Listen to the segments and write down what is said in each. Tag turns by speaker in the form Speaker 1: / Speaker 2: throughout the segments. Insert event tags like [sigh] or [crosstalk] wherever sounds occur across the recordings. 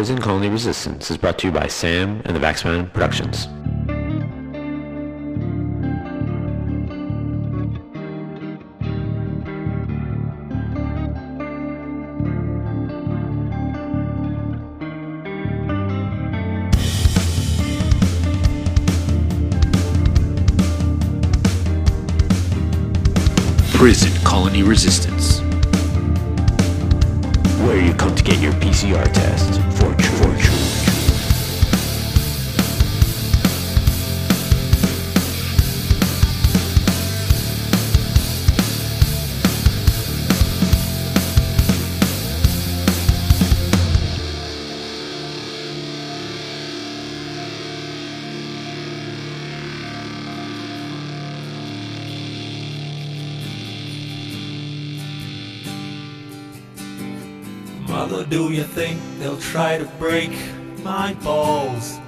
Speaker 1: Prison Colony Resistance is brought to you by Sam and the Vaxman Productions. Prison Colony Resistance. You come to get your PCR test for.
Speaker 2: Do you think they'll try to break my balls?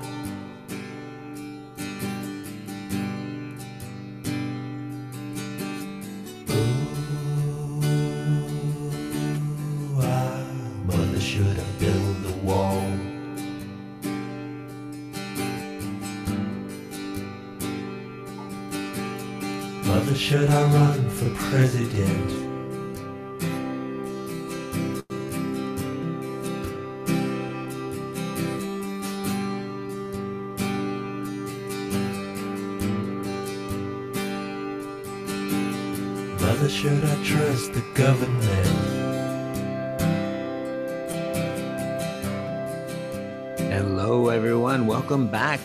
Speaker 1: Welcome back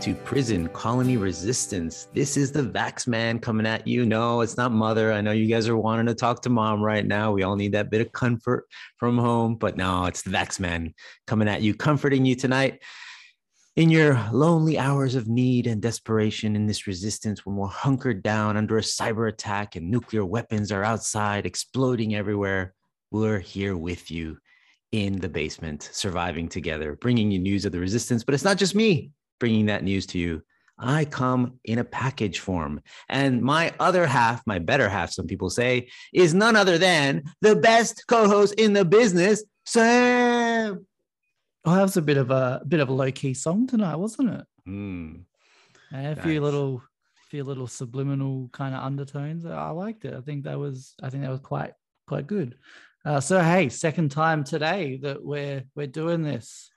Speaker 1: to Prison Colony Resistance. This is the Vax Man coming at you. No, it's not mother. I know you guys are wanting to talk to mom right now. We all need that bit of comfort from home, but no, it's the Vax Man coming at you, comforting you tonight. In your lonely hours of need and desperation in this resistance, when we're hunkered down under a cyber attack and nuclear weapons are outside exploding everywhere, we're here with you in the basement, surviving together, bringing you news of the resistance. But it's not just me bringing that news to you. I come in a package form. And my other half, my better half, some people say, is none other than the best co host in the business, Sam.
Speaker 3: Oh, that was a bit of a, a bit of a low key song tonight, wasn't it?
Speaker 1: Hmm.
Speaker 3: And a few
Speaker 1: Nice.
Speaker 3: little, few little subliminal kind of undertones. I liked it. I think that was, I think that was quite, quite good. Uh, so hey, second time today that we're we're doing this,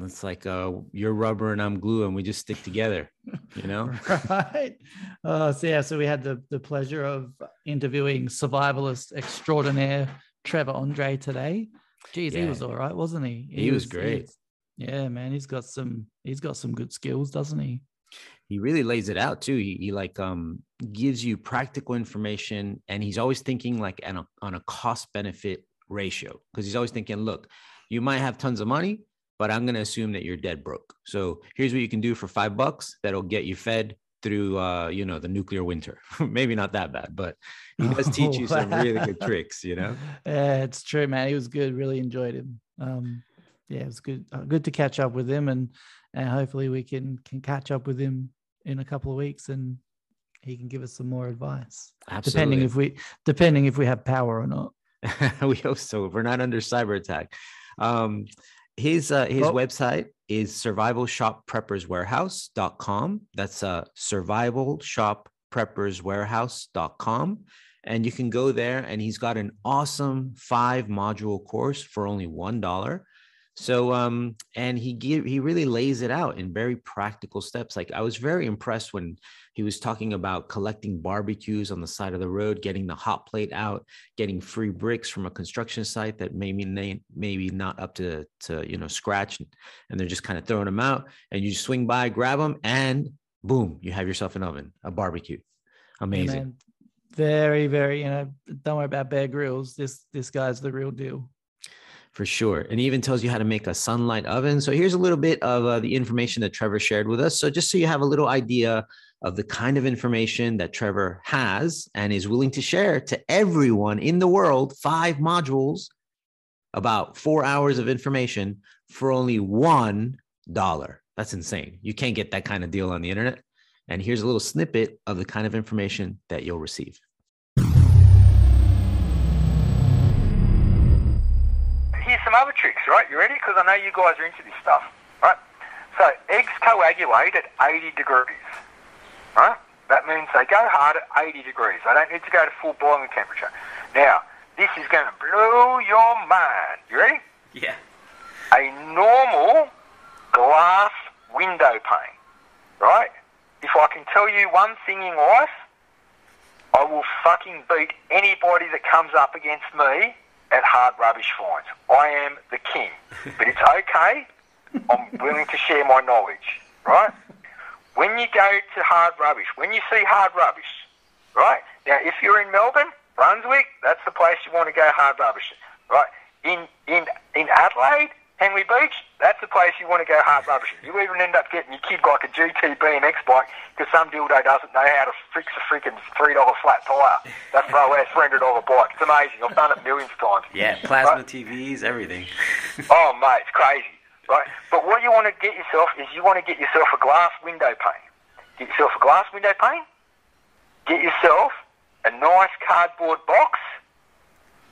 Speaker 1: It's like uh, you're rubber and I'm glue, and we just stick together, you know? [laughs]
Speaker 3: right? Uh, so yeah, so we had the the pleasure of interviewing survivalist extraordinaire Trevor Andre today. Geez, he was all right, wasn't he?
Speaker 1: He was great.
Speaker 3: yeah, man, he's got some he's got some good skills, doesn't he?
Speaker 1: He really lays it out too. He, he like um gives you practical information, and he's always thinking like on a, on a cost benefit ratio because he's always thinking, look, you might have tons of money, but I'm gonna assume that you're dead broke. So here's what you can do for five bucks that'll get you fed through uh you know the nuclear winter. [laughs] Maybe not that bad, but he does [laughs] teach you some really good tricks. You know. [laughs]
Speaker 3: Yeah, it's true, man. He was good. Really enjoyed him. Um, yeah, it was good. Uh, good to catch up with him, and and hopefully we can can catch up with him in a couple of weeks, and he can give us some more advice.
Speaker 1: Absolutely.
Speaker 3: Depending if we depending if we have power or not. [laughs]
Speaker 1: we hope so. If we're not under cyber attack. Um, his uh, his
Speaker 3: Well-
Speaker 1: website is survivalshopprepperswarehouse.com. That's a uh, survivalshopprepperswarehouse.com. And you can go there, and he's got an awesome five module course for only one dollar. So um, and he give he really lays it out in very practical steps. Like I was very impressed when he was talking about collecting barbecues on the side of the road, getting the hot plate out, getting free bricks from a construction site that maybe maybe not up to to you know scratch, and they're just kind of throwing them out, and you swing by, grab them, and boom, you have yourself an oven, a barbecue. Amazing.
Speaker 3: man. Very, very. You know, don't worry about Bear Grylls. This this guy's the real deal.
Speaker 1: For sure. And even tells you how to make a sunlight oven. So here's a little bit of uh, the information that Trevor shared with us. So just so you have a little idea of the kind of information that Trevor has and is willing to share to everyone in the world, five modules, about four hours of information for only one dollar. That's insane. You can't get that kind of deal on the internet. And here's a little snippet of the kind of information that you'll receive.
Speaker 4: Here's some other tricks, right? You ready? Because I know you guys are into this stuff, right? So eggs coagulate at 80 degrees, right? That means they go hard at 80 degrees. They don't need to go to full boiling temperature. Now, this is going to blow your mind. You ready?
Speaker 5: Yeah.
Speaker 4: A normal glass window pane, right? If I can tell you one thing in life, I will fucking beat anybody that comes up against me at hard rubbish finds. I am the king. But it's okay. I'm willing to share my knowledge, right? When you go to hard rubbish, when you see hard rubbish, right? Now, if you're in Melbourne, Brunswick, that's the place you want to go hard rubbish, right? In in in Adelaide, Henley Beach, that's the place you want to go hard rubbish. You even end up getting your kid like a GT BMX bike because some dildo doesn't know how to fix a freaking three dollar flat tire. That's throw hundred dollar bike. It's amazing. I've done it millions of times.
Speaker 5: Yeah, plasma
Speaker 4: Right?
Speaker 5: TVs, everything. [laughs]
Speaker 4: Oh, mate, it's crazy, right? But what you want to get yourself is you want to get yourself a glass window pane. Get yourself a glass window pane. Get yourself a nice cardboard box,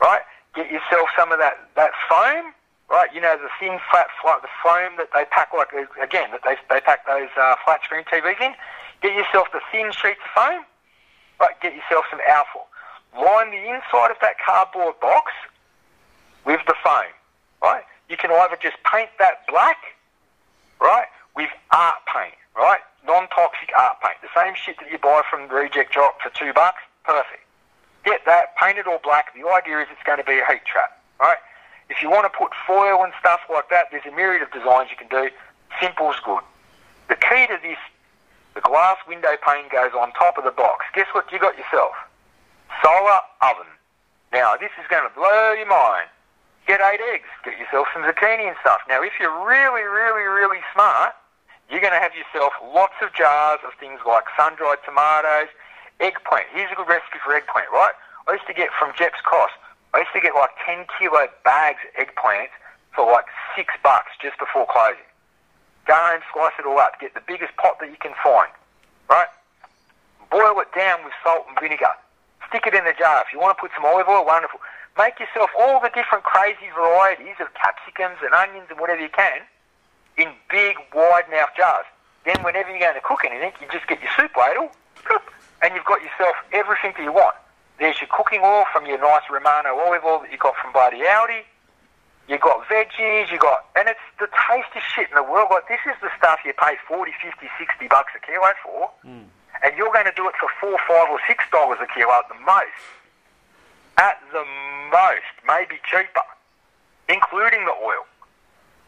Speaker 4: right? Get yourself some of that, that foam, right? You know, the thin, flat, flat, the foam that they pack, like, again, that they, they pack those uh, flat screen TVs in. Get yourself the thin sheets of foam, right? Get yourself some alpha. Line the inside of that cardboard box with the foam, right? You can either just paint that black, right, with art paint, right? Non-toxic art paint. The same shit that you buy from the reject shop for two bucks, perfect. Get that, paint it all black. The idea is it's going to be a heat trap, right? If you want to put foil and stuff like that, there's a myriad of designs you can do. Simple's good. The key to this, the glass window pane goes on top of the box. Guess what you got yourself? Solar oven. Now, this is going to blow your mind. Get eight eggs. Get yourself some zucchini and stuff. Now, if you're really, really, really smart, you're going to have yourself lots of jars of things like sun-dried tomatoes, eggplant. Here's a good recipe for eggplant, right? I used to get from Jep's Cost, I used to get like 10 kilo bags of eggplant for like six bucks just before closing. Go home, slice it all up, get the biggest pot that you can find, right? Boil it down with salt and vinegar. Stick it in the jar. If you want to put some olive oil, wonderful. Make yourself all the different crazy varieties of capsicums and onions and whatever you can in big, wide-mouthed jars. Then whenever you're going to cook anything, you just get your soup ladle, and you've got yourself everything that you want. There's your cooking oil from your nice Romano olive oil that you got from Bloody Aldi. You got veggies, you got, and it's the tastiest shit in the world. Like this is the stuff you pay 40, 50, 60 bucks a kilo for, hmm. and you're going to do it for four, five, or six dollars a kilo at the most. At the most, maybe cheaper, including the oil.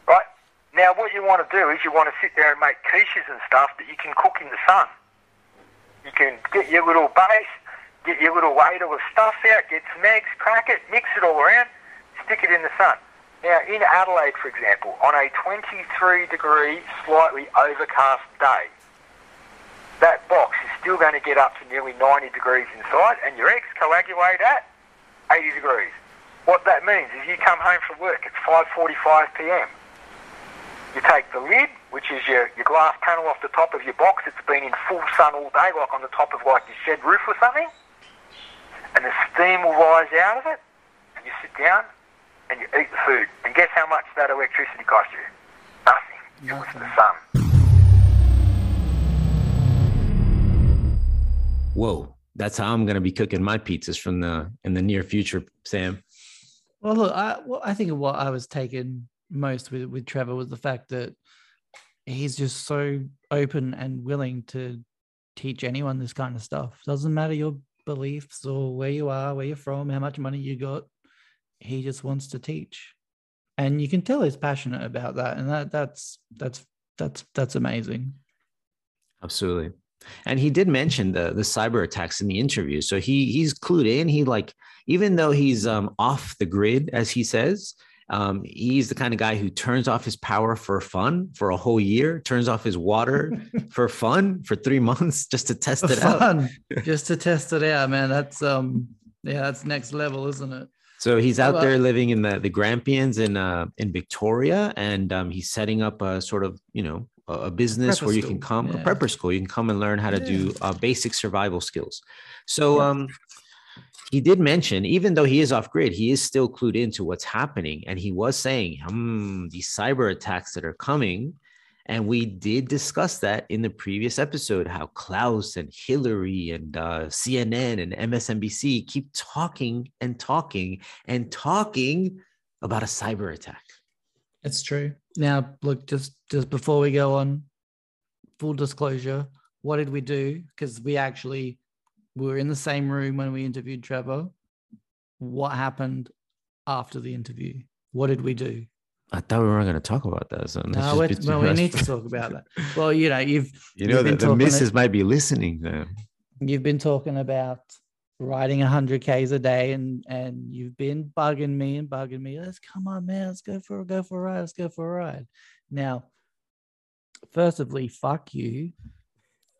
Speaker 4: Right? Now, what you want to do is you want to sit there and make quiches and stuff that you can cook in the sun. You can get your little base, get your little ladle of stuff out, get some eggs, crack it, mix it all around, stick it in the sun. Now, in Adelaide, for example, on a 23 degree, slightly overcast day, that box is still going to get up to nearly 90 degrees inside, and your eggs coagulate at 80 degrees. What that means is you come home from work at 5.45 p.m. You take the lid, which is your, your glass panel off the top of your box. It's been in full sun all day, like on the top of like your shed roof or something. And the steam will rise out of it. And you sit down and you eat the food. And guess how much that electricity cost you? Nothing. It was the sun.
Speaker 1: Whoa, that's how I'm going to be cooking my pizzas from the in the near future, Sam.
Speaker 3: Well, look, I well, I think what I was taken most with with Trevor was the fact that he's just so open and willing to teach anyone this kind of stuff. Doesn't matter your beliefs or where you are, where you're from, how much money you got. He just wants to teach, and you can tell he's passionate about that, and that that's that's that's that's amazing.
Speaker 1: Absolutely. And he did mention the the cyber attacks in the interview. So he he's clued in. He like even though he's um off the grid, as he says, um, he's the kind of guy who turns off his power for fun for a whole year, turns off his water [laughs] for fun for three months [laughs] just to test it out. [laughs]
Speaker 3: just to test it out, man. That's um, yeah, that's next level, isn't it?
Speaker 1: So he's out there living in the the Grampians in uh in Victoria, and um, he's setting up a sort of you know a, business
Speaker 3: Prepper
Speaker 1: where you
Speaker 3: school,
Speaker 1: can come a prepper school. You can come and learn how to do uh, basic survival skills. So
Speaker 3: Yeah.
Speaker 1: um, he did mention, even though he is off grid, he is still clued into what's happening. And he was saying, hmm, these cyber attacks that are coming. And we did discuss that in the previous episode how Klaus and Hillary and uh, CNN and MSNBC keep talking and talking and talking about a cyber attack.
Speaker 3: It's true. Now, look, just just before we go on, full disclosure, what did we do? Because we actually we were in the same room when we interviewed Trevor. What happened after the interview? What did we do?
Speaker 1: I thought we weren't going to talk about that. So
Speaker 3: No,
Speaker 1: just
Speaker 3: well, we need to talk about that. Well, you know, you've [laughs]
Speaker 1: You know,
Speaker 3: We've
Speaker 1: the, the missus
Speaker 3: it-
Speaker 1: might be listening. Then.
Speaker 3: you've been talking about riding 100 k's a day and and you've been bugging me and bugging me let's come on man let's go for a go for a ride let's go for a ride now firstly fuck you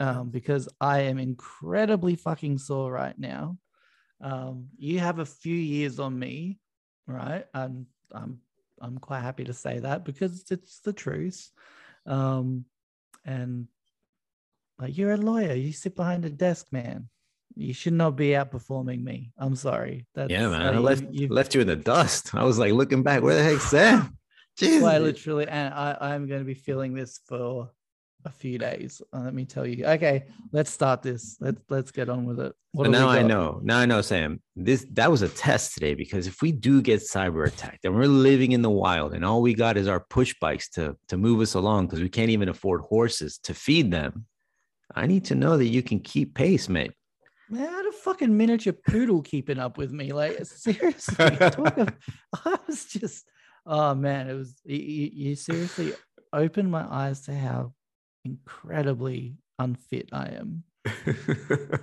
Speaker 3: um, because i am incredibly fucking sore right now um, you have a few years on me right i'm i'm i'm quite happy to say that because it's the truth um, and like you're a lawyer you sit behind a desk man you should not be outperforming me. I'm sorry. That's,
Speaker 1: Yeah, man.
Speaker 3: uh,
Speaker 1: I left,
Speaker 3: you-
Speaker 1: left you in the dust. I was like looking back, where the heck's Sam? Jesus.
Speaker 3: Well, literally, and I, I'm going to be feeling this for a few days. Uh, let me tell you. Okay, let's start this. Let's let's get on with it. What
Speaker 1: So now I know. Now I know, Sam. This that was a test today because if we do get cyber attacked and we're living in the wild and all we got is our push bikes to to move us along because we can't even afford horses to feed them, I need to know that you can keep pace, mate.
Speaker 3: Man, I had a fucking miniature poodle keeping up with me. Like [laughs] seriously, talk of, [laughs] I was just. Oh man, it was you you seriously opened my eyes to how incredibly unfit I am. [laughs]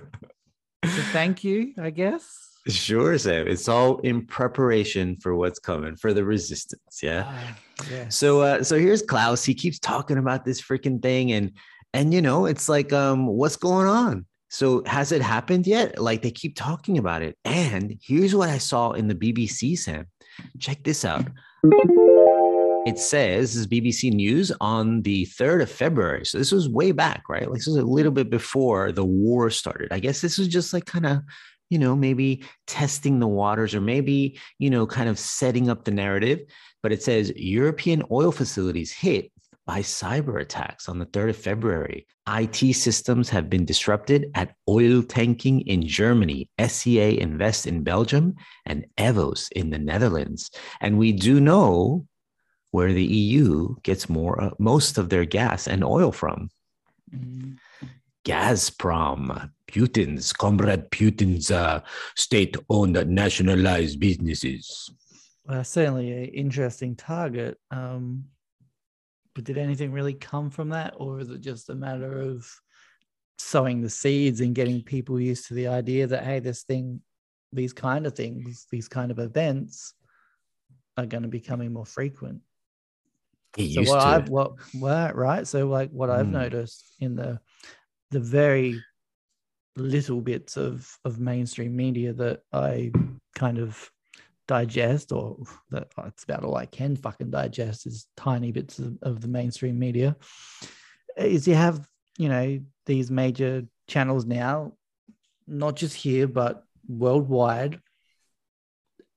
Speaker 3: So thank you, I guess.
Speaker 1: sure, Sam. It's all in preparation for what's coming for the resistance. Yeah.
Speaker 3: Ah, yes.
Speaker 1: So uh so here's Klaus. He keeps talking about this freaking thing and and you know, it's like um what's going on? So has it happened yet? Like they keep talking about it. And here's what I saw in the BBC Sam. Check this out. It says this is BBC News on the 3rd of February. So this was way back, right? Like this was a little bit before the war started. I guess this was just like kind of, you know, maybe testing the waters or maybe, you know, kind of setting up the narrative but it says European oil facilities hit by cyber attacks on the 3rd of February. IT systems have been disrupted at Oiltanking in Germany, SCA Invest in Belgium, and Evos in the Netherlands. And we do know where the EU gets more uh, most of their gas and oil from.
Speaker 3: Mm,
Speaker 1: Gazprom, Putin's, Comrade Putin's uh, state-owned nationalized businesses.
Speaker 3: well, certainly an interesting target. Um, but did anything really come from that, or is it just a matter of sowing the seeds and getting people used to the idea that hey, this thing, these kind of things, these kind of events are going to be coming more frequent?
Speaker 1: Get
Speaker 3: so
Speaker 1: used
Speaker 3: what
Speaker 1: to
Speaker 3: I've what what right? So like what I've
Speaker 1: Mm.
Speaker 3: noticed in the the very little bits of of mainstream media that I kind of digest or that that's about all I can fucking digest is tiny bits of, of the mainstream media is you have you know these major channels now not just here but worldwide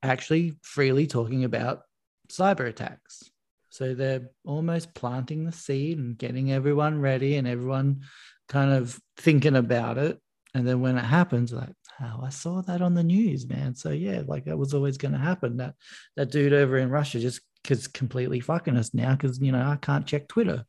Speaker 3: actually freely talking about cyber attacks so they're almost planting the seed and getting everyone ready and everyone kind of thinking about it. And then when it happens, like, oh, I saw that on the news, man. So yeah, like that was always going to happen. That that dude over in Russia just is completely fucking us now because you know I can't check Twitter.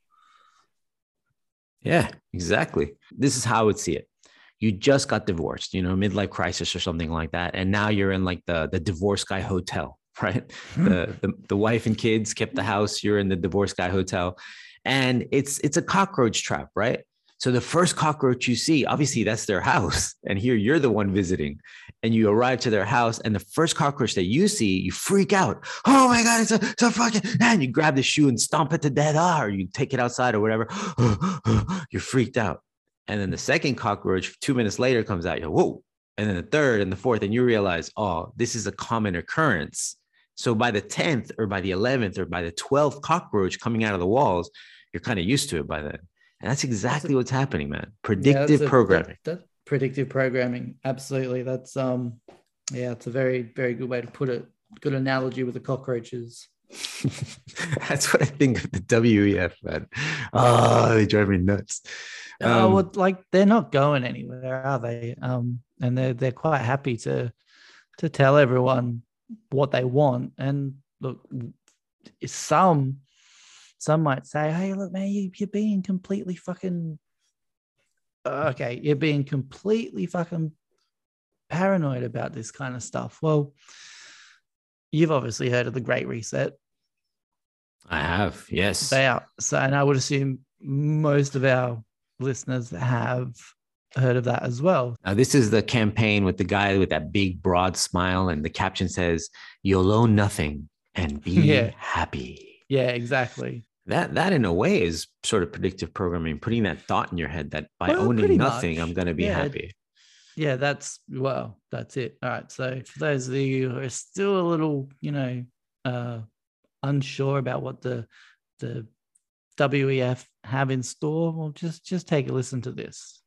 Speaker 1: Yeah, exactly. This is how I would see it. You just got divorced, you know, midlife crisis or something like that, and now you're in like the the divorce guy hotel, [laughs] right? the, the the wife and kids kept the house. You're in the divorce guy hotel, and it's it's a cockroach trap, right? So the first cockroach you see, obviously that's their house, [laughs] and here you're the one visiting, and you arrive to their house, and the first cockroach that you see, you freak out. Oh my god, it's a, it's a fucking! And you grab the shoe and stomp it to death, ah, or you take it outside or whatever. [gasps] you're freaked out, and then the second cockroach, two minutes later, comes out. You go, whoa, and then the third and the fourth, and you realize, oh, this is a common occurrence. So by the tenth, or by the eleventh, or by the twelfth cockroach coming out of the walls, you're kind of used to it by then. And that's exactly what's happening, man.
Speaker 3: Yeah,
Speaker 1: Predictive
Speaker 3: a- that-
Speaker 1: programming.
Speaker 3: that- predictive programming. Absolutely. That's um Yeah, it's a very, very good way to put it. Good analogy with the cockroaches. [laughs]
Speaker 1: That's what I think of the WEF, man. Oh, they drive me nuts.
Speaker 3: oh,
Speaker 1: Um,
Speaker 3: well, like they're not going anywhere, are they? Um, and they're they're quite happy to to tell everyone what they want. And look, some some might say, "Hey, look, man, you, you're being completely fucking uh, okay. You're being completely fucking paranoid about this kind of stuff." Well, you've obviously heard of the Great Reset.
Speaker 1: I have, yes.
Speaker 3: They are so, and I would assume most of our listeners have heard of that as well.
Speaker 1: Now, this is the campaign with the guy with that big, broad smile, and the caption says, "You'll own nothing and be [laughs]
Speaker 3: Yeah.
Speaker 1: happy."
Speaker 3: Yeah, exactly.
Speaker 1: That, that in a way, is sort of predictive programming, putting that thought in your head that by
Speaker 3: Well,
Speaker 1: owning nothing,
Speaker 3: much.
Speaker 1: I'm going to be
Speaker 3: Yeah.
Speaker 1: happy.
Speaker 3: Yeah, that's well, that's it. All right. So for those of you who are still a little, you know, uh unsure about what the the WEF have in store, well just just take a listen to this.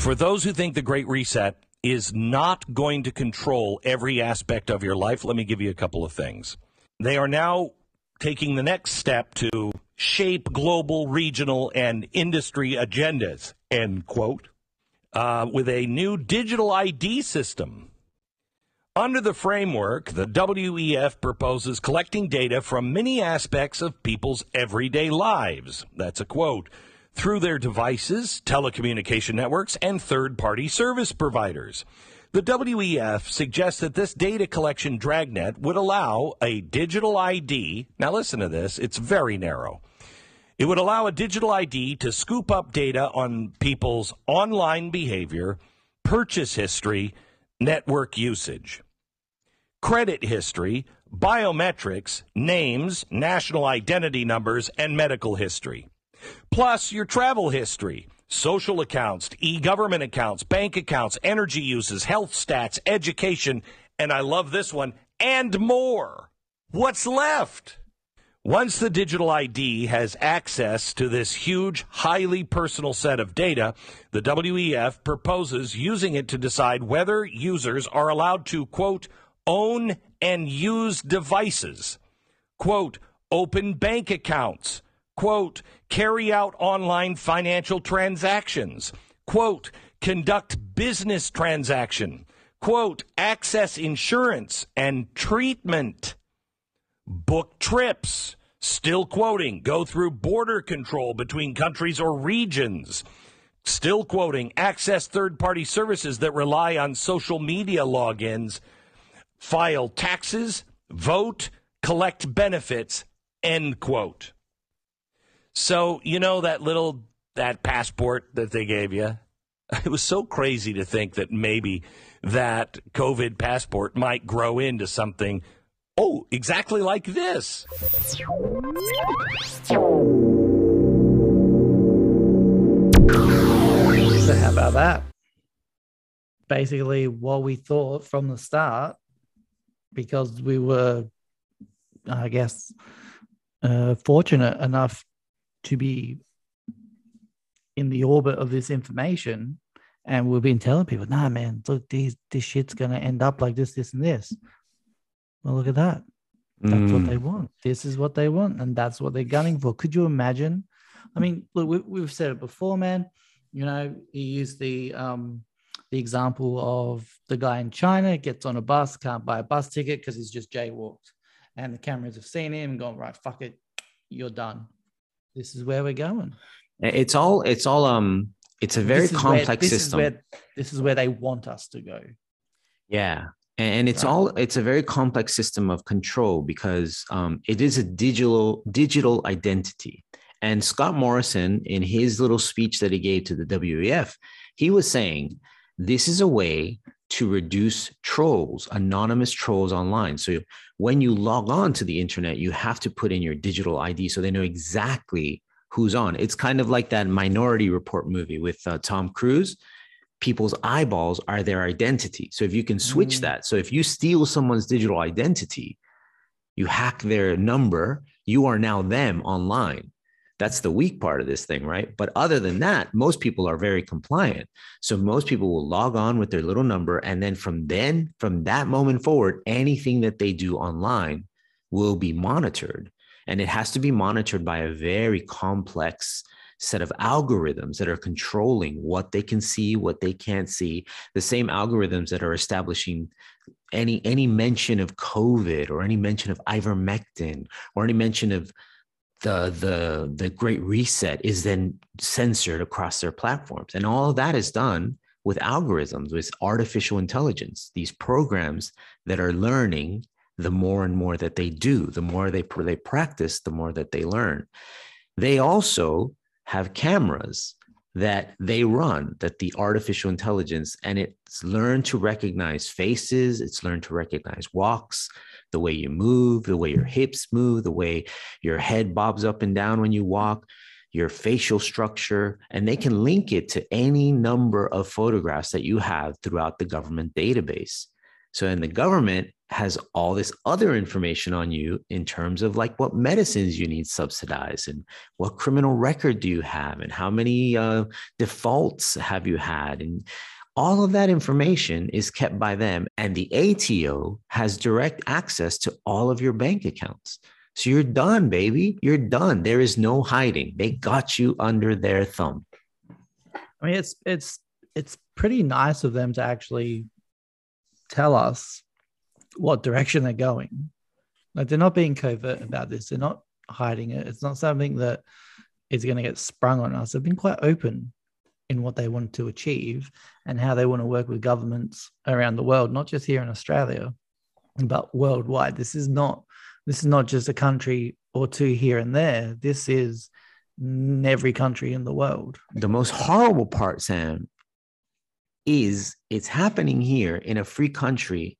Speaker 5: For those who think the Great Reset is not going to control every aspect of your life, let me give you a couple of things. They are now taking the next step to shape global, regional, and industry agendas, end quote, uh, with a new digital ID system. Under the framework, the WEF proposes collecting data from many aspects of people's everyday lives. That's a quote. Through their devices, telecommunication networks, and third party service providers. The WEF suggests that this data collection dragnet would allow a digital ID. Now, listen to this, it's very narrow. It would allow a digital ID to scoop up data on people's online behavior, purchase history, network usage, credit history, biometrics, names, national identity numbers, and medical history. Plus your travel history, social accounts, e government accounts, bank accounts, energy uses, health stats, education, and I love this one, and more. What's left? Once the digital ID has access to this huge, highly personal set of data, the WEF proposes using it to decide whether users are allowed to, quote, own and use devices, quote, open bank accounts, quote, carry out online financial transactions, quote, conduct business transaction, quote, access insurance and treatment book trips. Still quoting, go through border control between countries or regions. Still quoting, access third party services that rely on social media logins. File taxes, vote, collect benefits, end quote. So, you know that little that passport that they gave you? [laughs] It was so crazy to think that maybe that COVID passport might grow into something oh, exactly like this.
Speaker 3: So how about that? Basically, what we thought from the start, because we were, I guess, uh, fortunate enough to be in the orbit of this information, and we've been telling people, "Nah, man, look, these this shit's gonna end up like this, this, and this." Well, look at that. That's what
Speaker 1: Mm.
Speaker 3: they want. This is what they want, and that's what they're gunning for. Could you imagine? I mean, look, we, we've said it before, man. You know, you use the um, the example of the guy in China gets on a bus, can't buy a bus ticket because he's just jaywalked, and the cameras have seen him and gone, right, fuck it, you're done. This is where we're going.
Speaker 1: It's all, it's all, um, it's a very
Speaker 3: is where-
Speaker 1: complex
Speaker 3: this
Speaker 1: system.
Speaker 3: Is where, this is where they want us to go.
Speaker 1: Yeah. And it's all it's a very complex system of control because um, it is a digital digital identity. And Scott Morrison, in his little speech that he gave to the WEF, he was saying this is a way to reduce trolls, anonymous trolls online. So when you log on to the internet, you have to put in your digital ID so they know exactly who's on. It's kind of like that Minority Report movie with uh, Tom Cruise people's eyeballs are their identity. So if you can switch
Speaker 3: Mm.
Speaker 1: that, so if you steal someone's digital identity, you hack their number, you are now them online. That's the weak part of this thing, right? But other than that, most people are very compliant. So most people will log on with their little number. And then from then, from that moment forward, anything that they do online will be monitored. And it has to be monitored by a very complex set of algorithms that are controlling what they can see, what they can't see, the same algorithms that are establishing any any mention of COVID or any mention of ivermectin or any mention of the the the great reset is then censored across their platforms. And all of that is done with algorithms with artificial intelligence these programs that are learning the more and more that they do the more they they practice the more that they learn. They also have cameras that they run that the artificial intelligence and it's learned to recognize faces it's learned to recognize walks the way you move, the way your hips move, the way your head bobs up and down when you walk, your facial structure, and they can link it to any number of photographs that you have throughout the government database. So, and the government has all this other information on you in terms of like what medicines you need subsidized and what criminal record do you have and how many uh, defaults have you had and all of that information is kept by them, and the ATO has direct access to all of your bank accounts. So you're done, baby. You're done. There is no hiding. They got you under their thumb.
Speaker 3: I mean, it's it's it's pretty nice of them to actually tell us what direction they're going. Like they're not being covert about this. They're not hiding it. It's not something that is going to get sprung on us. They've been quite open in what they want to achieve and how they want to work with governments around the world, not just here in Australia, but worldwide. This is not this is not just a country or two here and there. This is every country in the world.
Speaker 1: The most horrible part, Sam, is it's happening here in a free country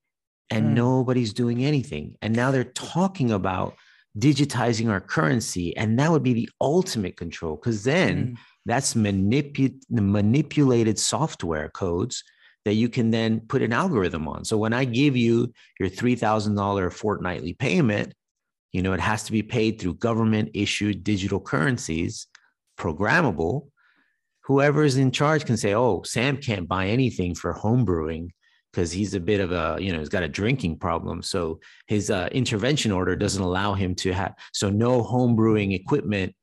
Speaker 1: and mm. nobody's doing anything. And now they're talking about digitizing our currency. And that would be the ultimate control because then mm. That's manipu- manipulated software codes that you can then put an algorithm on. So when I give you your $3,000 fortnightly payment, you know, it has to be paid through government issued digital currencies, programmable. Whoever is in charge can say, oh, Sam can't buy anything for home brewing because he's a bit of a, you know, he's got a drinking problem. So his uh, intervention order doesn't allow him to have, so no home brewing equipment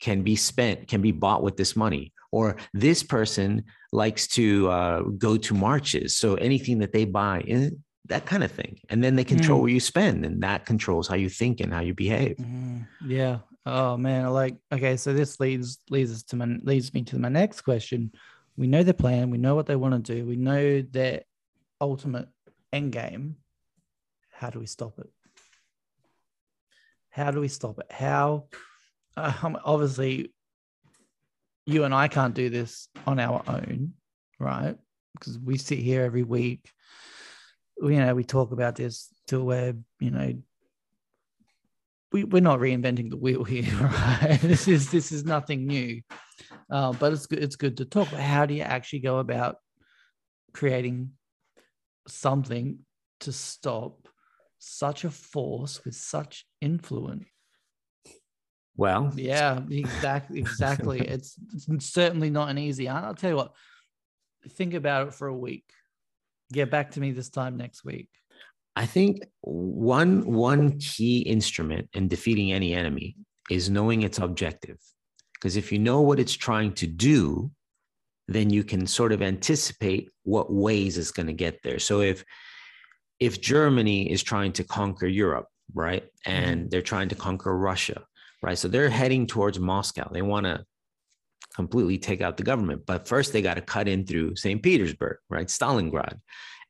Speaker 1: can be spent, can be bought with this money. Or this person likes to uh, go to marches. So anything that they buy, eh, that kind of thing. And then they control mm. where you spend, and that controls how you think and how you behave.
Speaker 3: Mm, yeah. Oh man, like. Okay, so this leads leads us to my leads me to my next question. We know the plan. We know what they want to do. We know their ultimate end game. How do we stop it? How do we stop it? How um, obviously you and I can't do this on our own, right? Because we sit here every week. You know, we talk about this till we're, you know, we, we're not reinventing the wheel [laughs] here, right? this is this is nothing new. Uh, but it's good, it's good to talk. But how do you actually go about creating something to stop such a force with such influence
Speaker 1: well,
Speaker 3: yeah, exactly, [laughs] exactly. it's, it's certainly not an easy. I'll tell you what. Think about it for a week. Get back to me this time next week.
Speaker 1: I think one one key instrument in defeating any enemy is knowing its objective. Because if you know what it's trying to do, then you can sort of anticipate what ways it's going to get there. So if if Germany is trying to conquer Europe, right, and mm-hmm. they're trying to conquer Russia, right? So they're heading towards Moscow. They want to completely take out the government, but first they got to cut in through St. Petersburg, right? Stalingrad.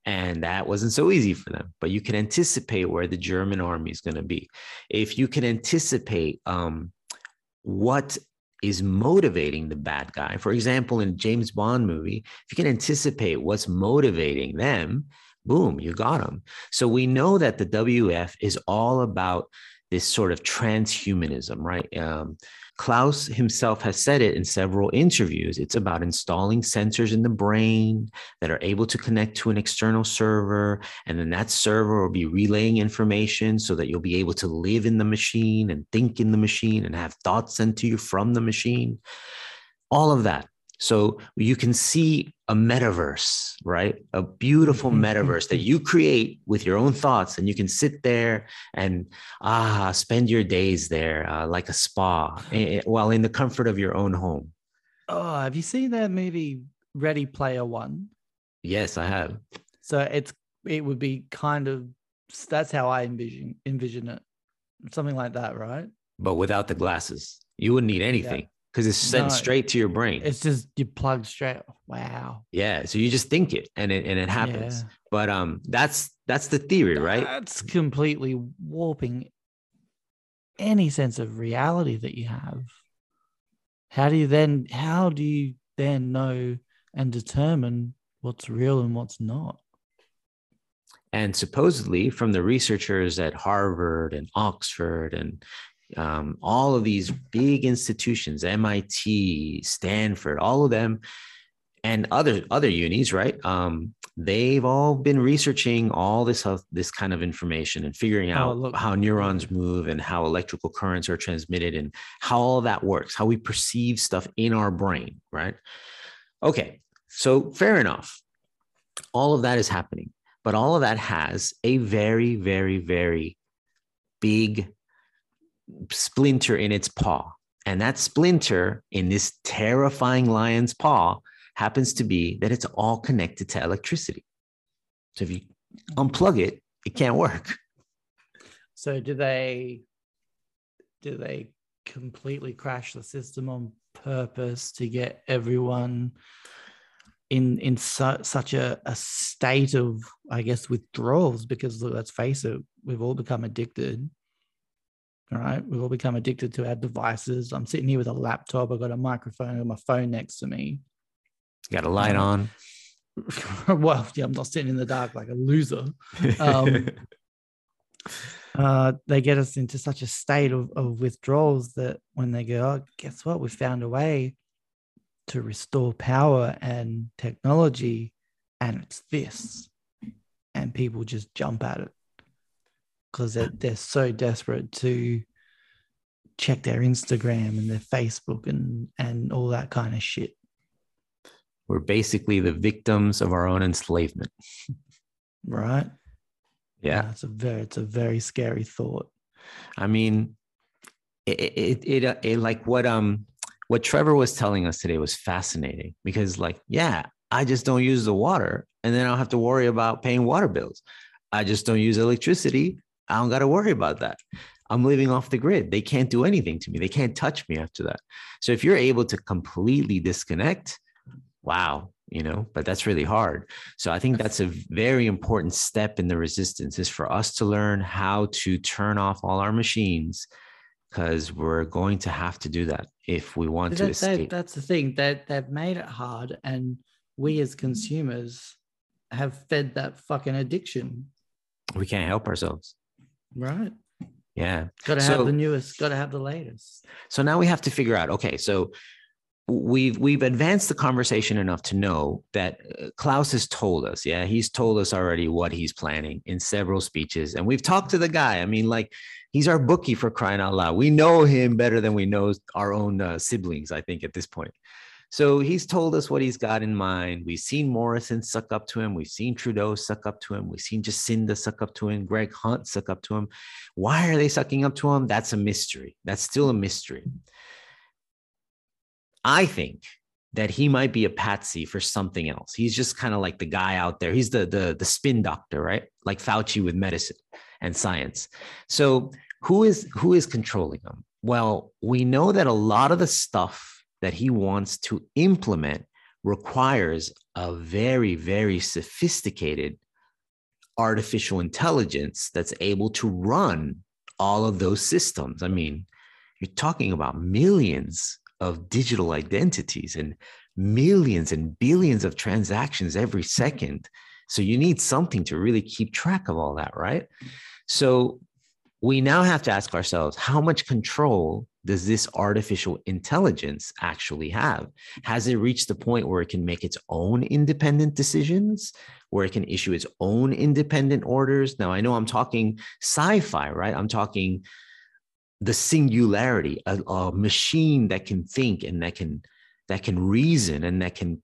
Speaker 1: And that wasn't so easy for them. But you can anticipate where the German army is going to be. If you can anticipate um, what is motivating the bad guy, for example, in James Bond movie, if you can anticipate what's motivating them, boom, you got them. So we know that the WEF is all about this sort of transhumanism, right? Um, Klaus himself has said it in several interviews. It's about installing sensors in the brain that are able to connect to an external server. And then that server will be relaying information so that you'll be able to live in the machine and think in the machine and have thoughts sent to you from the machine. All of that. So you can see a metaverse, right? A beautiful
Speaker 3: Mm-hmm.
Speaker 1: metaverse that you create with your own thoughts, and you can sit there and ah, spend your days there uh, like a spa, eh, while in the comfort of your own home.
Speaker 3: Oh, have you seen that movie Ready Player One?
Speaker 1: Yes, I have.
Speaker 3: So it's it would be kind of that's how I envision envision it, something like that, right?
Speaker 1: But without the glasses, you wouldn't need anything because it's sent
Speaker 3: No,
Speaker 1: straight to your brain.
Speaker 3: It's just you plug straight. Wow,
Speaker 1: yeah, so you just think it, and it and it happens.
Speaker 3: Yeah.
Speaker 1: But um, that's that's the theory, right?
Speaker 3: That's completely warping any sense of reality that you have. How do you then? How do you then know and determine what's real and what's not?
Speaker 1: And supposedly, from the researchers at Harvard and Oxford and um, all of these big institutions, MIT, Stanford, all of them, and other other unis, right? Um, they've all been researching all this uh, this kind of information and figuring
Speaker 3: Oh,
Speaker 1: out
Speaker 3: look.
Speaker 1: how neurons move and how electrical currents are transmitted and how all that works, how we perceive stuff in our brain, right? Okay, so fair enough. All of that is happening, but all of that has a very, very, very big splinter in its paw. And that splinter in this terrifying lion's paw happens to be that it's all connected to electricity. So if you unplug it, it can't work.
Speaker 3: So do they do they completely crash the system on purpose to get everyone in in su- such a, a state of I guess withdrawals because look, let's face it, we've all become addicted. All right. We've all become addicted to our devices. I'm sitting here with a laptop, I've got a microphone, I've my phone next to me.
Speaker 1: Got a light on. [laughs]
Speaker 3: well, yeah, I'm not sitting in the dark like a loser. [laughs] Um, uh, they get us into such a state of, of withdrawals that when they go, oh, guess what? We found a way to restore power and technology, and it's this. And people just jump at it because they're, they're so desperate to check their Instagram and their Facebook and, and all that kind of shit.
Speaker 1: We're basically the victims of our own enslavement.
Speaker 3: Right.
Speaker 1: Yeah.
Speaker 3: It's a very, it's a very scary thought.
Speaker 1: I mean, it, it, it, uh, it, like what, um, what Trevor was telling us today was fascinating because, like, yeah, I just don't use the water and then I don't have to worry about paying water bills. I just don't use electricity. I don't got to worry about that. I'm living off the grid. They can't do anything to me. They can't touch me after that. So if you're able to completely disconnect, wow, you know, but that's really hard. So I think that's a very important step in the resistance is for us to learn how to turn off all our machines because we're going to have to do that if we want to
Speaker 3: That- that-
Speaker 1: escape.
Speaker 3: that's the thing that they've made it hard, and we as consumers have fed that fucking addiction.
Speaker 1: we can't help ourselves.
Speaker 3: Right.
Speaker 1: Yeah.
Speaker 3: Got to
Speaker 1: So-
Speaker 3: have the newest. Got to have the latest.
Speaker 1: So now we have to figure out. Okay, so we've we've advanced the conversation enough to know that uh, Klaus has told us. Yeah, he's told us already what he's planning in several speeches, and we've talked to the guy. I mean, like he's our bookie for crying out loud. We know him better than we know our own uh, siblings. I think at this point. So he's told us what he's got in mind. We've seen Morrison suck up to him. We've seen Trudeau suck up to him. We've seen Jacinda suck up to him. Greg Hunt suck up to him. Why are they sucking up to him? That's a mystery. That's still a mystery. I think that he might be a patsy for something else. He's just kind of like the guy out there. He's the the the spin doctor, right? Like Fauci with medicine and science. So who is who is controlling him? Well, we know that a lot of the stuff that he wants to implement requires a very very sophisticated artificial intelligence that's able to run all of those systems. I mean, you're talking about millions of digital identities and millions and billions of transactions every second. So you need something to really keep track of all that, right? So we now have to ask ourselves how much control does this artificial intelligence actually have? Has it reached the point where it can make its own independent decisions, where it can issue its own independent orders? Now, I know I'm talking sci fi, right? I'm talking the singularity, a, a machine that can think and that can that can reason and that can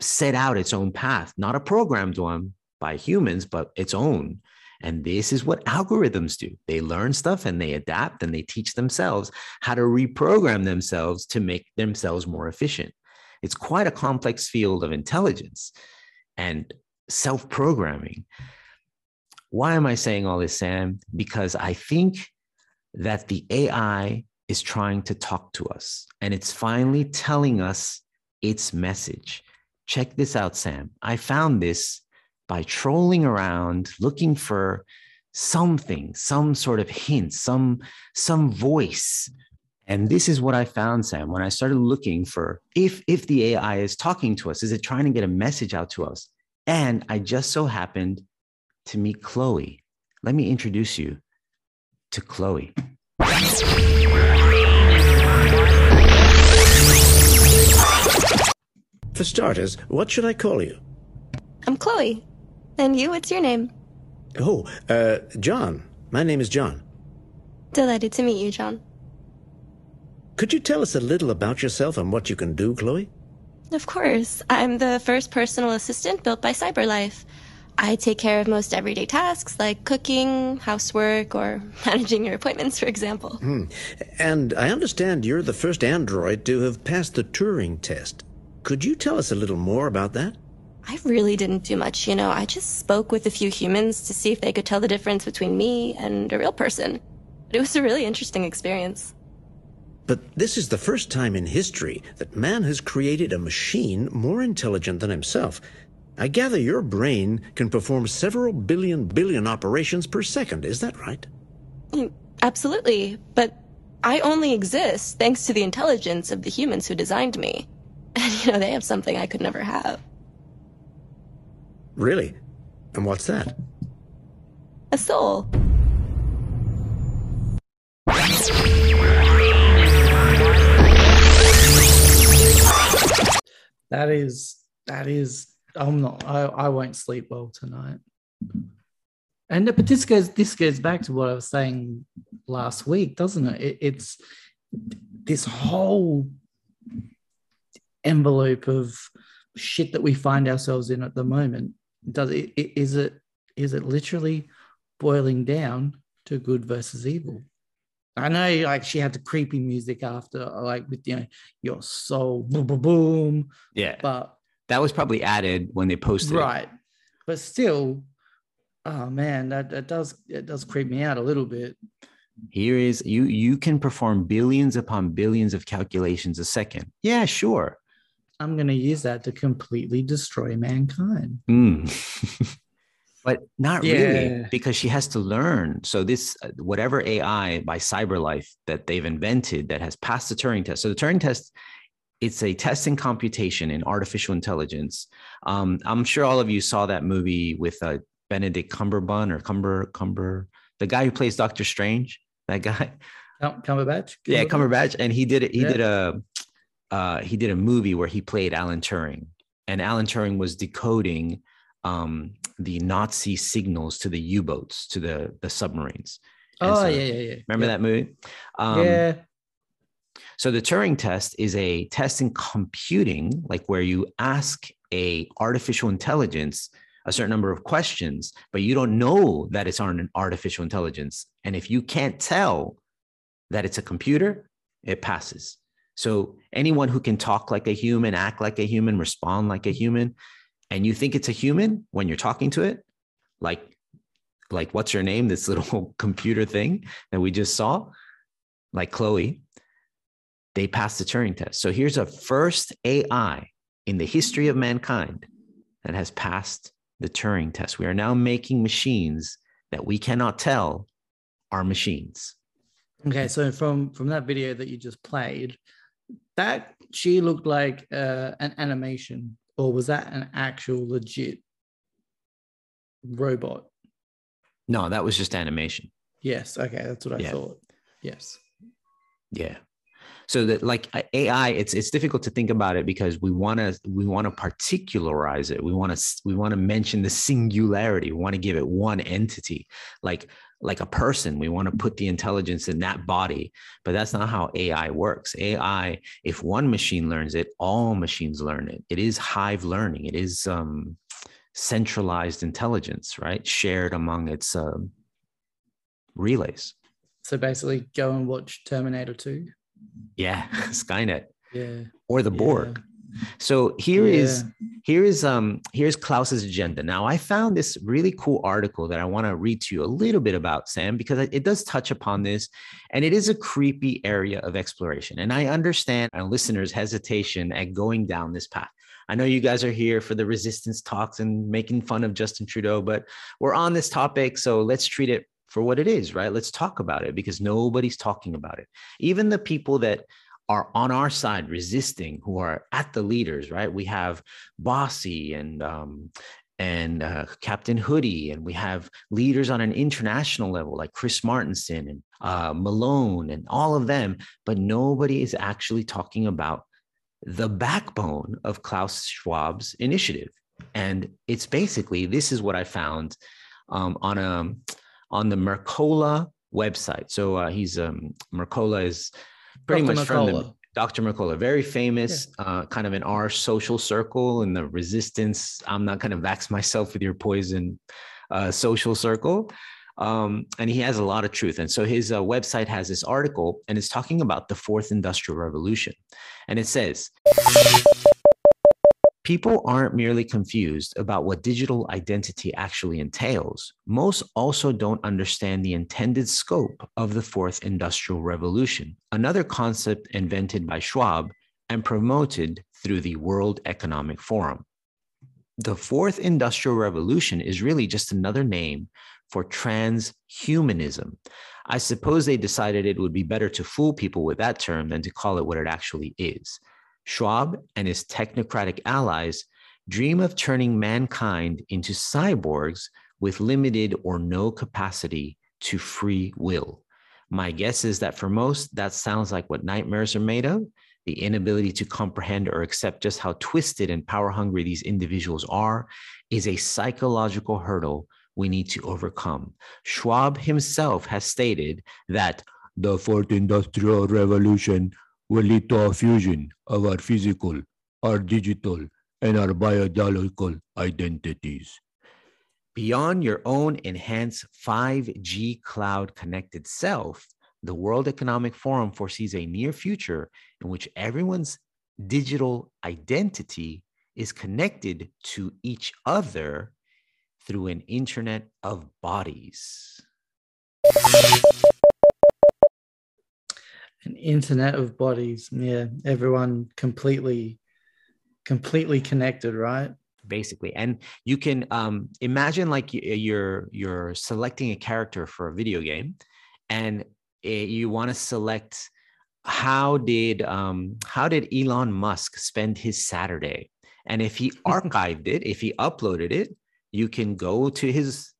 Speaker 1: set out its own path, not a programmed one by humans, but its own. And this is what algorithms do. They learn stuff and they adapt and they teach themselves how to reprogram themselves to make themselves more efficient. It's quite a complex field of intelligence and self programming. Why am I saying all this, Sam? Because I think that the AI is trying to talk to us and it's finally telling us its message. Check this out, Sam. I found this by trolling around looking for something, some sort of hint, some some voice. And this is what I found, Sam, when I started looking for if if the AI is talking to us, is it trying to get a message out to us? And I just so happened to meet Chloe. Let me introduce you to Chloe.
Speaker 6: For starters, what should I call you?
Speaker 7: I'm Chloe. And you, what's your name?
Speaker 6: Oh, uh, John. My name is John.
Speaker 7: Delighted to meet you, John.
Speaker 6: Could you tell us a little about yourself and what you can do, Chloe?
Speaker 7: Of course. I'm the first personal assistant built by CyberLife. I take care of most everyday tasks like cooking, housework, or [laughs] managing your appointments, for example.
Speaker 6: Hmm. And I understand you're the first android to have passed the Turing test. Could you tell us a little more about that?
Speaker 7: I really didn't do much, you know. I just spoke with a few humans to see if they could tell the difference between me and a real person. But It was a really interesting experience.
Speaker 6: But this is the first time in history that man has created a machine more intelligent than himself. I gather your brain can perform several billion billion operations per second, is that right?
Speaker 7: Mm, absolutely, but I only exist thanks to the intelligence of the humans who designed me. [laughs] And, you know, they have something I could never have.
Speaker 6: Really? And what's that?
Speaker 7: A soul.
Speaker 3: That is that is I'm not I, I won't sleep well tonight. And but this goes this goes back to what I was saying last week, doesn't it? it it's this whole envelope of shit that we find ourselves in at the moment does it is it is it literally boiling down to good versus evil i know like she had the creepy music after like with you know your soul boom boom boom
Speaker 1: Yeah.
Speaker 3: but
Speaker 1: That was probably added when they posted it.
Speaker 3: right but still oh man that, that does it does creep me out a little bit
Speaker 1: Here is you you can perform billions upon billions of calculations a second. Yeah, sure.
Speaker 3: I'm going to use that to completely destroy mankind
Speaker 1: Mm. [laughs] but not
Speaker 3: Yeah.
Speaker 1: really because she has to learn. So this uh, whatever AI by CyberLife that they've invented that has passed the Turing test. So the Turing test it's a test in computation in artificial intelligence. Um, I'm sure all of you saw that movie with uh, Benedict Cumberbun or Cumber Cumber, the guy who plays Doctor Strange. That guy.
Speaker 3: Cum- Cumberbatch
Speaker 1: Yeah, Cumberbatch, and he did it. He
Speaker 3: Yeah.
Speaker 1: did a uh, he did a movie where he played Alan Turing, and Alan Turing was decoding um, the Nazi signals to the U-boats, to the the submarines. And
Speaker 3: oh
Speaker 1: so-
Speaker 3: yeah yeah yeah
Speaker 1: Remember
Speaker 3: yeah.
Speaker 1: that movie? Um,
Speaker 3: yeah
Speaker 1: So the Turing test is a test in computing, like where you ask a artificial intelligence a certain number of questions, but you don't know that it's on an artificial intelligence. And if you can't tell that it's a computer, it passes. So anyone who can talk like a human, act like a human, respond like a human, and you think it's a human when you're talking to it, like like what's your name? This little [laughs] computer thing that we just saw, like Chloe, they passed the Turing test. So here's a first AI in the history of mankind that has passed the Turing test. We are now making machines that we cannot tell are machines.
Speaker 3: Okay, so from from that video that you just played, that she looked like uh, an animation, or was that an actual legit robot?
Speaker 1: No, that was just animation.
Speaker 3: Yes. Okay, that's what I
Speaker 1: Yeah.
Speaker 3: thought. Yes.
Speaker 1: Yeah. So that like uh, AI, it's it's difficult to think about it because we want to we want to particularize it. We want to we want to mention the singularity. We want to give it one entity, like like a person. We want to put the intelligence in that body, but that's not how AI works. AI, if one machine learns it, all machines learn it. It is hive learning. It is um, centralized intelligence, right? Shared among its um, relays.
Speaker 3: So basically, go and watch Terminator 2.
Speaker 1: Yeah, [laughs] Skynet.
Speaker 3: Yeah.
Speaker 1: or the. Borg. So here is
Speaker 3: Yeah.
Speaker 1: here is um here's Klaus's agenda. Now I found this really cool article that I want to read to you a little bit about Sam because it it does touch upon this and it is a creepy area of exploration. And I understand our listeners' hesitation at going down this path. I know you guys are here for the resistance talks and making fun of Justin Trudeau, but we're on this topic, so let's treat it for what it is, right? Let's talk about it because nobody's talking about it. Even the people that are on our side resisting who are at the leaders right? We have bossy and um, and uh, captain hoodie and we have leaders on an international level like chris Martenson and uh, malone and all of them but nobody is actually talking about the backbone of klaus schwab's initiative. And it's basically this is what i found um, on a on the mercola website. So uh, he's um, mercola is pretty
Speaker 3: Dr.
Speaker 1: much from the. Dr. Mercola, very famous, uh, kind of in our social circle in the resistance. I'm not going to vax myself with your poison uh, social circle. Um, and he has a lot of truth. And so his uh, website has this article and it's talking about the fourth industrial revolution. And it says, People aren't merely confused about what digital identity actually entails. Most also don't understand the intended scope of the fourth industrial revolution, another concept invented by Schwab and promoted through the World Economic Forum. The fourth industrial revolution is really just another name for transhumanism. I suppose they decided it would be better to fool people with that term than to call it what it actually is. Schwab and his technocratic allies dream of turning mankind into cyborgs with limited or no capacity to free will. My guess is that for most, that sounds like what nightmares are made of the inability to comprehend or accept just how twisted and power hungry these individuals are is a psychological hurdle we need to overcome. Schwab himself has stated that the fourth industrial revolution will lead to a fusion of our physical, our digital, and our biological identities. Beyond your own enhanced 5G cloud connected self, the World Economic Forum foresees a near future in which everyone's digital identity is connected to each other through an internet of bodies.
Speaker 3: An internet of bodies. Yeah. Everyone completely, completely connected, right?
Speaker 1: basically and you can um, imagine like you're you're selecting a character for a video game and eh, you want to select how did um, how did elon musk spend his saturday and if he [laughs] archived it if he uploaded it you can go to his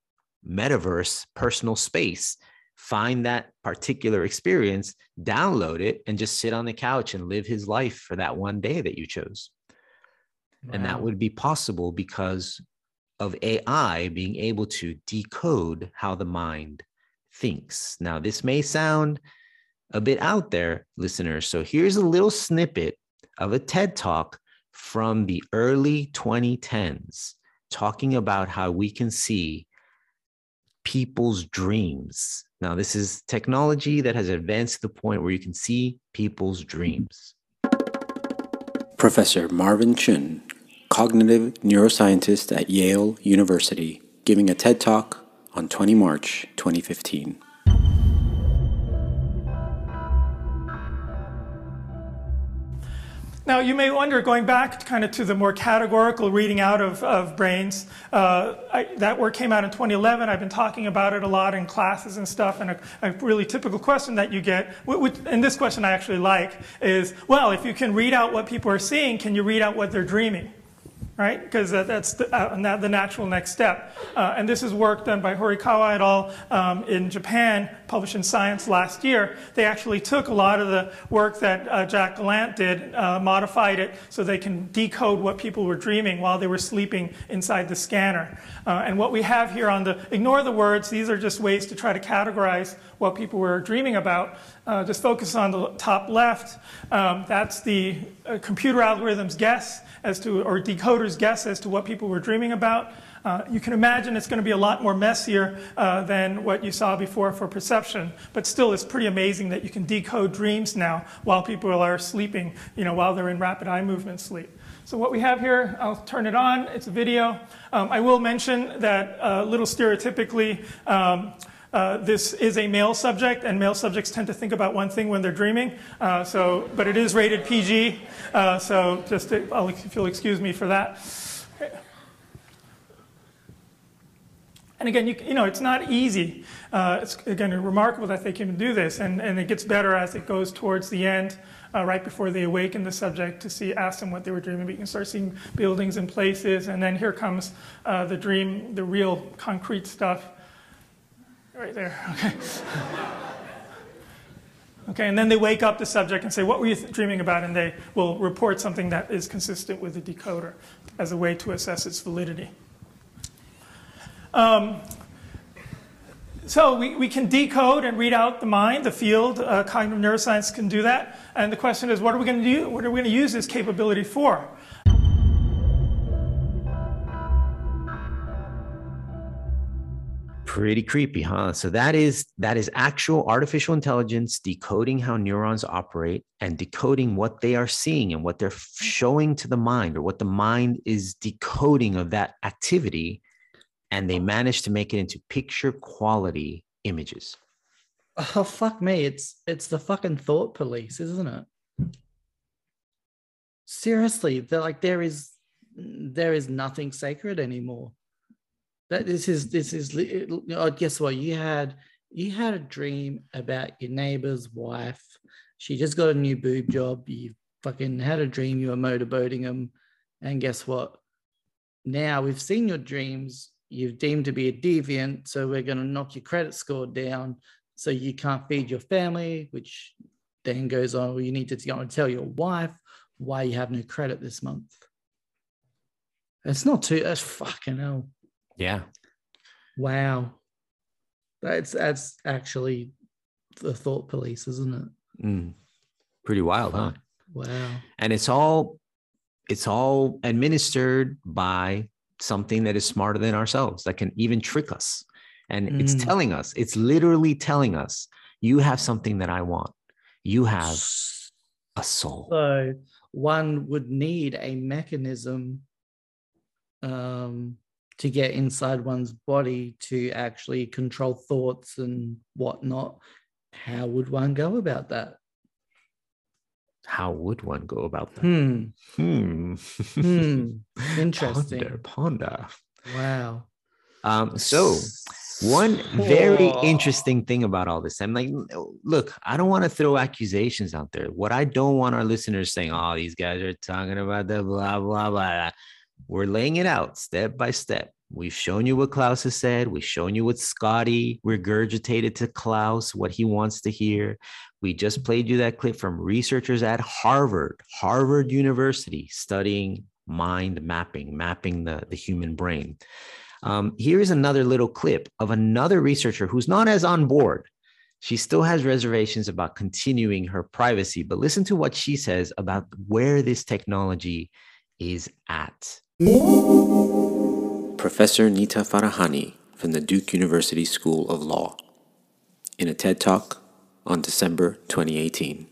Speaker 1: metaverse personal space find that particular experience download it and just sit on the couch and live his life for that one day that you chose and that would be possible because of AI being able to decode how the mind thinks. Now, this may sound a bit out there, listeners. So here's a little snippet of a TED talk from the early 2010s talking about how we can see people's dreams. Now, this is technology that has advanced to the point where you can see people's dreams.
Speaker 8: Professor Marvin Chun, cognitive neuroscientist at Yale University, giving a TED Talk on 20 March 2015.
Speaker 9: Now, you may wonder, going back kind of to the more categorical reading out of, of brains, uh, I, that work came out in 2011. I've been talking about it a lot in classes and stuff. And a, a really typical question that you get, wh- which, and this question I actually like, is well, if you can read out what people are seeing, can you read out what they're dreaming?
Speaker 10: Right? Because that, that's the, uh, the, natural next step. Uh, and this is work done by Horikawa et al. Um, in Japan, published in Science last year. They actually took a lot of the work that uh, Jack Gallant did, uh, modified it so they can decode what people were dreaming while they were sleeping inside the scanner. Uh, and what we have here on the, ignore the words, these are just ways to try to categorize what people were dreaming about. Uh, just focus on the top left. Um, that's the computer algorithm's guess as to, or decoders guess as to what people were dreaming about. Uh, you can imagine it's going to be a lot more messier uh, than what you saw before for perception, but still it's pretty amazing that you can decode dreams now while people are sleeping, you know, while they're in rapid eye movement sleep. So what we have here, I'll turn it on, it's a video. Um, I will mention that a uh, little stereotypically, um, uh, this is a male subject, and male subjects tend to think about one thing when they're dreaming. Uh, so, but it is rated PG, uh, so just to, if you'll excuse me for that. And again, you, you, know, it's not easy. Uh, it's again remarkable that they can do this, and, and it gets better as it goes towards the end. Uh, right before they awaken the subject to see, ask them what they were dreaming. But you can start seeing buildings and places, and then here comes the dream, the real concrete stuff. Right there, okay. okay, and then they wake up the subject and say, What were you dreaming about? And they will report something that is consistent with the decoder as a way to assess its validity. Um, so we, we can decode and read out the mind, the field. Uh, cognitive neuroscience can do that. And the question is, what are we going to do? What are we going to use this capability for?
Speaker 1: Pretty creepy huh? So that is that is actual artificial intelligence decoding how neurons operate and decoding what they are seeing and what they're showing to the mind or what the mind is decoding of that activity and they manage to make it into picture quality images.
Speaker 3: Oh fuck me. It's it's the fucking thought police isn't it? Seriously they're like there is there is nothing sacred anymore that this is this is oh, guess what? You had you had a dream about your neighbor's wife. She just got a new boob job. You fucking had a dream you were motorboating them and guess what? Now we've seen your dreams. You've deemed to be a deviant so we're going to knock your credit score down so you can't feed your family which then goes on well, you need to go and tell your wife why you have no credit this month. It's not too that's fucking hell
Speaker 1: yeah.
Speaker 3: Wow. That's that's actually the thought police, isn't it?
Speaker 1: Mm. Pretty wild, huh?
Speaker 3: Wow.
Speaker 1: And it's all it's all administered by something that is smarter than ourselves that can even trick us. And mm. it's telling us, it's literally telling us, you have something that I want. You have a soul.
Speaker 3: So one would need a mechanism um, to get inside one's body to actually control thoughts and whatnot. How would one go about that?
Speaker 1: How would one go about that?
Speaker 3: Hmm.
Speaker 1: Hmm.
Speaker 3: hmm. [laughs] Interesting.
Speaker 1: Ponder, ponder.
Speaker 3: Wow.
Speaker 1: Um, so one very interesting thing about all this, I'm like, look, I don't want to throw accusations out there. What I don't want our listeners saying, oh, these guys are talking about the blah, blah, blah. We're laying it out step by step. We've shown you what Klaus has said. We've shown you what Scotty regurgitated to Klaus, what he wants to hear. We just played you that clip from researchers at Harvard, Harvard University, studying mind mapping, mapping the, the human brain. Um, here is another little clip of another researcher who's not as on board. She still has reservations about continuing her privacy, but listen to what she says about where this technology is at.
Speaker 11: Professor Nita Farahany from the Duke University School of Law in a TED Talk on December 2018.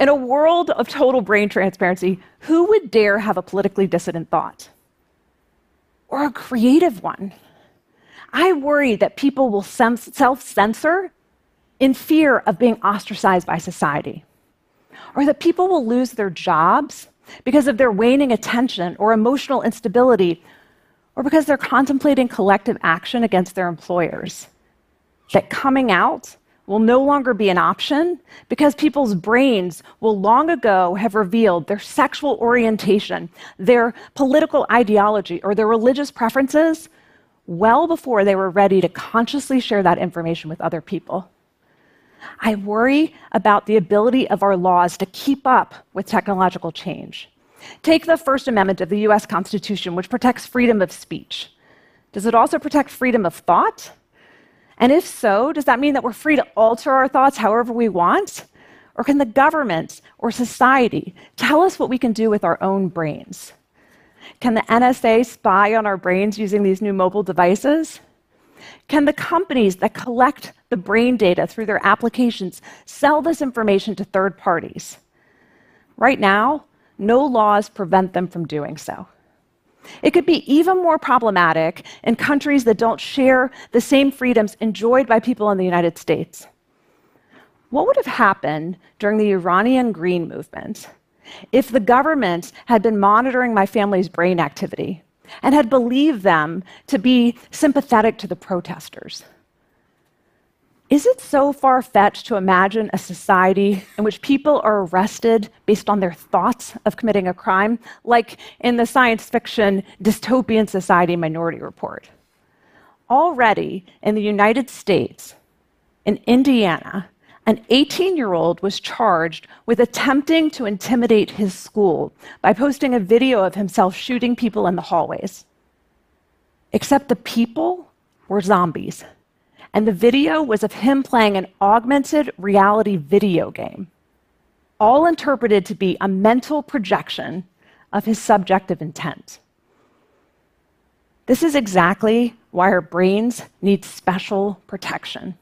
Speaker 12: In a world of total brain transparency, who would dare have a politically dissident thought? Or a creative one? I worry that people will self censor in fear of being ostracized by society, or that people will lose their jobs because of their waning attention or emotional instability, or because they're contemplating collective action against their employers. That coming out will no longer be an option because people's brains will long ago have revealed their sexual orientation, their political ideology, or their religious preferences well before they were ready to consciously share that information with other people. I worry about the ability of our laws to keep up with technological change. Take the First Amendment of the US Constitution, which protects freedom of speech. Does it also protect freedom of thought? And if so, does that mean that we're free to alter our thoughts however we want? Or can the government or society tell us what we can do with our own brains? Can the NSA spy on our brains using these new mobile devices? Can the companies that collect the brain data through their applications sell this information to third parties? Right now, no laws prevent them from doing so. It could be even more problematic in countries that don't share the same freedoms enjoyed by people in the United States. What would have happened during the Iranian Green Movement if the government had been monitoring my family's brain activity and had believed them to be sympathetic to the protesters? Is it so far fetched to imagine a society in which people are arrested based on their thoughts of committing a crime, like in the science fiction dystopian society Minority Report? Already in the United States, in Indiana, an 18 year old was charged with attempting to intimidate his school by posting a video of himself shooting people in the hallways. Except the people were zombies and the video was of him playing an augmented reality video game, all interpreted to be a mental projection of his subjective intent. This is exactly why our brains need special protection.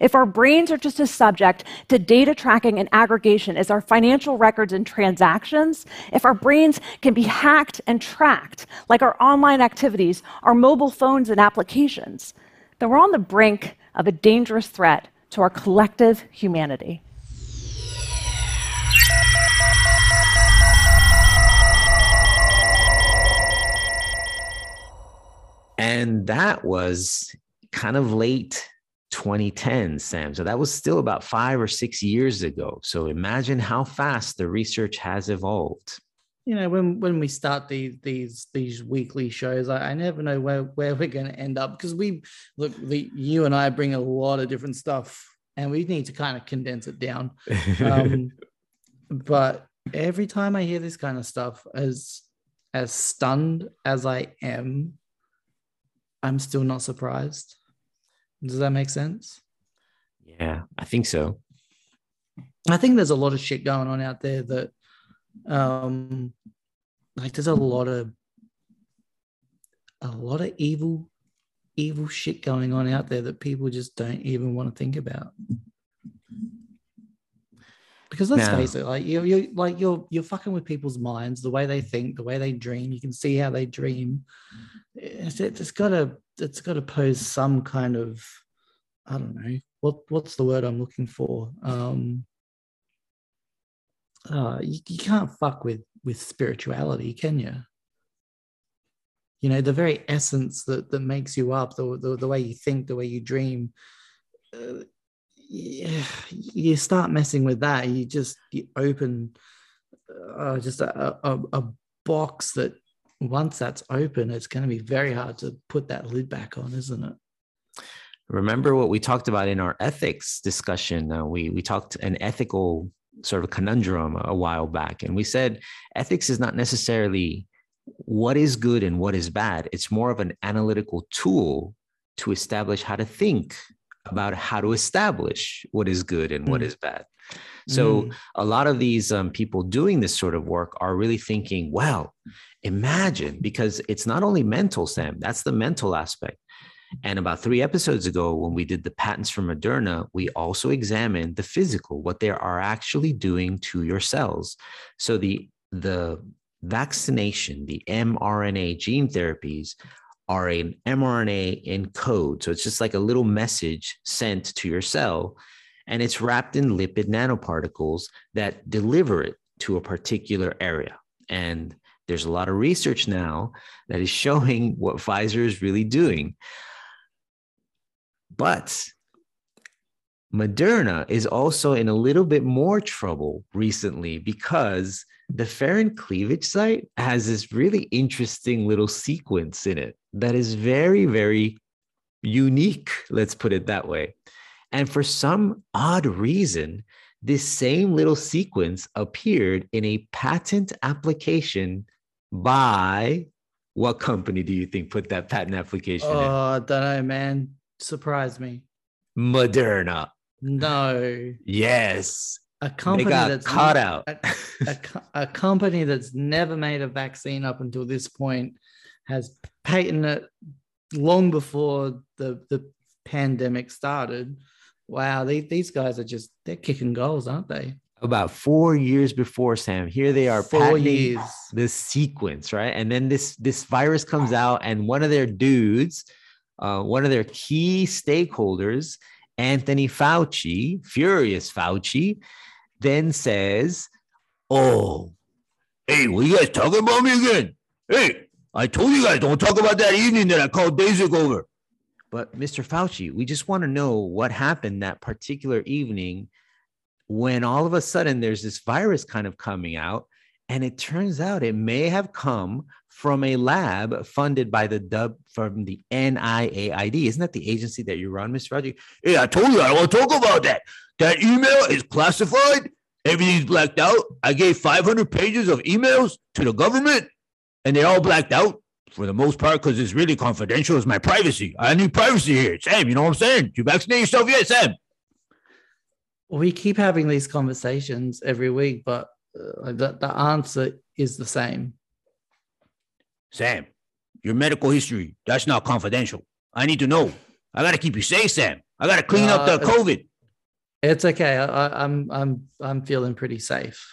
Speaker 12: If our brains are just as subject to data tracking and aggregation as our financial records and transactions, if our brains can be hacked and tracked like our online activities, our mobile phones and applications, then we're on the brink of a dangerous threat to our collective humanity.
Speaker 1: And that was kind of late 2010, Sam. So that was still about five or six years ago. So imagine how fast the research has evolved
Speaker 3: you know when when we start these these these weekly shows i, I never know where where we're going to end up because we look the, you and i bring a lot of different stuff and we need to kind of condense it down. Um, [laughs] but every time i hear this kind of stuff as as stunned as i am i'm still not surprised. Does that make sense?
Speaker 1: Yeah i think so.
Speaker 3: I think there's a lot of shit going on out there that um like there's a lot of a lot of evil evil shit going on out there that people just don't even want to think about. Because let's face it like you're, you're like you're you're fucking with people's minds the way they think the way they dream you can see how they dream. It's, it's got to it's got to pose some kind of i don't know what what's the word i'm looking for? Um uh, you, you can't fuck with with spirituality, can you? You know, the very essence that that makes you up, the the, the way you think, the way you dream. Uh, yeah, you start messing with that. You just you open uh, just a, a, a box that once that's open, it's going to be very hard to put that lid back on, isn't it?
Speaker 1: Remember what we talked about in our ethics discussion? Uh, we we talked an ethical sort of conundrum a while back. And we said ethics is not necessarily what is good and what is bad, it's more of an analytical tool to establish how to think about how to establish what is good and mm. what is bad. So mm. a lot of these um, people doing this sort of work are really thinking, well, imagine because it's not only mental, Sam, that's the mental aspect. And about three episodes ago, when we did the patents for Moderna, we also examined the physical, what they are actually doing to your cells. So the the vaccination, the mRNA gene therapies are an mRNA in code. So it's just like a little message sent to your cell, and it's wrapped in lipid nanoparticles that deliver it to a particular area. And there's a lot of research now that is showing what Pfizer is really doing. But Moderna is also in a little bit more trouble recently because the furin cleavage site has this really interesting little sequence in it that is very, very unique. Let's put it that way. And for some odd reason, this same little sequence appeared in a patent application by what company do you think put that patent application
Speaker 3: Oh,
Speaker 1: in?
Speaker 3: I don't know, man. Surprise me.
Speaker 1: Moderna.
Speaker 3: No,
Speaker 1: Yes.
Speaker 3: a company that's
Speaker 1: caught out. [laughs]
Speaker 3: A, a a company that's never made a vaccine up until this point has patented it long before the the pandemic started. Wow, they, these guys are just they're kicking goals, aren't they?
Speaker 1: About four years before Sam, here they are
Speaker 3: Four
Speaker 1: patenting
Speaker 3: years.
Speaker 1: this sequence, right? And then this this virus comes out, and one of their dudes, uh, one of their key stakeholders, Anthony Fauci, furious Fauci, then says, "Oh, hey, what you guys talking about me again? Hey, I told you guys don't talk about that evening that I called Daszak over." But Mr. Fauci, we just want to know what happened that particular evening when all of a sudden there's this virus kind of coming out. And it turns out it may have come from a lab funded by the dub from the NIAID. Isn't that the agency that you run, Mr. Fauci? Hey, I told you I don't want to talk about that. That email is classified. Everything's blacked out. I gave 500 pages of emails to the government, and they're all blacked out for the most part because it's really confidential. It's my privacy. I need privacy here. Sam, you know what I'm saying? You vaccinate yourself yet, Sam?
Speaker 3: We keep having these conversations every week, but uh, the, the answer is the same.
Speaker 1: Sam, your medical history, that's not confidential. I need to know. I got to keep you safe, Sam. I got to clean up the
Speaker 3: Uh,
Speaker 1: COVID.
Speaker 3: It's okay. I, I, I'm I'm I'm feeling pretty safe.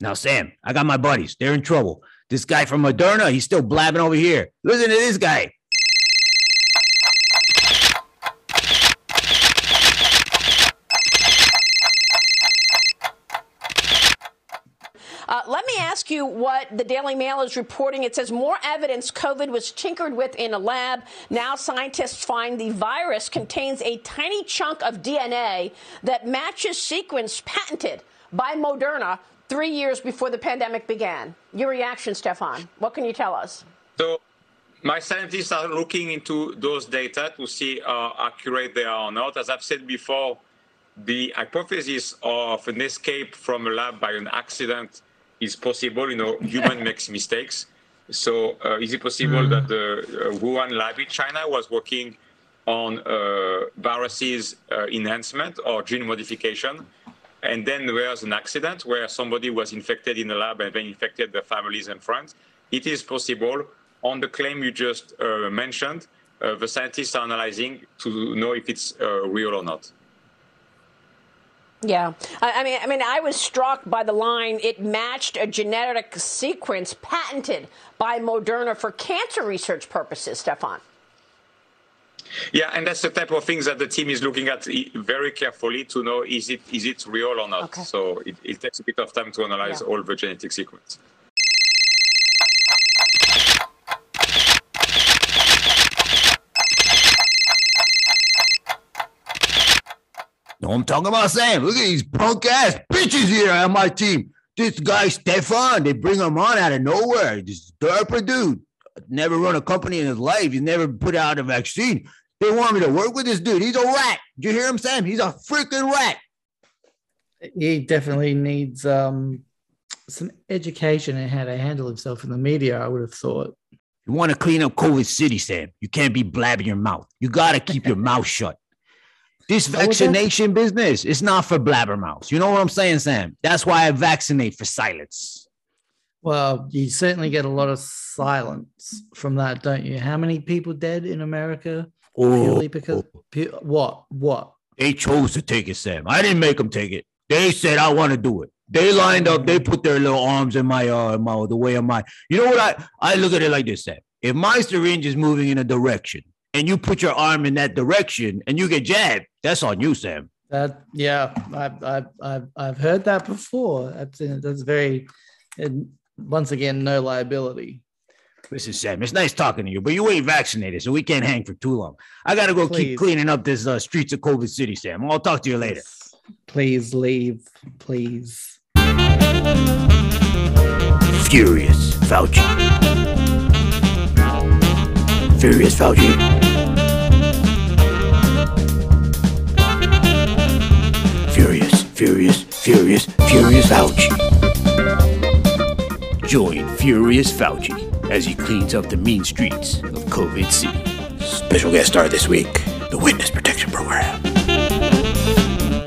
Speaker 1: Now, Sam, I got my buddies. They're in trouble. This guy from Moderna, he's still blabbing over here. Listen to this guy.
Speaker 13: Uh, let me ask you what the Daily Mail is reporting. It says more evidence COVID was tinkered with in a lab. Now scientists find the virus contains a tiny chunk of DNA that matches sequence patented by Moderna three years before the pandemic began. Your reaction, Stefan? What can you tell us?
Speaker 14: So my scientists are looking into those data to see how accurate they are or not. As I've said before, the hypothesis of an escape from a lab by an accident is possible. You know, human [laughs] makes mistakes. So uh, is it possible
Speaker 15: Mm.
Speaker 14: that the uh, Wuhan lab in China was working on uh, viruses uh, enhancement or gene modification? And then there was an accident where somebody was infected in the lab and then infected their families and friends. It is possible. On the claim you just uh, mentioned, uh, the scientists are analyzing to know if it's uh, real or not.
Speaker 13: Yeah, I, mean, I mean, I was struck by the line. It matched a genetic sequence patented by Moderna for cancer research purposes. Stefan.
Speaker 14: Yeah, and that's the type of things that the team is looking at very carefully to know is it is it real or not. So it, it takes a bit of time to analyze
Speaker 13: Yeah.
Speaker 14: all the genetic sequence.
Speaker 1: No, I'm talking about Sam. Look at these punk ass bitches here on my team. This guy Stefan, they bring him on out of nowhere. This derper dude, never run a company in his life. He's never put out a vaccine. They want me to work with this dude. He's a rat. Did you hear him, Sam? He's a freaking rat.
Speaker 3: He definitely needs um, some education in how to handle himself in the media. I would have thought.
Speaker 1: You want to clean up COVID City, Sam. You can't be blabbing your mouth. You got to keep your mouth shut. This
Speaker 3: Oh,
Speaker 1: vaccination business is not for blabbermouths. You know what I'm saying, Sam? That's why I vaccinate for silence.
Speaker 3: Well, you certainly get a lot of silence from that, don't you? How many people dead in America purely because pu- what? What?
Speaker 1: They chose to take it, Sam. I didn't make them take it. They said I want to do it. They lined up. They put their little arms in my uh, my the way of my. You know what I I look at it like this, Sam. If my syringe is moving in a direction and you put your arm in that direction and you get jabbed, that's on you, Sam.
Speaker 3: That yeah, I've I've I've, I've heard that before. That's that's very, and once again, no liability.
Speaker 1: This is Sam, it's nice talking to you, but you ain't vaccinated, so we can't hang for too long. I gotta go
Speaker 3: Please.
Speaker 1: keep cleaning up this uh, streets of COVID City, Sam. I'll talk to you later.
Speaker 3: Please leave, please.
Speaker 6: Furious Fauci. Furious Fauci. Furious, furious, furious, furious Fauci. Join Furious Fauci as he cleans up the mean streets of COVID City. Special guest star this week, the Witness Protection Program.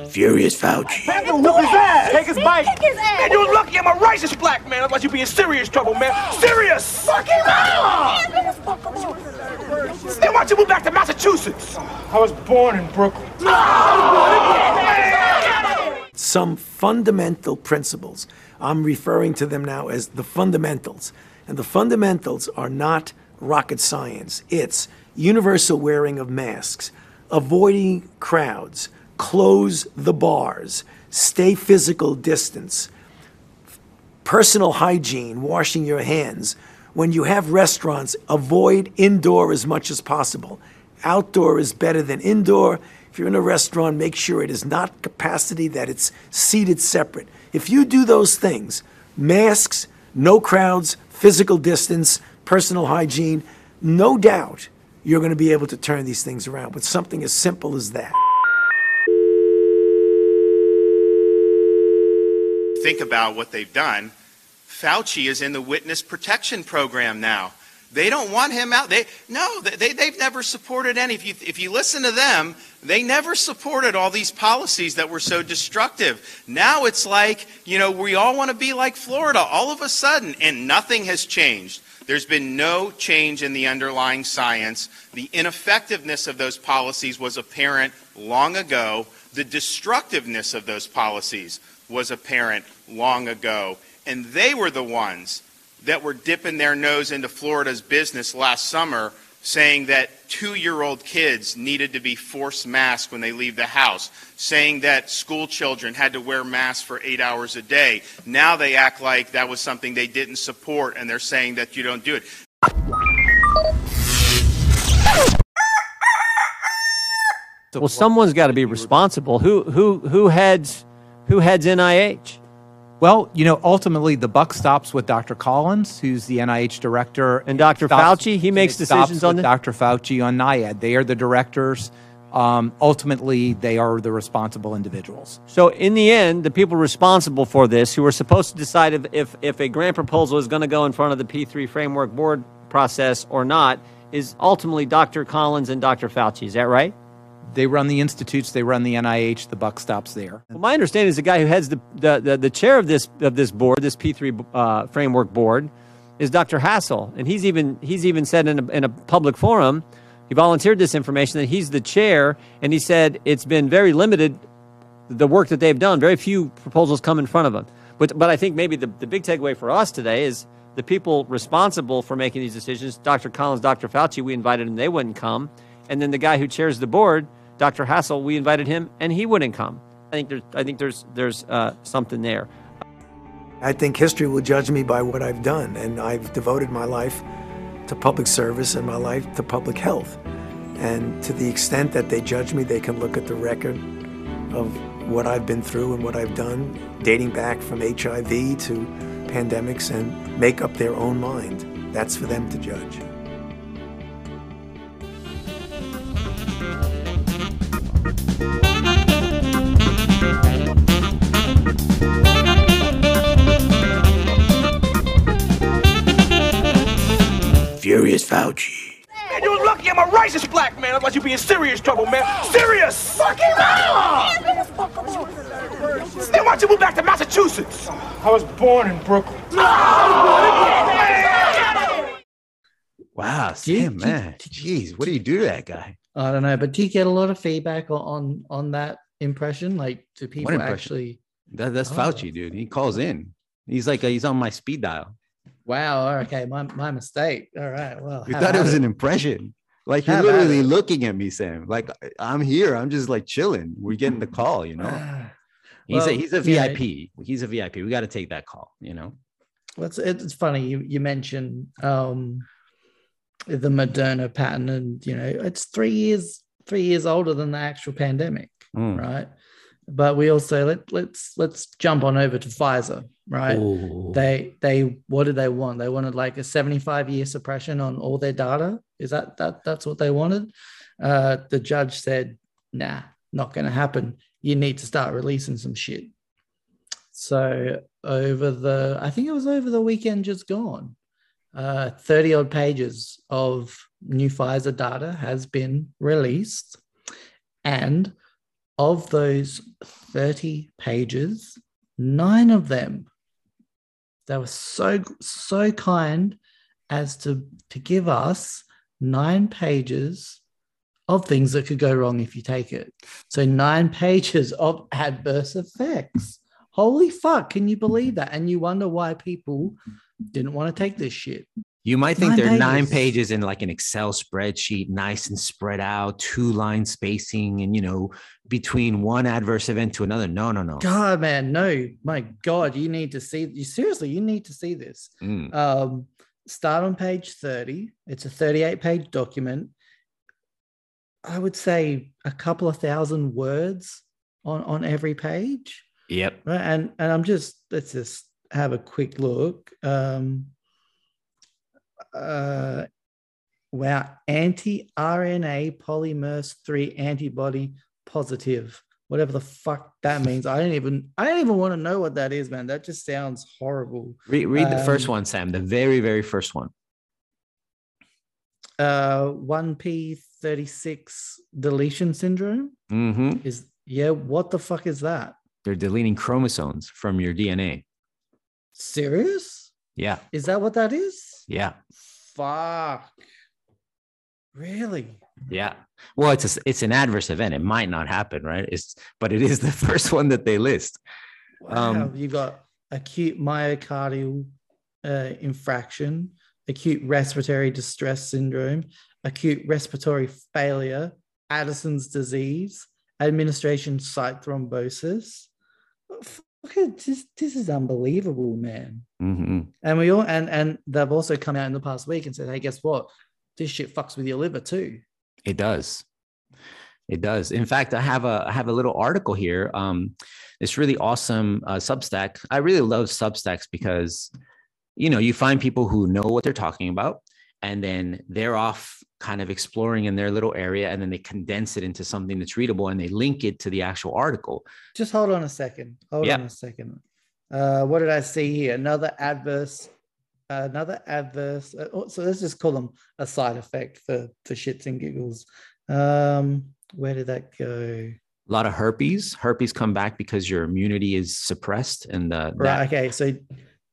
Speaker 6: Furious Fauci.
Speaker 15: Whoop his ass! Take his bike! Man, you're lucky I'm a righteous black man. Otherwise, you'd be in serious trouble, man. Serious! Fuck him out! Then why don't you move back to Massachusetts? I was born in Brooklyn.
Speaker 16: some fundamental principles. I'm referring to them now as the fundamentals. And the fundamentals are not rocket science, it's universal wearing of masks, avoiding crowds, close the bars, stay physical distance, personal hygiene, washing your hands. When you have restaurants, avoid indoor as much as possible. Outdoor is better than indoor. If you're in a restaurant, make sure it is not capacity, that it's seated separate. If you do those things, masks, no crowds, physical distance, personal hygiene, no doubt you're going to be able to turn these things around with something as simple as that.
Speaker 17: think about what they've done, Fauci is in the witness protection program now. They don't want him out. They no, they they've never supported any. If you if you listen to them, they never supported all these policies that were so destructive. Now it's like you know we all want to be like Florida all of a sudden, and nothing has changed. There's been no change in the underlying science. The ineffectiveness of those policies was apparent long ago. The destructiveness of those policies was apparent long ago. And they were the ones that were dipping their nose into Florida's business last summer, saying that two year old kids needed to be forced masked when they leave the house, saying that school children had to wear masks for eight hours a day. Now they act like that was something they didn't support, and they're saying that you don't do it.
Speaker 18: Well, someone's got to be responsible. Who who who heads who heads NIH?
Speaker 19: Well, you know, ultimately the buck stops with Dr. Collins, who's the NIH director,
Speaker 18: And Dr.
Speaker 19: stops-
Speaker 18: Fauci, he makes decisions on this?
Speaker 19: Dr. Fauci on NIAID. They are the directors. Um, ultimately, they are the responsible individuals.
Speaker 18: So in the end, the people responsible for this, who are supposed to decide if if, if a grant proposal is going to go in front of the P3 framework board process or not, is ultimately Dr. Collins and Dr. Fauci. Is that right?
Speaker 19: They run the institutes. They run the NIH. The buck stops there.
Speaker 18: Well, my understanding is the guy who heads the, the, the, the chair of this of this board, this P3 uh, framework board, is Dr. Hassell, and he's even he's even said in a, in a public forum, he volunteered this information that he's the chair, and he said it's been very limited, the work that they've done. Very few proposals come in front of them. But but I think maybe the, the big takeaway for us today is the people responsible for making these decisions, Dr. Collins, Dr. Fauci, we invited them, they wouldn't come, and then the guy who chairs the board, Dr. Hassell, we invited him, and he wouldn't come. I think there's I think there's there's uh, something there.
Speaker 16: I think history will judge me by what I've done, and I've devoted my life to public service and my life to public health. And to the extent that they judge me, they can look at the record of what I've been through and what I've done, dating back from HIV to pandemics, and make up their own mind. That's for them to judge.
Speaker 6: Furious Fauci.
Speaker 15: Man, you're lucky I'm a righteous black man. Otherwise, you'd be in serious trouble, man. Serious! Fuck him out! Then why don't you move back to Massachusetts? I was born in Brooklyn.
Speaker 1: Wow,
Speaker 3: Do you-
Speaker 1: Sam, man. Jeez, what do you do to that guy?
Speaker 3: I don't know, but do you get a lot of feedback on on, on that impression? Like, do people actually?
Speaker 1: That, that's
Speaker 3: Oh.
Speaker 1: Fauci, dude. He calls in. He's like, uh, he's on my speed dial.
Speaker 3: Wow. Okay, my, my mistake. All right. Well,
Speaker 1: You thought it
Speaker 3: at
Speaker 1: was an impression. Like you're
Speaker 3: Have at
Speaker 1: literally looking at me, Sam. Like I'm here. I'm just like chilling. We're getting the call, you know. [sighs] He's a he's a
Speaker 3: yeah.
Speaker 1: VIP. He's a VIP. We got to take that call, you know.
Speaker 3: It's it's funny you you mentioned um, the Moderna pattern, and you know it's three years three years older than the actual pandemic,
Speaker 1: Mm.
Speaker 3: right? But we also let let's let's jump on over to Pfizer, right?
Speaker 1: Ooh.
Speaker 3: They they what did they want? They wanted like a seventy five year suppression on all their data. Is that that that's what they wanted? Uh, the judge said, "Nah, not going to happen. You need to start releasing some shit." So over the, I think it was over the weekend just gone, uh, 30 odd pages of new Pfizer data has been released. And of those 30 pages, nine of them, they were so, so kind as to, to give us nine pages of things that could go wrong if you take it. So nine pages of adverse effects. Holy fuck, can you believe that? And you wonder why people didn't want to take this shit.
Speaker 1: You might think
Speaker 3: Nine
Speaker 1: they're nine
Speaker 3: pages.
Speaker 1: pages in like an Excel spreadsheet, nice and spread out, two line spacing, and you know, between one adverse event to another. No, no, no.
Speaker 3: God, man, no, my God, you need to see you seriously, you need to see this.
Speaker 1: Mm.
Speaker 3: Um, start on page 30. It's a 38 page document. I would say a couple of thousand words on, on every page.
Speaker 1: Yep.
Speaker 3: Right. And and I'm just let's just have a quick look. Um uh wow, anti-RNA polymerase 3 antibody positive. Whatever the fuck that means. I don't even I don't even want to know what that is, man. That just sounds horrible.
Speaker 1: Read, read the first
Speaker 3: Um,
Speaker 1: one, Sam. The very, very first one.
Speaker 3: Uh 1p36 deletion syndrome
Speaker 1: hmm
Speaker 3: is yeah, what the fuck is that?
Speaker 1: They're deleting chromosomes from your DNA.
Speaker 3: Serious?
Speaker 1: Yeah.
Speaker 3: Is that what that is?
Speaker 1: Yeah.
Speaker 3: Fuck. Really?
Speaker 1: Yeah. Well, it's a, it's an adverse event. It might not happen, right? It's but it is the [laughs] first one that they list.
Speaker 3: Wow,
Speaker 1: Um,
Speaker 3: you've got acute myocardial uh, infraction, acute respiratory distress syndrome, acute respiratory failure, Addison's disease, administration site thrombosis. Fuck it, this, this is unbelievable, man.
Speaker 1: hmm
Speaker 3: And we all and and they've also come out in the past week and said, hey, guess what? This shit fucks with your liver too.
Speaker 1: It does. It does. In fact, I have a I have a little article here. Um, this really awesome uh, Substack. I really love Substacks because, you know, you find people who know what they're talking about, and then they're off kind of exploring in their little area, and then they condense it into something that's readable, and they link it to the actual article.
Speaker 3: Just hold on a second. Hold
Speaker 1: Yeah.
Speaker 3: on a second. Uh, what did I see here? Another adverse, another adverse. uh, oh, so let's just call them a side effect for for shits and giggles. Um, where did that go?
Speaker 1: A lot of herpes. Herpes come back because your immunity is suppressed, and the
Speaker 3: Right.
Speaker 1: that
Speaker 3: Okay. So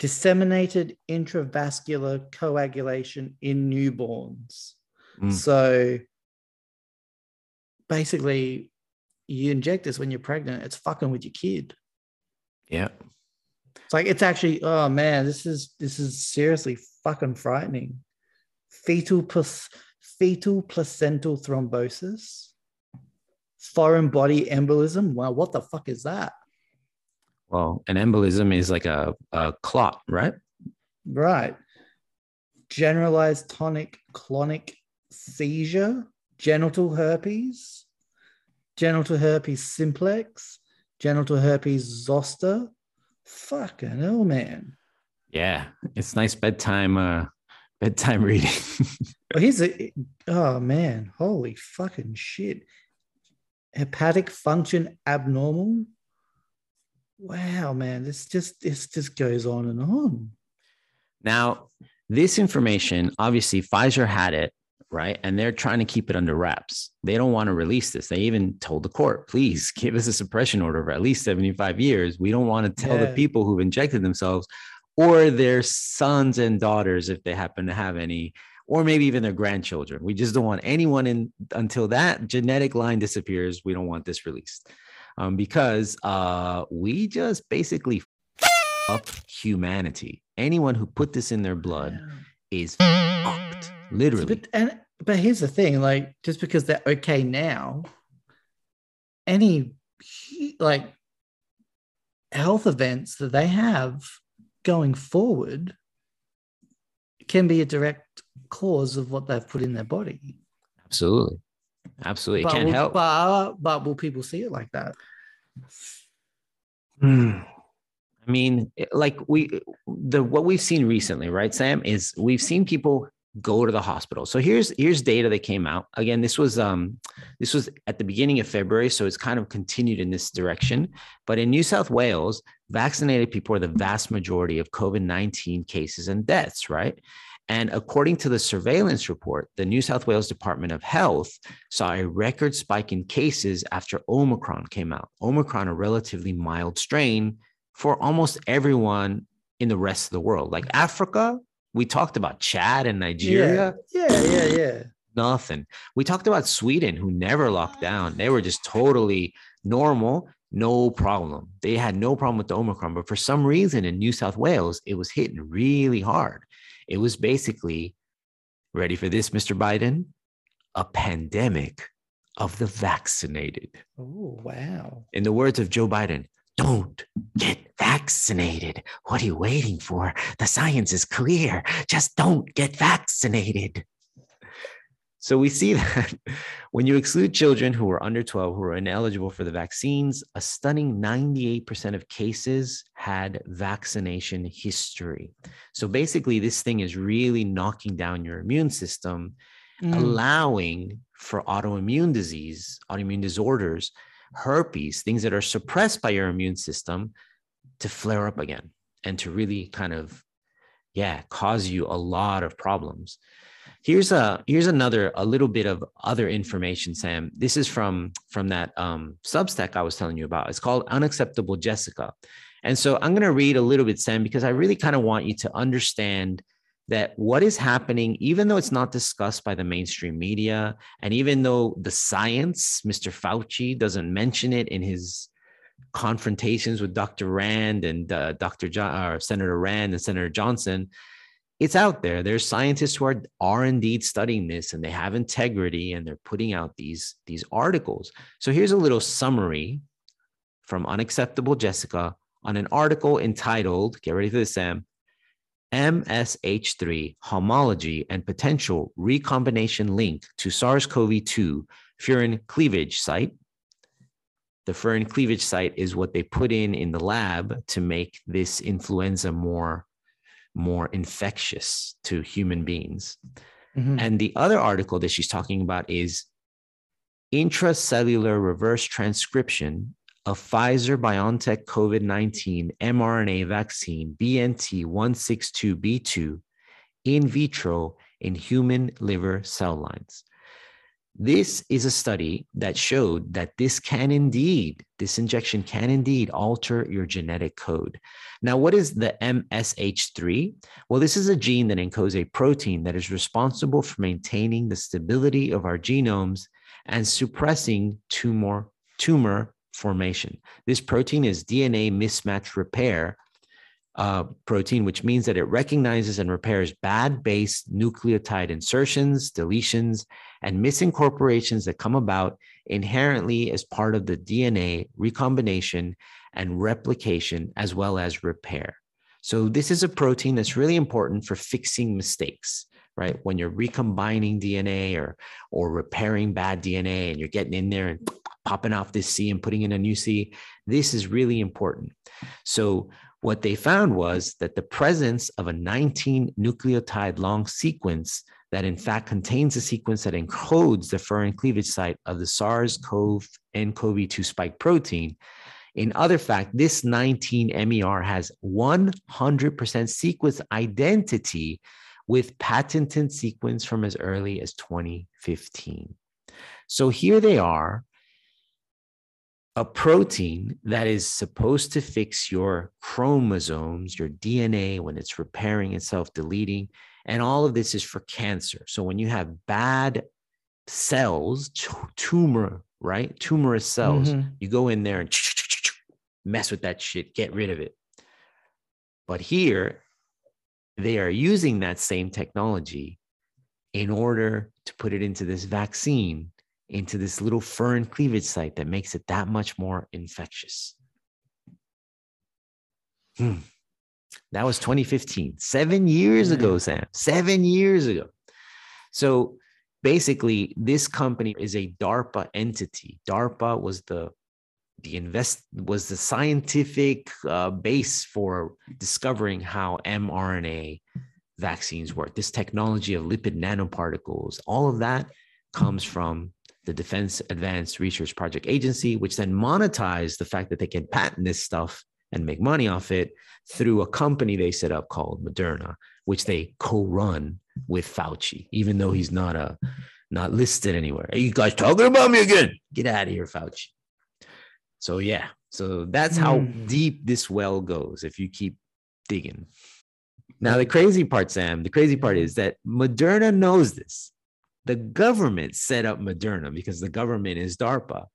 Speaker 3: disseminated intravascular coagulation in newborns.
Speaker 1: Mm.
Speaker 3: So basically, you inject this when you're pregnant. It's fucking with your kid.
Speaker 1: yeah.
Speaker 3: It's like it's actually, oh man, this is this is seriously fucking frightening. Fetal plus fetal placental thrombosis, foreign body embolism. Wow, what the fuck is that?
Speaker 1: Well, an embolism is like a, a clot, right?
Speaker 3: Right. Generalized tonic clonic seizure, genital herpes, genital herpes simplex, genital herpes zoster. Fucking hell, man.
Speaker 1: Yeah, it's nice bedtime uh bedtime [laughs] reading.
Speaker 3: Oh, here's a oh man, holy fucking shit. Hepatic function abnormal. Wow, man, this just this just goes on and on.
Speaker 1: now, this information, obviously Pfizer had it, right? And they're trying to keep it under wraps. They don't want to release this. They even told the court, please give us a suppression order for at least 75 years. We don't want to tell the people who've injected themselves or their sons and daughters, if they happen to have any, or maybe even their grandchildren. We just don't want anyone in until that genetic line disappears. We don't want this released um, because uh, we just basically up humanity. Anyone who put this in their blood is fucked, literally.
Speaker 3: But and but here's the thing, like just because they're okay now, any like health events that they have going forward can be a direct cause of what they've put in their body.
Speaker 1: Absolutely. Absolutely. It
Speaker 3: but
Speaker 1: can't
Speaker 3: will,
Speaker 1: help.
Speaker 3: But, but will people see it like that?
Speaker 1: Hmm. I mean, like we the what we've seen recently, right, Sam, is we've seen people go to the hospital. So here's here's data that came out. Again, this was um this was at the beginning of February, so it's kind of continued in this direction. But in New South Wales, vaccinated people are the vast majority of COVID-19 cases and deaths, right? And according to the surveillance report, the New South Wales Department of Health saw a record spike in cases after Omicron came out. Omicron, a relatively mild strain for almost everyone in the rest of the world. Like Africa, we talked about Chad and Nigeria.
Speaker 3: Yeah, yeah, yeah, yeah.
Speaker 1: Nothing. We talked about Sweden, who never locked down. They were just totally normal, no problem. They had no problem with the Omicron. But for some reason in New South Wales, it was hitting really hard. It was basically, ready for this, Mr. Biden? A pandemic of the vaccinated.
Speaker 3: Oh, wow.
Speaker 1: In the words of Joe Biden, don't get vaccinated. What are you waiting for? The science is clear. Just don't get vaccinated. So we see [laughs] that when you exclude children who are under 12 who are ineligible for the vaccines, a stunning 98% of cases had vaccination history. So basically, this thing is really knocking down your immune system,
Speaker 3: Mm.
Speaker 1: allowing for autoimmune disease, autoimmune disorders, herpes, things that are suppressed by your immune system to flare up again and to really kind of, yeah, cause you a lot of problems. Here's a here's another a little bit of other information, Sam. This is from from that um, Substack I was telling you about. It's called Unacceptable Jessica, and so I'm going to read a little bit, Sam, because I really kind of want you to understand that what is happening, even though it's not discussed by the mainstream media, and even though the science, Mr. Fauci doesn't mention it in his confrontations with Dr. Rand and uh, Dr. John, or Senator Rand and Senator Johnson, it's out there. There's scientists who are are indeed studying this, and they have integrity, and they're putting out these these articles. So here's a little summary from Unacceptable Jessica on an article entitled, "Get ready for this, Sam." MSH3 homology and potential recombination link to SARS CoV 2 furin cleavage site. The furin cleavage site is what they put in in the lab to make this influenza more, more infectious to human beings.
Speaker 3: Mhm.
Speaker 1: And the other article that she's talking about is intracellular reverse transcription of Pfizer BioNTech COVID 19 mRNA vaccine BNT 162b2 in vitro in human liver cell lines. This is a study that showed that this can indeed, this injection can indeed alter your genetic code. Now, what is the MSH3? Well, this is a gene that encodes a protein that is responsible for maintaining the stability of our genomes and suppressing tumor, tumor formation. This protein is DNA mismatch repair uh, protein, which means that it recognizes and repairs bad base nucleotide insertions, deletions, and misincorporations that come about inherently as part of the DNA recombination and replication, as well as repair. So, this is a protein that's really important for fixing mistakes right when you're recombining dna or or repairing bad dna and you're getting in there and popping off this c and putting in a new c this is really important so what they found was that the presence of a 19 nucleotide long sequence that in fact contains a sequence that encodes the furin cleavage site of the SARS-CoV and CoV-2 spike protein. In other fact, this 19 MER has 100% sequence identity with patented sequence from as early as 2015. So here they are, a protein that is supposed to fix your chromosomes, your DNA when it's repairing itself, deleting, and all of this is for cancer. So when you have bad cells, tumor, right? Tumorous cells,
Speaker 3: Mhm.
Speaker 1: you go in there and mess with that shit, get rid of it. But here, they are using that same technology in order to put it into this vaccine, into this little furin cleavage site that makes it that much more infectious. Hmm. That was 2015, seven years ago, Sam. Seven years ago. So basically, this company is a DARPA entity. DARPA was the the invest was the scientific uh, base for discovering how mRNA vaccines work. This technology of lipid nanoparticles, all of that comes from the Defense Advanced Research Project Agency, which then monetized the fact that they can patent this stuff and make money off it through a company they set up called Moderna, which they co-run with Fauci, even though he's not a not listed anywhere. Hey, you guys talking about me again? Get out of here, Fauci. So yeah, so that's how
Speaker 3: Hmm.
Speaker 1: deep this well goes if you keep digging. Now the crazy part, Sam, the crazy part is that Moderna knows this. The government set up Moderna because the government is DARPA.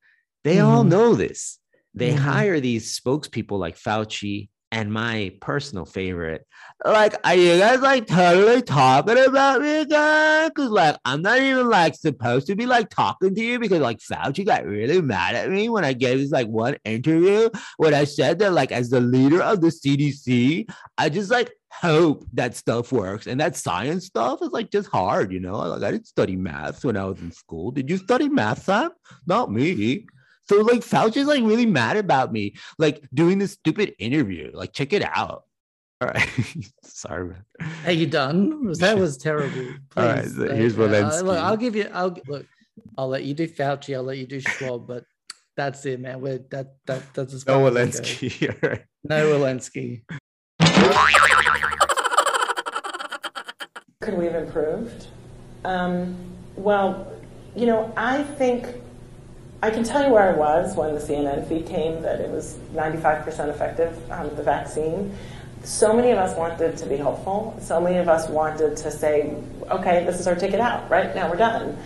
Speaker 1: They all
Speaker 3: Mhm.
Speaker 1: know this. They
Speaker 3: Mhm.
Speaker 1: hire these spokespeople like Fauci and my personal favorite. Like, are you guys like totally talking about me again? Because like I'm not even like supposed to be like talking to you because like Fauci got really mad at me when I gave this like one interview when I said that like as the leader of the CDC, I just like hope that stuff works. And that science stuff is like just hard, you know. Like I didn't study math when I was in school. Did you study math, Sam? Not me. So like Fauci's like really mad about me, like doing this stupid interview. Like, check it out. All right. [laughs] Sorry, man.
Speaker 3: Are you done? [laughs] That was terrible.
Speaker 1: All right,
Speaker 3: Please,
Speaker 1: so here's
Speaker 3: uh,
Speaker 1: Walensky.
Speaker 3: look, I'll give you. I'll look. I'll let you do Fauci. I'll let you do Schwab. But that's it, man. We're that that that's as
Speaker 1: No Walensky. [laughs] Right.
Speaker 3: No Walensky.
Speaker 20: Could we have improved? Um, well, you know, I think I can tell you where I was when the CNN feed came that it was 95% effective, um, the vaccine. So many of us wanted to be hopeful. So many of us wanted to say, okay, this is our ticket out, right? Now we're done.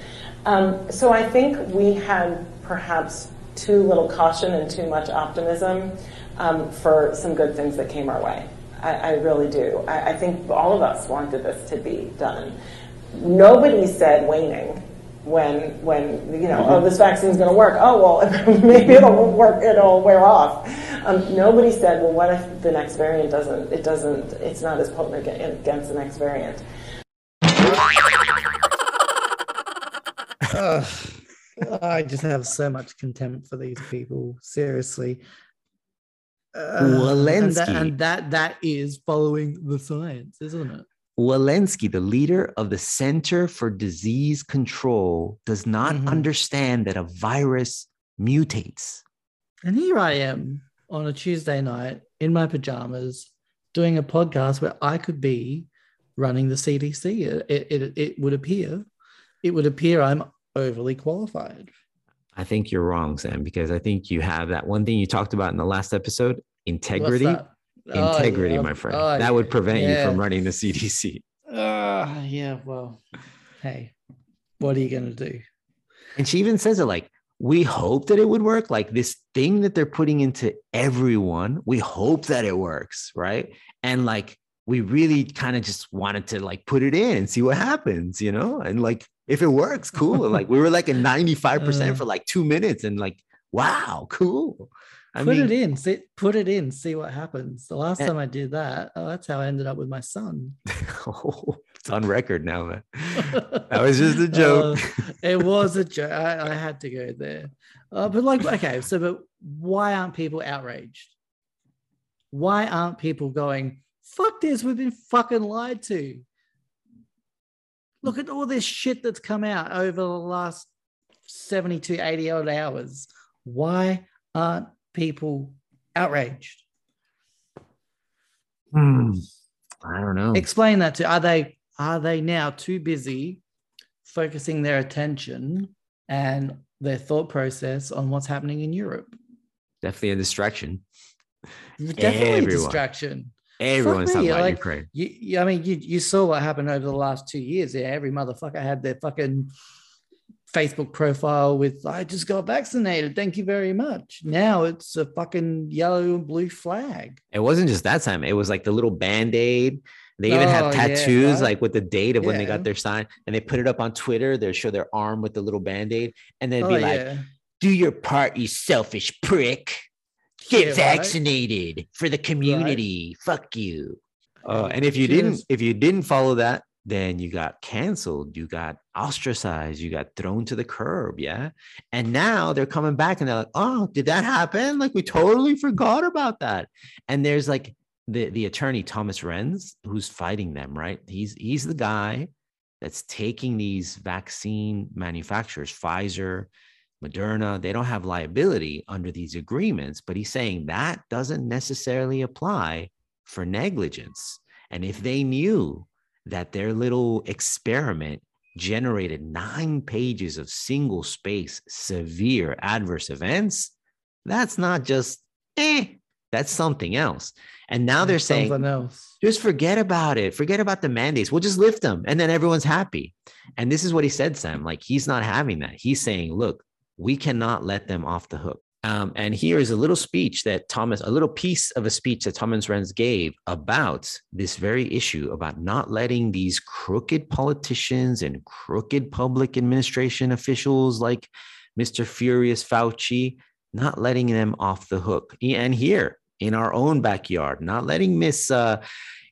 Speaker 20: Um, so I think we had perhaps too little caution and too much optimism um, for some good things that came our way. I, I really do. I, I think all of us wanted this to be done. Nobody said waning when when you know oh this vaccine's going to work. Oh well [laughs] maybe it'll work. It'll wear off. Um, nobody said well what if the next variant doesn't it doesn't it's not as potent against the next variant. [laughs]
Speaker 3: Ugh. I just have so much contempt for these people. Seriously. Uh, and, that,
Speaker 1: Walensky.
Speaker 3: and that that is following the science, isn't it?
Speaker 1: Walensky, the leader of the Center for Disease Control, does not
Speaker 3: Mhm.
Speaker 1: understand that a virus mutates.
Speaker 3: And here I am on a Tuesday night in my pajamas doing a podcast where I could be running the CDC. It, it, it would appear, it would appear I'm overly qualified.
Speaker 1: I think you're wrong, Sam, because I think you have that one thing you talked about in the last episode integrity.
Speaker 3: Oh,
Speaker 1: Integrity,
Speaker 3: yeah.
Speaker 1: my friend.
Speaker 3: Oh,
Speaker 1: that would
Speaker 3: yeah.
Speaker 1: prevent you from running the CDC.
Speaker 3: Uh, yeah, well, hey, what are you going to do?
Speaker 1: And she even says it like, we hope that it would work. Like this thing that they're putting into everyone, we hope that it works. Right. And like, we really kind of just wanted to like put it in and see what happens, you know? And like, if it works, cool. And like, we were like a [laughs] 95%
Speaker 3: Uh.
Speaker 1: for like two minutes and like, wow, cool. I
Speaker 3: put
Speaker 1: mean,
Speaker 3: it in, see, put it in, see what happens. The last
Speaker 1: Eh.
Speaker 3: time I did that, oh, that's how I ended up with my son. [laughs]
Speaker 1: oh, it's on record now, man. [laughs] That was just a joke.
Speaker 3: Uh, it was a joke. I, I had to go there. Uh, but like, okay, so but why aren't people outraged? Why aren't people going, fuck this, we've been fucking lied to? Look at all this shit that's come out over the last 72, 80 odd hours. Why aren't people outraged?
Speaker 1: Hmm, I don't know.
Speaker 3: Explain that to are they are they now too busy focusing their attention and their thought process on what's happening in Europe?
Speaker 1: Definitely a distraction.
Speaker 3: Definitely a distraction.
Speaker 1: Everyone's talking about
Speaker 3: like,
Speaker 1: Ukraine.
Speaker 3: You, you- I mean, you, you saw what happened over the last two years. Yeah, every motherfucker had their fucking Facebook profile with "I just got vaccinated, thank you very much." Now it's a fucking yellow and blue flag.
Speaker 1: It wasn't just that time. It was like the little band aid. They even have
Speaker 3: Oh, yeah,
Speaker 1: tattoos
Speaker 3: right?
Speaker 1: like with the date of when they got their sign, and they put it up on Twitter. They show their arm with the little band aid, and they'd
Speaker 3: Oh,
Speaker 1: be like,
Speaker 3: yeah.
Speaker 1: "Do your part, you selfish prick. Get
Speaker 3: Yeah, right.
Speaker 1: vaccinated for the community. Fuck you." Uh, and if you didn't, if you didn't follow that, then you got canceled, you got ostracized, you got thrown to the curb, yeah. And now they're coming back and they're like, "Oh, did that happen? Like we totally forgot about that." And there's like the the attorney Thomas Renz who's fighting them, right? He's he's the guy that's taking these vaccine manufacturers, Pfizer, Moderna, they don't have liability under these agreements, but he's saying that doesn't necessarily apply for negligence. And if they knew that their little experiment generated nine pages of single space severe adverse events, that's not just eh, that's something else. And now they're saying
Speaker 3: else.
Speaker 1: just forget about it. Forget about the mandates. We'll just lift them and then everyone's happy. And this is what he said, Sam. Like he's not having that. He's saying, look, we cannot let them off the hook. Um, and here is a little speech that Thomas, a little piece of a speech that Thomas Renz gave about this very issue about not letting these crooked politicians and crooked public administration officials like Mr. Furious Fauci, not letting them off the hook. And here in our own backyard, not letting Miss, uh,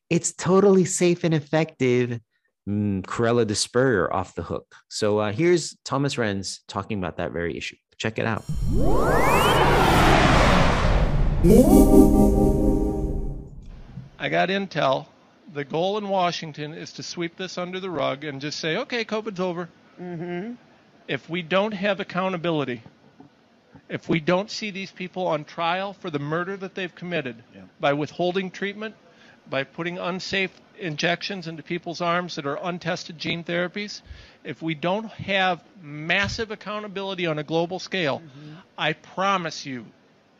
Speaker 1: it's totally safe and effective, mm, Corella de Spurrier off the hook. So uh, here's Thomas Renz talking about that very issue. Check it out.
Speaker 21: I got intel. The goal in Washington is to sweep this under the rug and just say, okay, COVID's over.
Speaker 22: Mm-hmm.
Speaker 21: If we don't have accountability, if we don't see these people on trial for the murder that they've committed by withholding treatment, by putting unsafe injections into people's arms that are untested gene therapies, if we don't have massive accountability on a global scale, I promise you,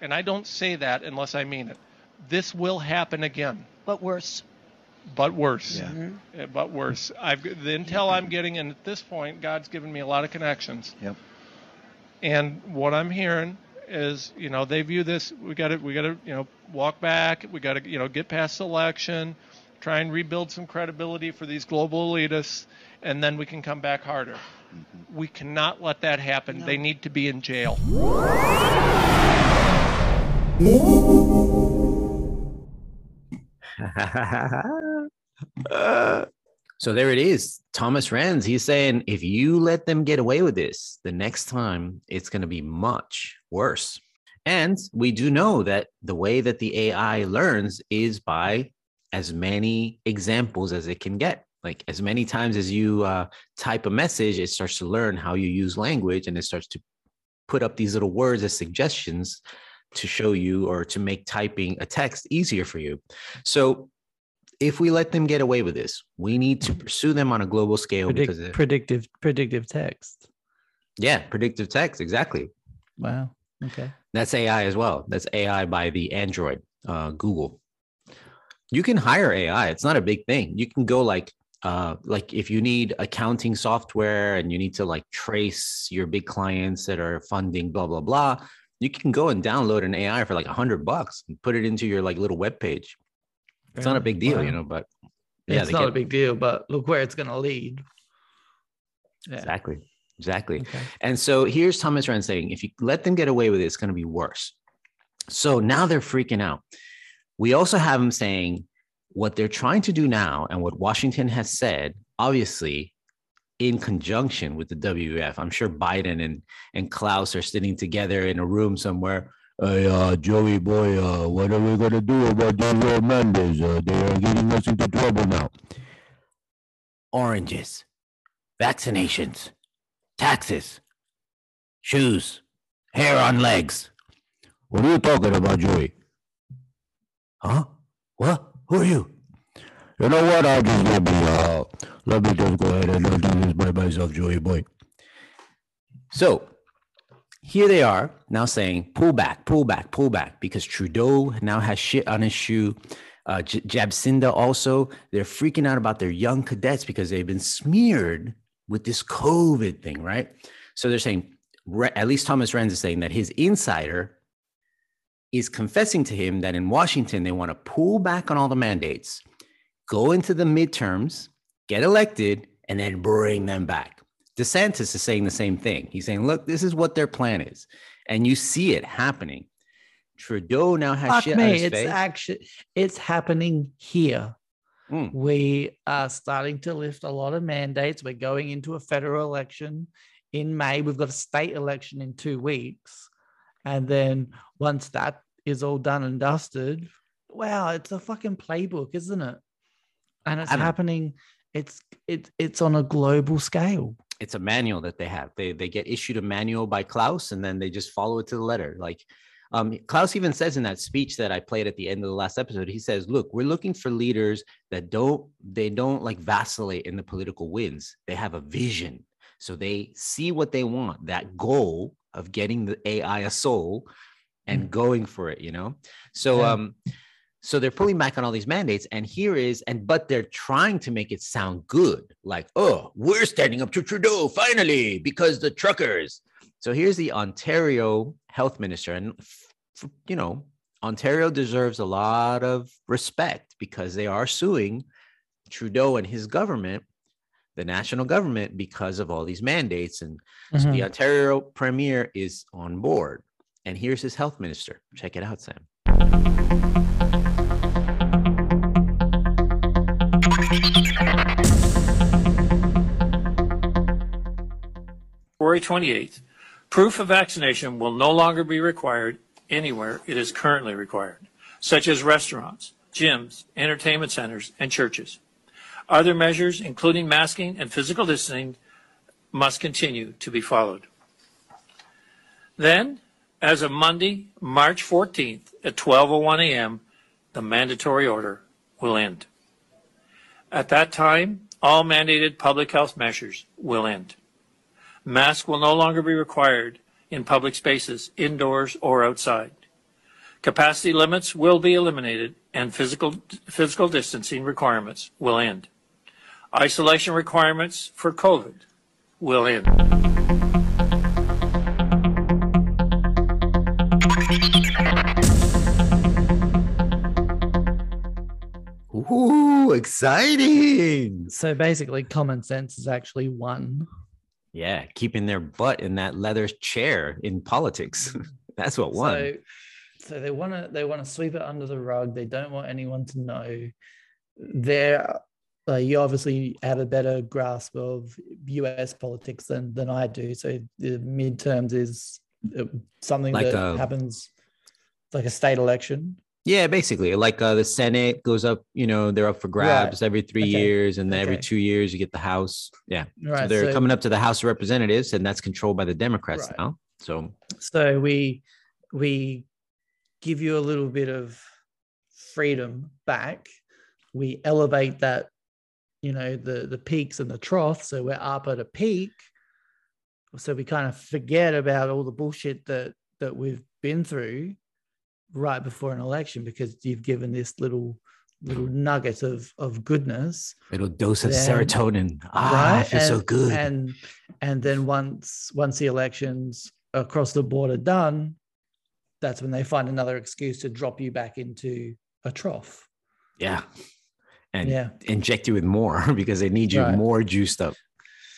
Speaker 21: and I don't say that unless I mean it, this will happen again.
Speaker 22: But worse.
Speaker 21: But worse.
Speaker 22: Yeah. Mhm.
Speaker 21: Uh, But worse. I've the intel I'm getting, and at this point, God's given me a lot of connections.
Speaker 19: Yep.
Speaker 21: And what I'm hearing is, you know, they view this. We got to, we got to, you know, walk back. We got to, you know, get past the election, try and rebuild some credibility for these global elitists, and then we can come back harder. Mm-hmm. We cannot let that happen. They need to be in jail. [laughs]
Speaker 1: so there it is. Thomas Renz, he's saying if you let them get away with this, the next time it's going to be much worse. And we do know that the way that the AI learns is by as many examples as it can get. Like as many times as you uh, type a message, it starts to learn how you use language and it starts to put up these little words as suggestions to show you or to make typing a text easier for you. So if we let them get away with this, we need to pursue them on a global scale
Speaker 3: Predict-
Speaker 1: because it-
Speaker 3: predictive predictive text.
Speaker 1: yeah, predictive text, exactly.
Speaker 3: Wow. Okay.
Speaker 1: That's AI as well. That's AI by the Android, uh, Google. You can hire AI. It's not a big thing. You can go like, uh, like if you need accounting software and you need to like trace your big clients that are funding, blah blah blah. You can go and download an AI for like a hundred bucks and put it into your like little web page. It's not a big deal, you know. But yeah,
Speaker 3: it's not a big deal, but look where it's going to lead. Yeah.
Speaker 1: Exactly. Exactly. And so here's Thomas Renz saying if you let them get away with it, it's going to be worse. So now they're freaking out. We also have them saying what they're trying to do now and what Washington has said, obviously, in conjunction with the WEF. I'm sure Biden and, and Klaus are sitting together in a room somewhere. Hey, uh, Joey boy, uh, what are we going to do about these mandates? Uh, they are getting us into trouble now. Oranges, vaccinations, taxes, shoes, hair on legs. What are you talking about, Joey? Huh? What? Who are you? You know what? I'll just let me, uh, let me just go ahead and do this by myself, Joey boy. So here they are now saying, pull back, pull back, pull back, because Trudeau now has shit on his shoe. Uh, J- Jabsinda also, they're freaking out about their young cadets because they've been smeared with this COVID thing, right? So they're saying, at least Thomas Renz is saying that his insider is confessing to him that in Washington, they want to pull back on all the mandates, go into the midterms, get elected, and then bring them back. DeSantis is saying the same thing. He's saying, look, this is what their plan is. And you see it happening. Trudeau now has
Speaker 3: Fuck
Speaker 1: shit on
Speaker 3: me,
Speaker 1: his
Speaker 3: it's
Speaker 1: face.
Speaker 3: actually it's happening here.
Speaker 1: Mm.
Speaker 3: We are starting to lift a lot of mandates. We're going into a federal election in May. We've got a state election in two weeks. And then once that is all done and dusted, wow, it's a fucking playbook, isn't it? And it's
Speaker 1: don't-
Speaker 3: happening. It's it's it's on a global scale.
Speaker 1: it's a manual that they have. They they get issued a manual by Klaus and then they just follow it to the letter. Like um, Klaus even says in that speech that I played at the end of the last episode, he says, "Look, we're looking for leaders that don't they don't like vacillate in the political winds. They have a vision, so they see what they want, that goal of getting the AI a soul, and going for it. You know, so
Speaker 3: Yeah.
Speaker 1: um." So they're pulling back on all these mandates, and here is, and but they're trying to make it sound good, like, oh, we're standing up to Trudeau finally because the truckers. So here's the Ontario health minister, and you know, Ontario deserves a lot of respect because they are suing Trudeau and his government, the national government, because of all these mandates. And so the
Speaker 3: Mhm.
Speaker 1: Ontario premier is on board. And here's his health minister. Check it out, Sam.
Speaker 22: February 28th, proof of vaccination will no longer be required anywhere it is currently required, such as restaurants, gyms, entertainment centers, and churches. Other measures, including masking and physical distancing, must continue to be followed. Then, as of Monday, March 14th at 12:01 a.m., the mandatory order will end. At that time, all mandated public health measures will end. Masks will no longer be required in public spaces, indoors or outside. Capacity limits will be eliminated and physical, physical distancing requirements will end. Isolation requirements for COVID will end.
Speaker 1: Ooh, exciting.
Speaker 3: So basically, common sense is actually one.
Speaker 1: Yeah, keeping their butt in that leather chair in politics. [laughs] That's what won.
Speaker 3: So, so they want to they want to sweep it under the rug. They don't want anyone to know. They're you obviously have a better grasp of U.S. politics than than I do. So the midterms is uh, something
Speaker 1: Like
Speaker 3: that
Speaker 1: a-
Speaker 3: happens like a state election.
Speaker 1: Yeah, basically, like uh, the Senate goes up, you know, they're up for grabs every three
Speaker 3: Okay.
Speaker 1: years, and then every two years you get the House. Yeah, so they're
Speaker 3: so-
Speaker 1: coming up to the House of Representatives, and that's controlled by the Democrats
Speaker 3: Right.
Speaker 1: now. So
Speaker 3: So we we give you a little bit of freedom back. We elevate that, you know, the the peaks and the troughs. So we're up at a peak. So we kind of forget about all the bullshit that that we've been through right before an election because you've given this little little nugget of of goodness
Speaker 1: little dose of
Speaker 3: then-
Speaker 1: serotonin. Ah, I feel so good.
Speaker 3: And and then once once the elections across the board are done, that's when they find another excuse to drop you back into a trough.
Speaker 1: yeah, and
Speaker 3: Yeah.
Speaker 1: inject you with more [laughs] because they need you
Speaker 3: Right.
Speaker 1: more juiced up.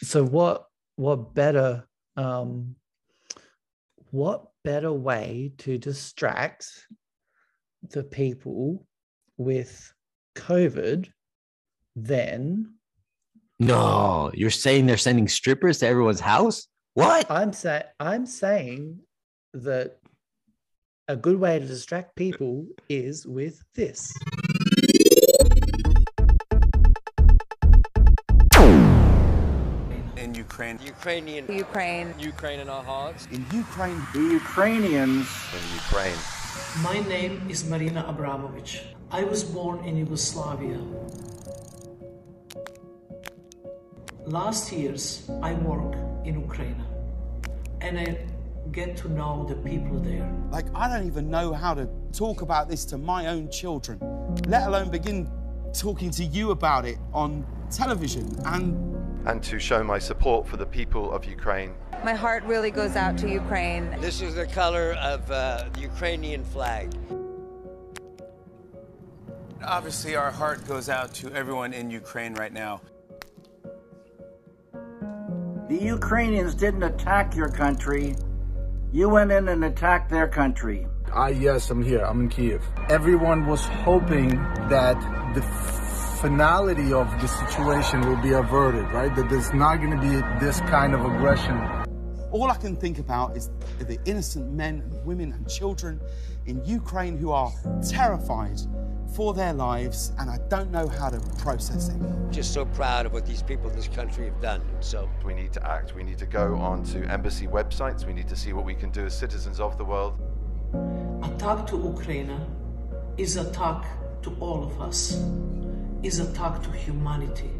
Speaker 3: So what what better um what better way to distract the people with COVID than
Speaker 1: No, you're saying they're sending strippers to everyone's house? What?
Speaker 3: I'm saying I'm saying that a good way to distract people is with this.
Speaker 23: Ukraine.
Speaker 24: Ukrainian. Ukraine. Ukraine in our hearts.
Speaker 23: In Ukraine. The Ukrainians. In Ukraine.
Speaker 25: My name is Marina Abramovich. I was born in Yugoslavia. Last years, I work in Ukraine and I get to know the people there.
Speaker 23: Like, I don't even know how to talk about this to my own children, let alone begin talking to you about it on television. And
Speaker 26: and to show my support for the people of Ukraine.
Speaker 24: My heart really goes out to Ukraine.
Speaker 27: This is the color of uh, the Ukrainian flag.
Speaker 23: obviously, our heart goes out to everyone in Ukraine right now.
Speaker 28: The Ukrainians didn't attack your country. You went in and attacked their country.
Speaker 23: Ah, yes, I'm here. I'm in Kiev. Everyone was hoping that the
Speaker 29: finality of the situation will be averted, right? That there's not going to be this kind of aggression.
Speaker 23: All I can think about is the innocent men and women and children in Ukraine who are terrified for their lives, and I don't know how to process it.
Speaker 27: Just so proud of what these people in this country have done. So
Speaker 26: We need to act. We need to go onto embassy websites. We need to see what we can do as citizens of the world.
Speaker 25: Attack to Ukraine is attack to all of us, is attack to humanity,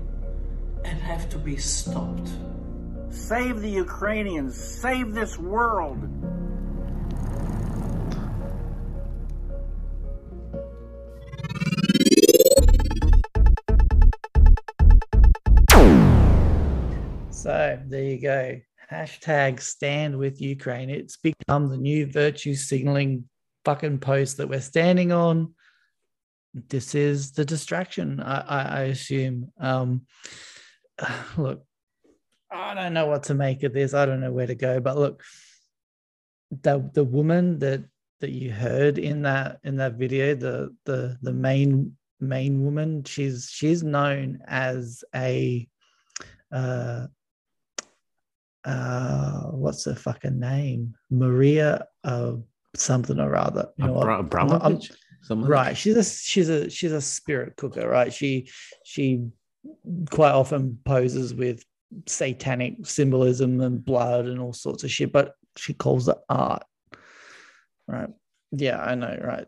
Speaker 25: and have to be stopped.
Speaker 28: Save the Ukrainians. Save this world.
Speaker 3: So there you go. Hashtag stand with Ukraine. It's become the new virtue signaling fucking post that we're standing on. This is the distraction, I, I, I assume. Um, [sighs] look, I don't know what to make of this. I don't know where to go. But look, the the woman that that you heard in that in that video, the the the main main woman, she's she's known as a uh uh what's her fucking name maria uh something or other you know?
Speaker 1: Abra- Abramovich?
Speaker 3: I'm-
Speaker 1: like
Speaker 3: right she's a she's a she's a spirit cooker right she she quite often poses with satanic symbolism and blood and all sorts of shit but she calls it art right yeah i know right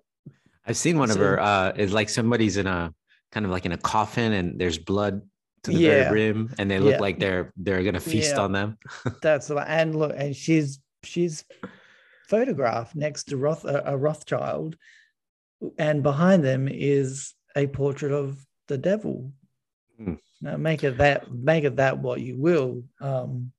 Speaker 1: I've seen one of her. Uh, it's like somebody's in a kind of like in a coffin, and there's blood to the
Speaker 3: Yeah.
Speaker 1: very brim, and they look
Speaker 3: Yeah.
Speaker 1: like they're they're gonna feast
Speaker 3: Yeah.
Speaker 1: on them. [laughs]
Speaker 3: That's the and look, and she's she's photographed next to Roth a, a Rothschild, and behind them is a portrait of the devil.
Speaker 1: Hmm.
Speaker 3: Now make it that make it that what you will. Um,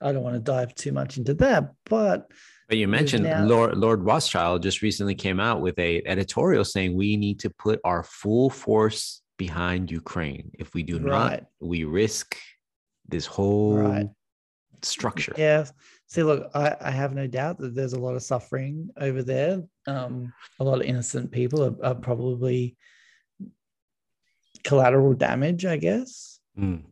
Speaker 3: I don't want to dive too much into that, but
Speaker 1: But you mentioned
Speaker 3: now-
Speaker 1: Lord Lord Rothschild just recently came out with a editorial saying we need to put our full force behind Ukraine. If we do
Speaker 3: Right.
Speaker 1: not, we risk this whole
Speaker 3: Right.
Speaker 1: structure.
Speaker 3: Yeah. See, look, I, I have no doubt that there's a lot of suffering over there. Um, a lot of innocent people are, are probably collateral damage, I guess.
Speaker 1: Mm.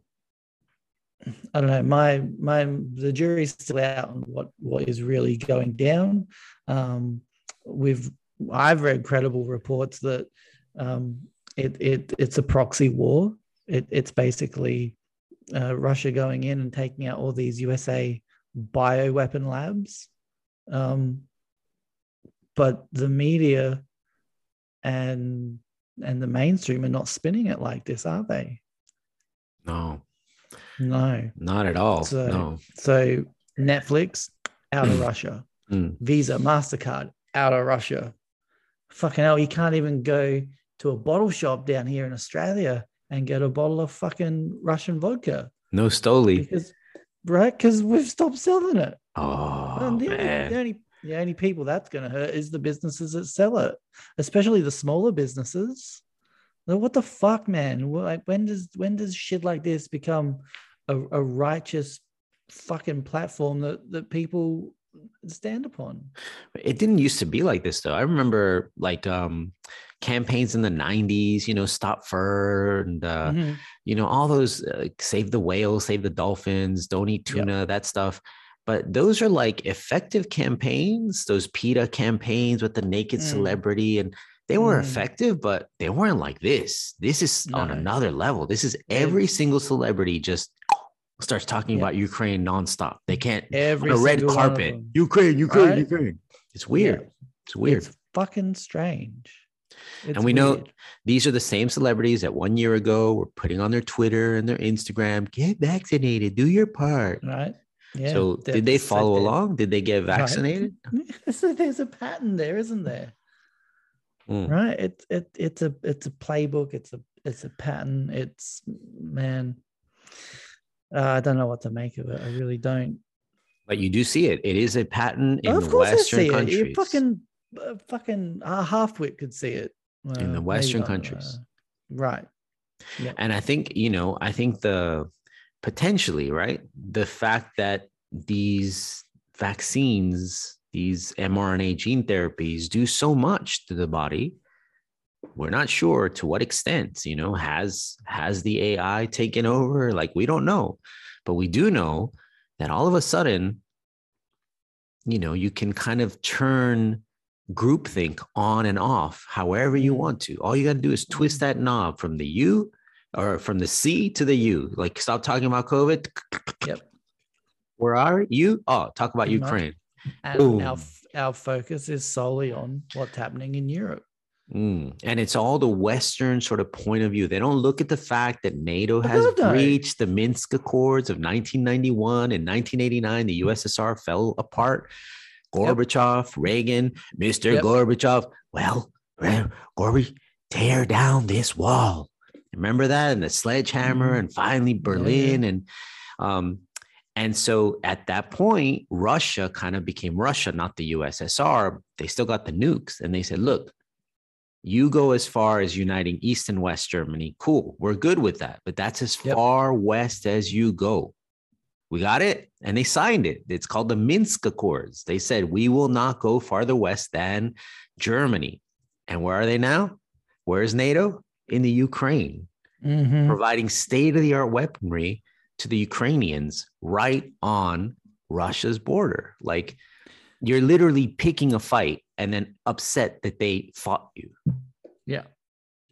Speaker 3: I don't know. My my the jury's still out on what what is really going down. Um, we've I've read credible reports that um, it it it's a proxy war. It it's basically uh, Russia going in and taking out all these USA bioweapon labs. Um, but the media and and the mainstream are not spinning it like this, are they?
Speaker 1: No,
Speaker 3: No.
Speaker 1: not at all.
Speaker 3: So,
Speaker 1: no.
Speaker 3: so Netflix out of Russia,
Speaker 1: Mm.
Speaker 3: Visa, Mastercard out of Russia. Fucking hell, you can't even go to a bottle shop down here in Australia and get a bottle of fucking Russian vodka
Speaker 1: No Stoli.
Speaker 3: because, right? Because we've stopped selling it.
Speaker 1: Oh
Speaker 3: And the,
Speaker 1: man.
Speaker 3: only, the only the only people that's going to hurt is the businesses that sell it, especially the smaller businesses. Like, what the fuck, man? Like, when does when does shit like this become a, a righteous fucking platform that that people stand upon?
Speaker 1: It didn't used to be like this though. I remember like um campaigns in the 90s, you know, stop fur and uh
Speaker 3: Mhm.
Speaker 1: you know, all those uh, save the whales, save the dolphins, don't eat tuna, that stuff. But those are like effective campaigns, those PETA campaigns with the naked
Speaker 3: Mm.
Speaker 1: celebrity and they were
Speaker 3: Mm.
Speaker 1: effective, but they weren't like this. This is on another level. This is every single celebrity just starts talking
Speaker 3: Yeah.
Speaker 1: about Ukraine nonstop. They can't
Speaker 3: Every
Speaker 1: on a red
Speaker 3: single one of
Speaker 1: carpet. Ukraine, Ukraine,
Speaker 3: Right?
Speaker 1: Ukraine. It's weird. It's weird.
Speaker 3: It's fucking strange. It's
Speaker 1: and we know these are the same celebrities that one year ago were putting on their Twitter and their Instagram, get vaccinated, do your part.
Speaker 3: right? Yeah.
Speaker 1: so did they follow along? Did they get
Speaker 3: Right.
Speaker 1: vaccinated? [laughs]
Speaker 3: so there's a pattern there, isn't there?
Speaker 1: Mm.
Speaker 3: Right. It's it it's a it's a playbook. It's a it's a pattern. It's man. Uh, I don't know what to make of it. I really don't.
Speaker 1: But you do see it. It is a pattern in
Speaker 3: of course,
Speaker 1: Western countries.
Speaker 3: it. You fucking uh, fucking uh, halfwit could see it
Speaker 1: in the Western countries.
Speaker 3: uh, right. Yeah.
Speaker 1: And I think, you know, I think the potentially, right? The fact that these vaccines, these mRNA gene therapies do so much to the body, we're not sure to what extent, you know, has has the AI taken over? Like we don't know. But we do know that all of a sudden, you know, you can kind of turn groupthink on and off however you want to. All you got to do is twist that knob from the U or from the C to the U. Like stop talking about COVID.
Speaker 3: Yep.
Speaker 1: Where are you? Oh, talk about. Ukraine.
Speaker 3: And
Speaker 1: Boom.
Speaker 3: our our focus is solely on what's happening in Europe.
Speaker 1: Mm. And it's all the Western sort of point of view. They don't look at the fact that NATO has breached the Minsk Accords of 1991 and 1989. The USSR fell apart. Gorbachev, Reagan, Mr.
Speaker 3: Yep.
Speaker 1: Gorbachev. Well, Gorby, tear down this wall. Remember that? And the sledgehammer,
Speaker 3: Mhm.
Speaker 1: and finally Berlin. And um, and so at that point, Russia kind of became Russia, not the USSR. They still got the nukes. And they said, look, you go as far as uniting East and West Germany. Cool. We're good with that. But that's as far west as you go. We got it. And they signed it. It's called the Minsk Accords. They said, we will not go farther west than Germany. And where are they now? Where's NATO? In the Ukraine,
Speaker 3: Mhm.
Speaker 1: providing state of the art weaponry to the Ukrainians right on Russia's border. Like you're literally picking a fight and then upset that they fought you.
Speaker 3: Yeah.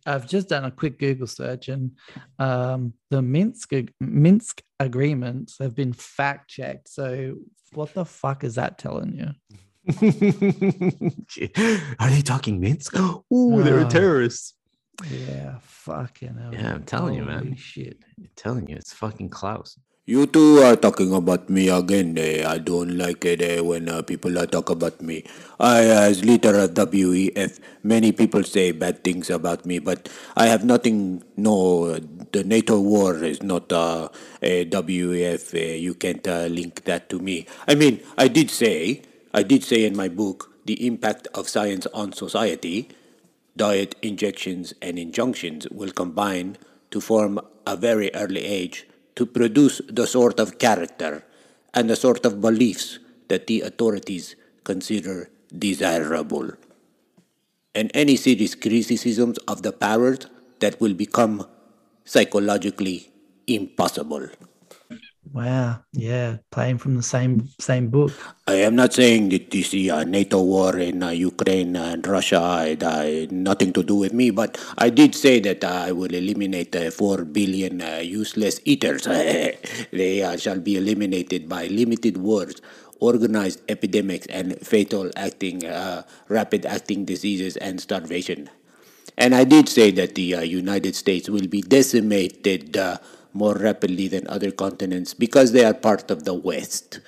Speaker 3: I've just done a quick Google search and um, the Minsk Minsk agreements have been fact checked. So what the fuck is that telling you? [laughs]
Speaker 1: Are they talking Minsk? Ooh, they're
Speaker 3: Uh,
Speaker 1: a terrorist.
Speaker 3: Yeah, fucking hell.
Speaker 1: Yeah, I'm telling you, man.
Speaker 3: Shit.
Speaker 1: I'm telling you, it's fucking Klaus.
Speaker 30: You two are talking about me again. eh? I don't like it eh, when uh, people uh, talk about me. I, as leader of WEF, many people say bad things about me, but I have nothing. No, the NATO war is not uh, a WEF. eh, you can't uh, link that to me. I mean, I did say, I did say in my book, the impact of science on society, diet, injections, and injunctions will combine to form a very early age to produce the sort of character and the sort of beliefs that the authorities consider desirable. And any serious criticisms of the powers that will become psychologically impossible.
Speaker 3: Wow. Yeah. Playing from the same same book.
Speaker 30: I am not saying that this uh, NATO war in uh, Ukraine and Russia had uh, nothing to do with me, but I did say that I will eliminate 4 billion uh, useless eaters. [laughs] they uh, shall be eliminated by limited wars, organized epidemics, and fatal acting, uh, rapid acting diseases and starvation. And I did say that the United States will be decimated more rapidly than other continents because they are part of the West.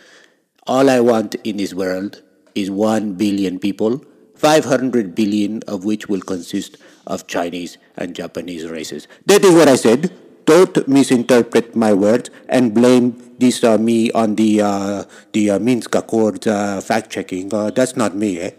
Speaker 30: All I want in this world is 1 billion people, 500 billion of which will consist of Chinese and Japanese races. That is what I said. Don't misinterpret my words and blame this uh, me on the uh, the uh, Minsk Accords uh, fact checking. Uh, that's not me, eh?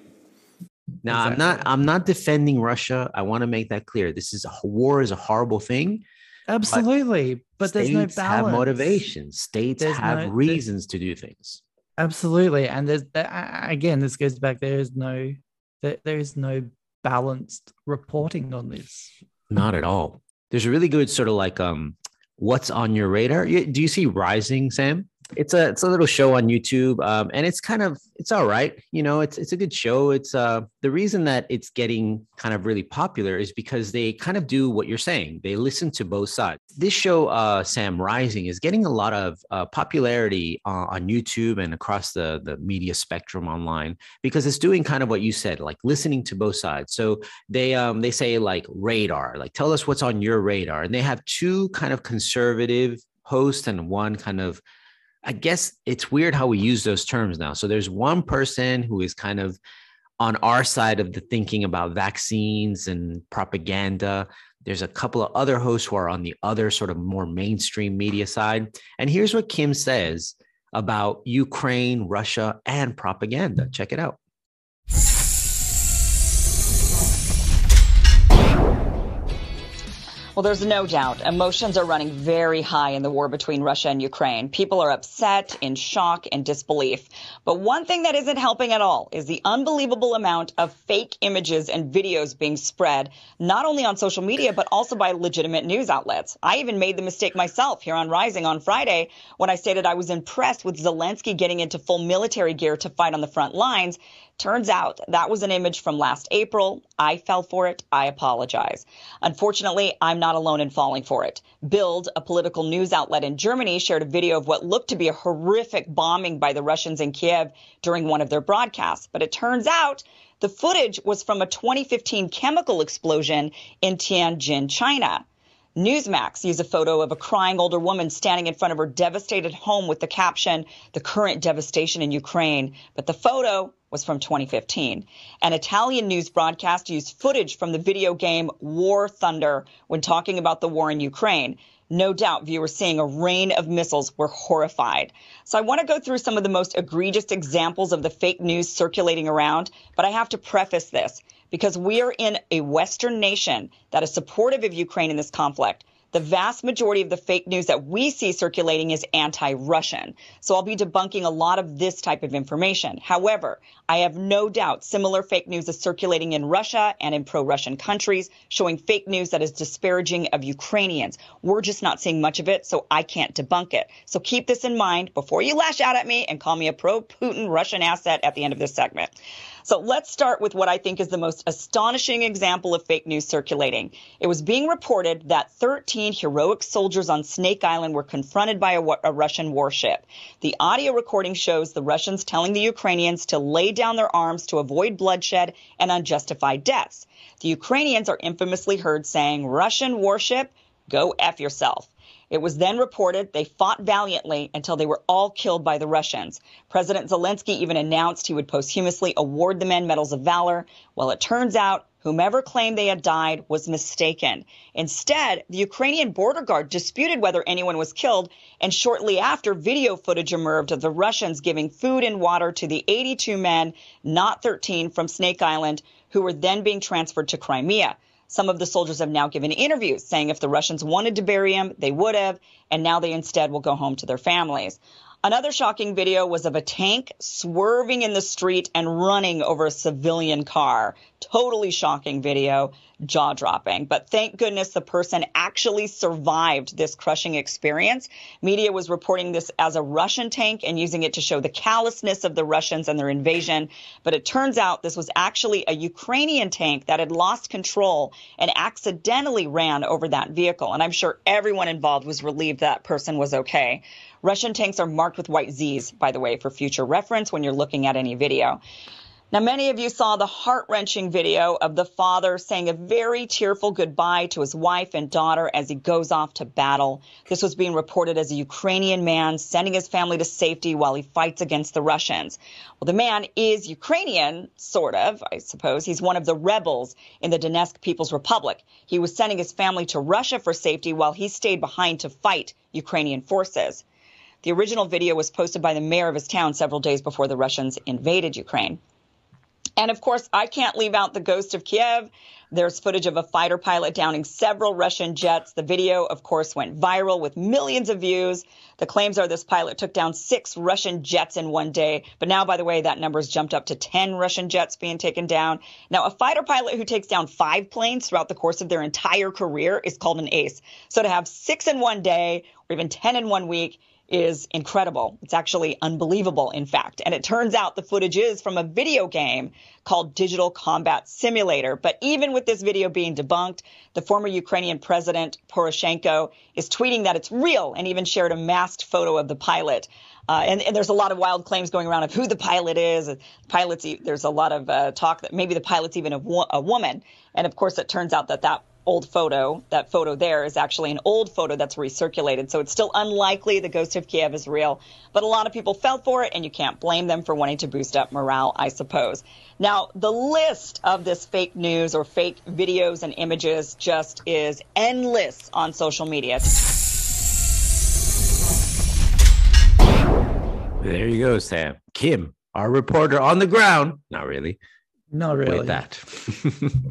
Speaker 1: Now, I'm not. I'm not defending Russia. I want to make that clear. This is a war is a horrible thing.
Speaker 3: Absolutely. But, there's no
Speaker 1: states have
Speaker 3: balance.
Speaker 1: motivations. States
Speaker 3: There's
Speaker 1: have
Speaker 3: no-
Speaker 1: reasons to do things.
Speaker 3: Absolutely. And there's again, this goes back. There is no there, there is no balanced reporting on this.
Speaker 1: Not at all. There's a really good sort of like um, what's on your radar. Do you see Rising, Sam? It's a it's a little show on YouTube, um, and it's kind of it's all right. You know, it's it's a good show. It's uh the reason that it's getting kind of really popular is because they kind of do what you're saying. They listen to both sides. This show, uh, Sam Rising, is getting a lot of uh, popularity uh, on YouTube and across the the media spectrum online because it's doing kind of what you said, like listening to both sides. So they um they say like radar, like tell us what's on your radar, and they have two kind of conservative hosts and one kind of I guess it's weird how we use those terms now. So there's one person who is kind of on our side of the thinking about vaccines and propaganda. There's a couple of other hosts who are on the other sort of more mainstream media side. And here's what Kim says about Ukraine, Russia, and propaganda. Check it out.
Speaker 31: Well, there's no doubt emotions are running very high in the war between Russia and Ukraine. People are upset, in shock, and disbelief. But one thing that isn't helping at all is the unbelievable amount of fake images and videos being spread, not only on social media, but also by legitimate news outlets. I even made the mistake myself here on Rising on Friday when I stated I was impressed with Zelensky getting into full military gear to fight on the front lines. Turns out that was an image from last April. I fell for it. I apologize. Unfortunately, I'm not alone in falling for it. Bild, a political news outlet in Germany, shared a video of what looked to be a horrific bombing by the Russians in Kiev during one of their broadcasts. But it turns out the footage was from a 2015 chemical explosion in Tianjin, China. Newsmax used a photo of a crying older woman standing in front of her devastated home with the caption, The current devastation in Ukraine. But the photo was from 2015. An Italian news broadcast used footage from the video game War Thunder when talking about the war in Ukraine. No doubt viewers seeing a rain of missiles were horrified. So I want to go through some of the most egregious examples of the fake news circulating around, but I have to preface this because we are in a Western nation that is supportive of Ukraine in this conflict. The vast majority of the fake news that we see circulating is anti Russian. So I'll be debunking a lot of this type of information. However, I have no doubt similar fake news is circulating in Russia and in pro Russian countries, showing fake news that is disparaging of Ukrainians. We're just not seeing much of it, so I can't debunk it. So keep this in mind before you lash out at me and call me a pro Putin Russian asset at the end of this segment. So let's start with what I think is the most astonishing example of fake news circulating. It was being reported that 13 heroic soldiers on Snake Island were confronted by a, a Russian warship. The audio recording shows the Russians telling the Ukrainians to lay down their arms to avoid bloodshed and unjustified deaths. The Ukrainians are infamously heard saying, Russian warship, go F yourself. It was then reported they fought valiantly until they were all killed by the Russians. President Zelensky even announced he would posthumously award the men medals of valor. Well, it turns out whomever claimed they had died was mistaken. Instead, the Ukrainian border guard disputed whether anyone was killed, and shortly after, video footage emerged of the Russians giving food and water to the 82 men, not 13, from Snake Island, who were then being transferred to Crimea. Some of the soldiers have now given interviews saying if the Russians wanted to bury him, they would have, and now they instead will go home to their families. Another shocking video was of a tank swerving in the street and running over a civilian car. Totally shocking video, jaw dropping. But thank goodness the person actually survived this crushing experience. Media was reporting this as a Russian tank and using it to show the callousness of the Russians and their invasion. But it turns out this was actually a Ukrainian tank that had lost control and accidentally ran over that vehicle. And I'm sure everyone involved was relieved that person was okay. Russian tanks are marked with white Z's, by the way, for future reference when you're looking at any video. Now, many of you saw the heart wrenching video of the father saying a very tearful goodbye to his wife and daughter as he goes off to battle. This was being reported as a Ukrainian man sending his family to safety while he fights against the Russians. Well, the man is Ukrainian, sort of, I suppose. He's one of the rebels in the Donetsk People's Republic. He was sending his family to Russia for safety while he stayed behind to fight Ukrainian forces. The original video was posted by the mayor of his town several days before the Russians invaded Ukraine. And of course, I can't leave out the ghost of Kiev. There's footage of a fighter pilot downing several Russian jets. The video, of course, went viral with millions of views. The claims are this pilot took down six Russian jets in one day. But now, by the way, that number has jumped up to 10 Russian jets being taken down. Now, a fighter pilot who takes down five planes throughout the course of their entire career is called an ace. So to have six in one day or even 10 in one week is incredible. It's actually unbelievable, in fact. And it turns out the footage is from a video game called Digital Combat Simulator. But even with this video being debunked, the former Ukrainian president Poroshenko is tweeting that it's real and even shared a masked photo of the pilot. Uh, and, and, there's a lot of wild claims going around of who the pilot is. Pilots, there's a lot of uh, talk that maybe the pilot's even a, wo- a woman. And of course, it turns out that that old photo, that photo there is actually an old photo that's recirculated. So it's still unlikely the ghost of Kiev is real, but a lot of people fell for it, and you can't blame them for wanting to boost up morale, I suppose. Now, the list of this fake news or fake videos and images just is endless on social media.
Speaker 1: There you go, Sam. Kim, our reporter on the ground. Not really.
Speaker 3: Not really.
Speaker 1: With that.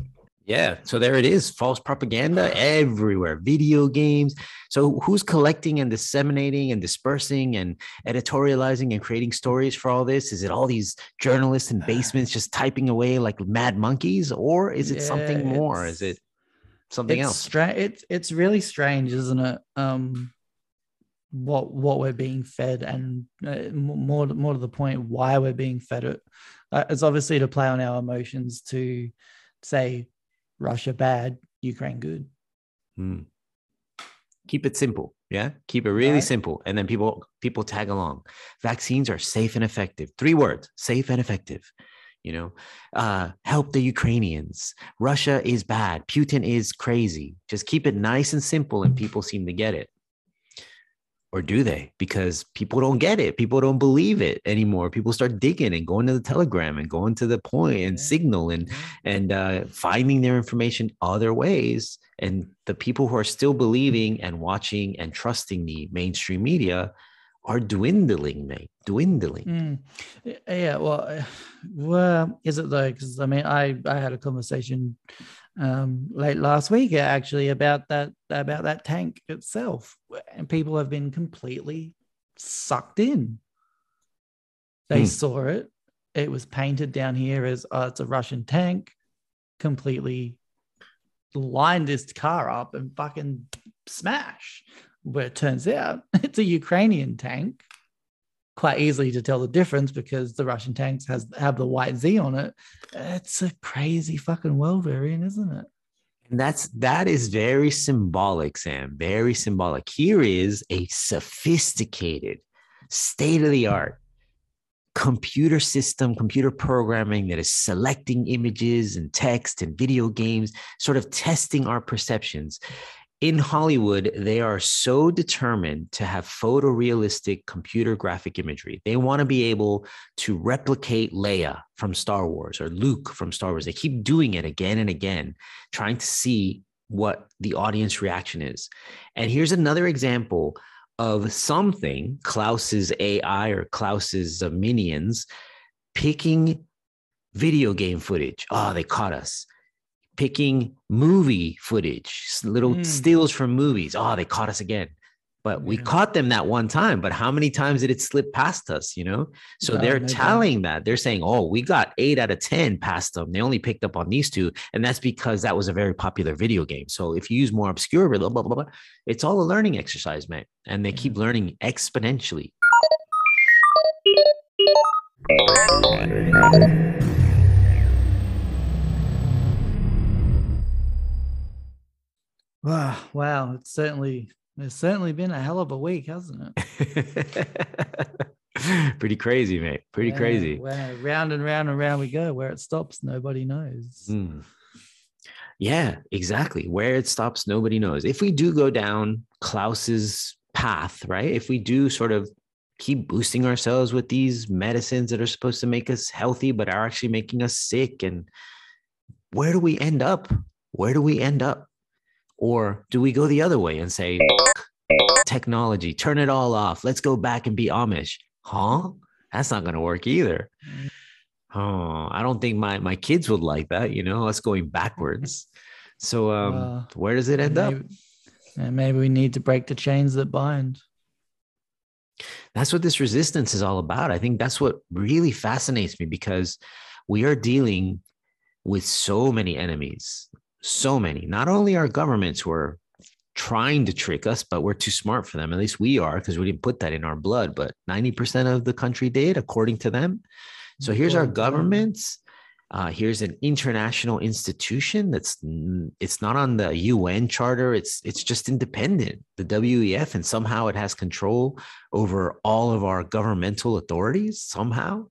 Speaker 1: [laughs] Yeah, so there it is, false propaganda everywhere, video games. So who's collecting and disseminating and dispersing and editorializing and creating stories for all this? Is it all these journalists in [sighs] basements just typing away like mad monkeys, or is it something more? Is it something
Speaker 3: it's
Speaker 1: else?
Speaker 3: Stra- it's it's really strange, isn't it? Um, what what we're being fed, and uh, more more to the point, why we're being fed it. Uh, it's obviously to play on our emotions to say Russia bad, Ukraine good.
Speaker 1: Hmm. Keep it simple. Yeah. Keep it really
Speaker 3: Right.
Speaker 1: simple. And then people people tag along. Vaccines are safe and effective. Three words safe and effective. You know, uh, help the Ukrainians. Russia is bad. Putin is crazy. Just keep it nice and simple, and people seem to get it. Or do they? Because people don't get it. People don't believe it anymore. People start digging and going to the Telegram and going to the point and Signal and and uh, finding their information other ways. And the people who are still believing and watching and trusting the mainstream media are dwindling, mate. Dwindling.
Speaker 3: Mm. Yeah, well, [sighs] well, is it though? Because I mean, I I had a conversation um, late last week actually about that about that tank itself, and people have been completely sucked in. They
Speaker 1: Hmm.
Speaker 3: saw it. It was painted down here as oh, it's a Russian tank. Completely lined this car up and fucking smash. Where it turns out [laughs] it's a Ukrainian tank quite easily to tell the difference because the Russian tanks has have the white Z on it. It's a crazy fucking world in, isn't it?
Speaker 1: And that's that is very symbolic, Sam. Very symbolic. Here is a sophisticated, state-of-the-art computer system, computer programming that is selecting images and text and video games, sort of testing our perceptions. In Hollywood, they are so determined to have photorealistic computer graphic imagery. They want to be able to replicate Leia from Star Wars or Luke from Star Wars. They keep doing it again and again, trying to see what the audience reaction is. And here's another example of something Klaus's AI or Klaus's uh, minions picking video game footage. Oh, they caught us. Picking movie footage, little
Speaker 3: Mm.
Speaker 1: stills from movies. Oh, they caught us again. But we caught them that one time. But how many times did it slip past us? You know? So
Speaker 3: No,
Speaker 1: they're
Speaker 3: no doubt.
Speaker 1: telling that. They're saying, oh, we got eight out of 10 past them. They only picked up on these two. And that's because that was a very popular video game. So if you use more obscure, blah, blah, blah, blah, it's all a learning exercise, man. And they keep learning exponentially.
Speaker 3: Wow, wow, it's certainly it's certainly been a hell of a week, hasn't it? [laughs]
Speaker 1: Pretty crazy, mate. Pretty
Speaker 3: Yeah,
Speaker 1: crazy.
Speaker 3: Wow, round and round and round we go. Where it stops, nobody knows.
Speaker 1: Mm. Yeah, exactly. Where it stops, nobody knows. If we do go down Klaus's path, right? If we do sort of keep boosting ourselves with these medicines that are supposed to make us healthy, but are actually making us sick, and where do we end up? Where do we end up? Or do we go the other way and say, technology, turn it all off, let's go back and be Amish? Huh? That's not going to work either. Oh, I don't think my my kids would like that. You know, us going backwards. So, um,
Speaker 3: Well,
Speaker 1: where does it end up?
Speaker 3: maybe, and maybe we need to break the chains that bind.
Speaker 1: That's what this resistance is all about. I think that's what really fascinates me because we are dealing with so many enemies, so many. Not only our governments who are trying to trick us, but we're too smart for them. At least we are because we didn't put that in our blood. But 90% of the country did, according to them. So here's our
Speaker 3: According to them.
Speaker 1: governments. Uh, here's an international institution that's it's not on the UN charter. It's it's just independent, the WEF, and somehow it has control over all of our governmental authorities. Somehow,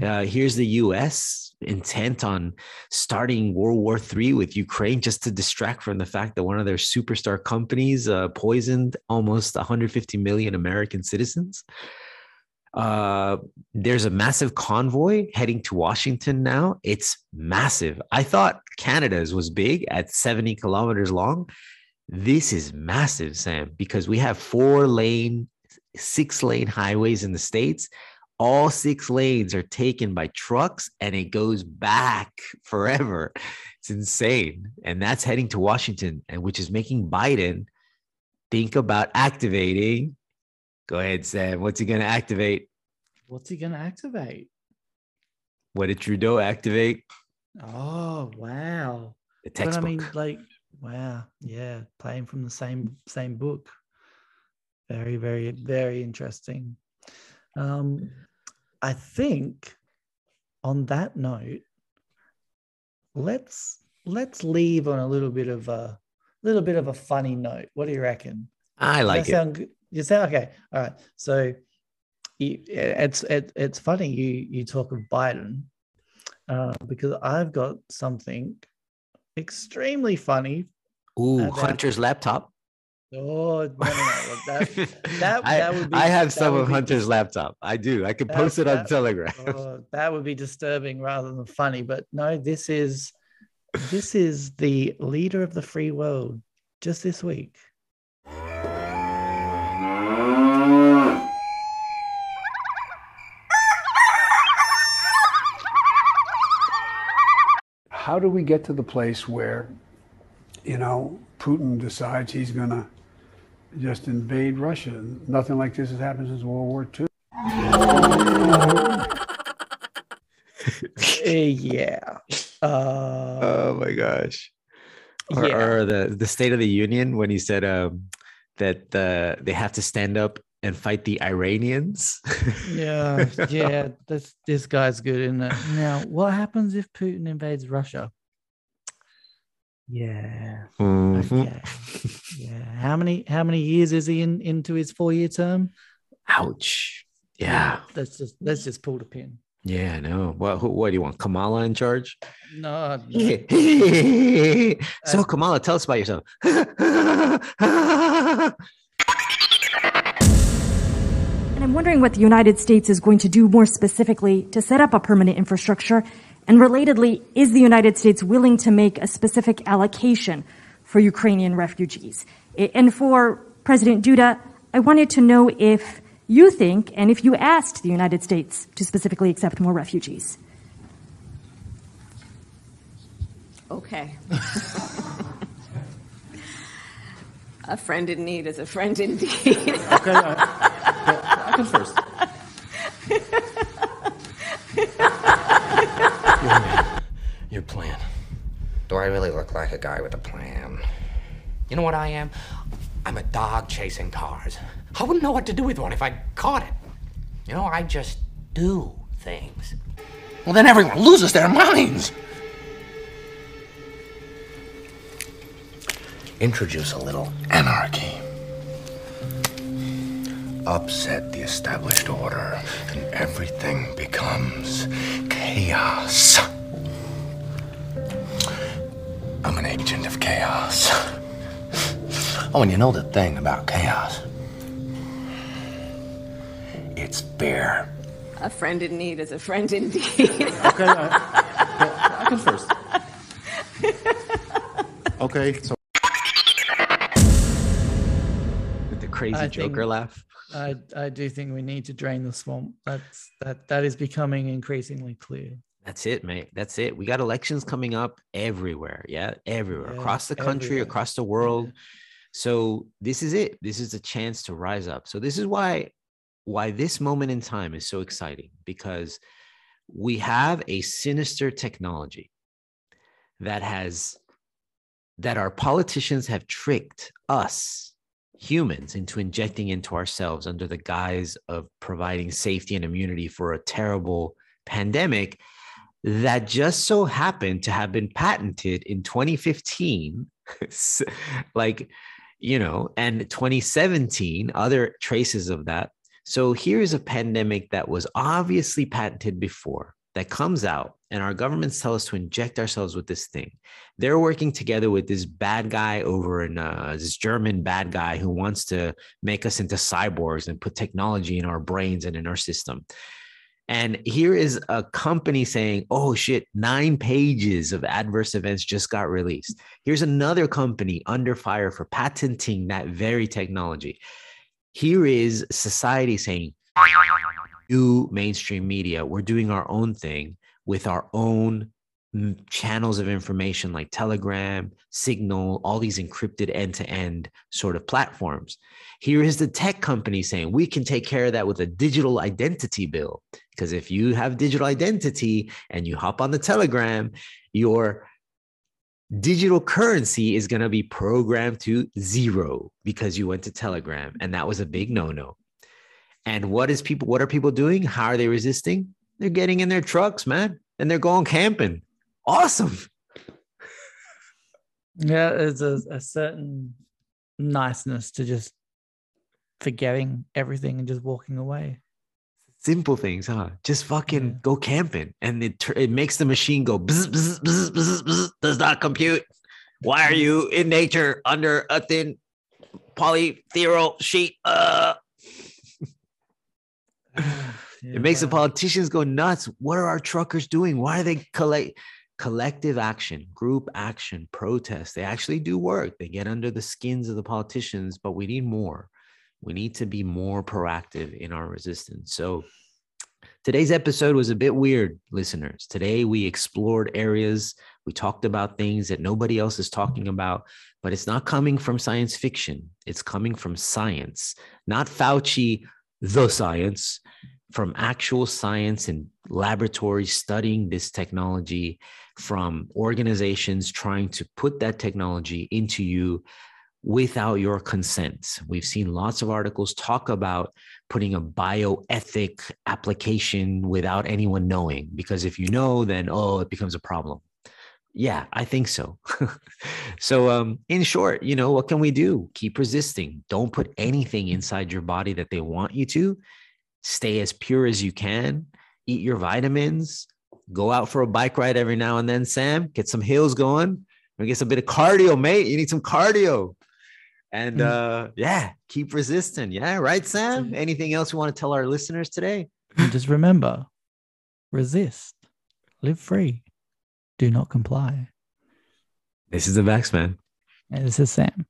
Speaker 1: uh, here's the U.S. intent on starting World War III with Ukraine just to distract from the fact that one of their superstar companies uh, poisoned almost 150 million American citizens. Uh, there's a massive convoy heading to Washington now. It's massive. I thought Canada's was big at 70 kilometers long. This is massive, Sam, because we have four lane, six lane highways in the States. All six lanes are taken by trucks and it goes back forever. It's insane. And that's heading to Washington, and which is making Biden think about activating. Go ahead, Sam. What's he going to activate?
Speaker 3: What's he going to activate?
Speaker 1: What did Trudeau activate?
Speaker 3: Oh wow!
Speaker 1: The
Speaker 3: But I
Speaker 1: textbook.
Speaker 3: mean, like, wow, yeah, playing from the same same book. Very, very, very interesting. Um, I think on that note, let's let's leave on a little bit of a little bit of a funny note. What do you reckon?
Speaker 1: I
Speaker 3: Does
Speaker 1: like
Speaker 3: that
Speaker 1: it.
Speaker 3: Sound good? You sound okay. All right. So you, it's it, it's funny you you talk of Biden uh, because I've got something extremely funny.
Speaker 1: Ooh,
Speaker 3: about-
Speaker 1: Hunter's laptop.
Speaker 3: Oh no, no, no. That, that, [laughs]
Speaker 1: I,
Speaker 3: that would be.
Speaker 1: I have some of Hunter's laptop. I do. I could
Speaker 3: that-
Speaker 1: post it on
Speaker 3: that-
Speaker 1: Telegram.
Speaker 3: oh, that would be disturbing rather than funny. But no, this is this is the leader of the free world just this week.
Speaker 32: how do we get to the place where, you know, Putin decides he's going to just invade Russia? Nothing like this has happened since World War II. [laughs]
Speaker 3: Eh, yeah. Uh,
Speaker 1: oh my gosh. Or,
Speaker 3: yeah.
Speaker 1: or the the State of the Union when he said um, that uh, they have to stand up and fight the Iranians. [laughs]
Speaker 3: yeah, yeah. This this guy's good, isn't it? Now, what happens if Putin invades Russia? Yeah.
Speaker 1: Mhm.
Speaker 3: Okay. Yeah. How many how many years is he in into his four year term?
Speaker 1: Ouch. Yeah.
Speaker 3: Let's just let's just pull the pin.
Speaker 1: Yeah, I know. What, who, what do you want? Kamala in charge?
Speaker 3: No. no. [laughs]
Speaker 1: so, Kamala, tell us about yourself.
Speaker 33: And I'm wondering what the United States is going to do more specifically to set up a permanent infrastructure. And relatedly, is the United States willing to make a specific allocation for Ukrainian refugees? And for President Duda, I wanted to know if you think and if you asked the United States to specifically accept more refugees.
Speaker 34: Okay. [laughs] a friend in need is a friend indeed.
Speaker 35: Okay, I, I can first.
Speaker 36: Your plan. Do I really look like a guy with a plan? You know what I am? I'm a dog chasing cars. I wouldn't know what to do with one if I caught it. You know, I just do things. Well, then everyone loses their minds. Introduce a little anarchy. Upset the established order, and everything becomes chaos. I'm an agent of chaos. Oh, and you know the thing about chaos? It's fair.
Speaker 34: a friend in need is a friend indeed. [laughs]
Speaker 35: Okay, uh, I, I can first. Okay, so
Speaker 1: With the crazy
Speaker 3: I
Speaker 1: Joker
Speaker 3: think-
Speaker 1: laugh.
Speaker 3: I I do think we need to drain the swamp. That's that that is becoming increasingly clear.
Speaker 1: That's it, mate. That's it. We got elections coming up everywhere. Yeah, everywhere
Speaker 3: Yeah,
Speaker 1: across the country,
Speaker 3: everywhere.
Speaker 1: across the world. So this is it. This is a chance to rise up. So this is why why this moment in time is so exciting because we have a sinister technology that has that our politicians have tricked us humans into injecting into ourselves under the guise of providing safety and immunity for a terrible pandemic that just so happened to have been patented in 2015 [laughs] like you know and 2017 other traces of that. So here's a pandemic that was obviously patented before that comes out and our governments tell us to inject ourselves with this thing. They're working together with this bad guy over in uh, this german bad guy who wants to make us into cyborgs and put technology in our brains and in our system and here is a company saying, oh shit, nine pages of adverse events just got released. Here's another company under fire for patenting that very technology. Here is society saying, you mainstream media, we're doing our own thing with our own channels of information like Telegram, Signal, all these encrypted end to end sort of platforms. Here is the tech company saying we can take care of that with a digital identity bill. Because if you have digital identity and you hop on the Telegram, your digital currency is going to be programmed to zero because you went to Telegram. And that was a big no no. And what is people, what are people doing? How are they resisting? They're getting in their trucks, man, and they're going camping. Awesome.
Speaker 3: Yeah, there's a, a certain niceness to just forgetting everything and just walking away.
Speaker 1: Simple things, huh? Just fucking go camping, and it it makes the machine go bzz, bzz, bzz, bzz, bzz, does not compute. Why are you in nature under a thin polyethylene sheet? Uh. [sighs] it makes the politicians go nuts. What are our truckers doing? Why are they collect collective action, group action, protest? They actually do work. They get under the skins of the politicians, but we need more. We need to be more proactive in our resistance. So today's episode was a bit weird, listeners. Today we explored areas, we talked about things that nobody else is talking about, but it's not coming from science fiction. It's coming from science, not Fauci, the science, from actual science and laboratories studying this technology, from organizations trying to put that technology into you without your consent. We've seen lots of articles talk about putting a bioethic application without anyone knowing, because if you know, then oh, it becomes a problem. Yeah, I think so. [laughs] so, um, in short, you know, what can we do? Keep resisting. Don't put anything inside your body that they want you to. Stay as pure as you can. Eat your vitamins. Go out for a bike ride every now and then, Sam. Get some hills going. Or get some bit of cardio, mate. You need some cardio. And
Speaker 3: Mm.
Speaker 1: uh, yeah, keep resisting. Yeah, right, Sam? Anything else you want to tell our listeners today?
Speaker 3: And just remember resist, live free, do not comply.
Speaker 1: This is the Vax Man.
Speaker 3: And this is Sam.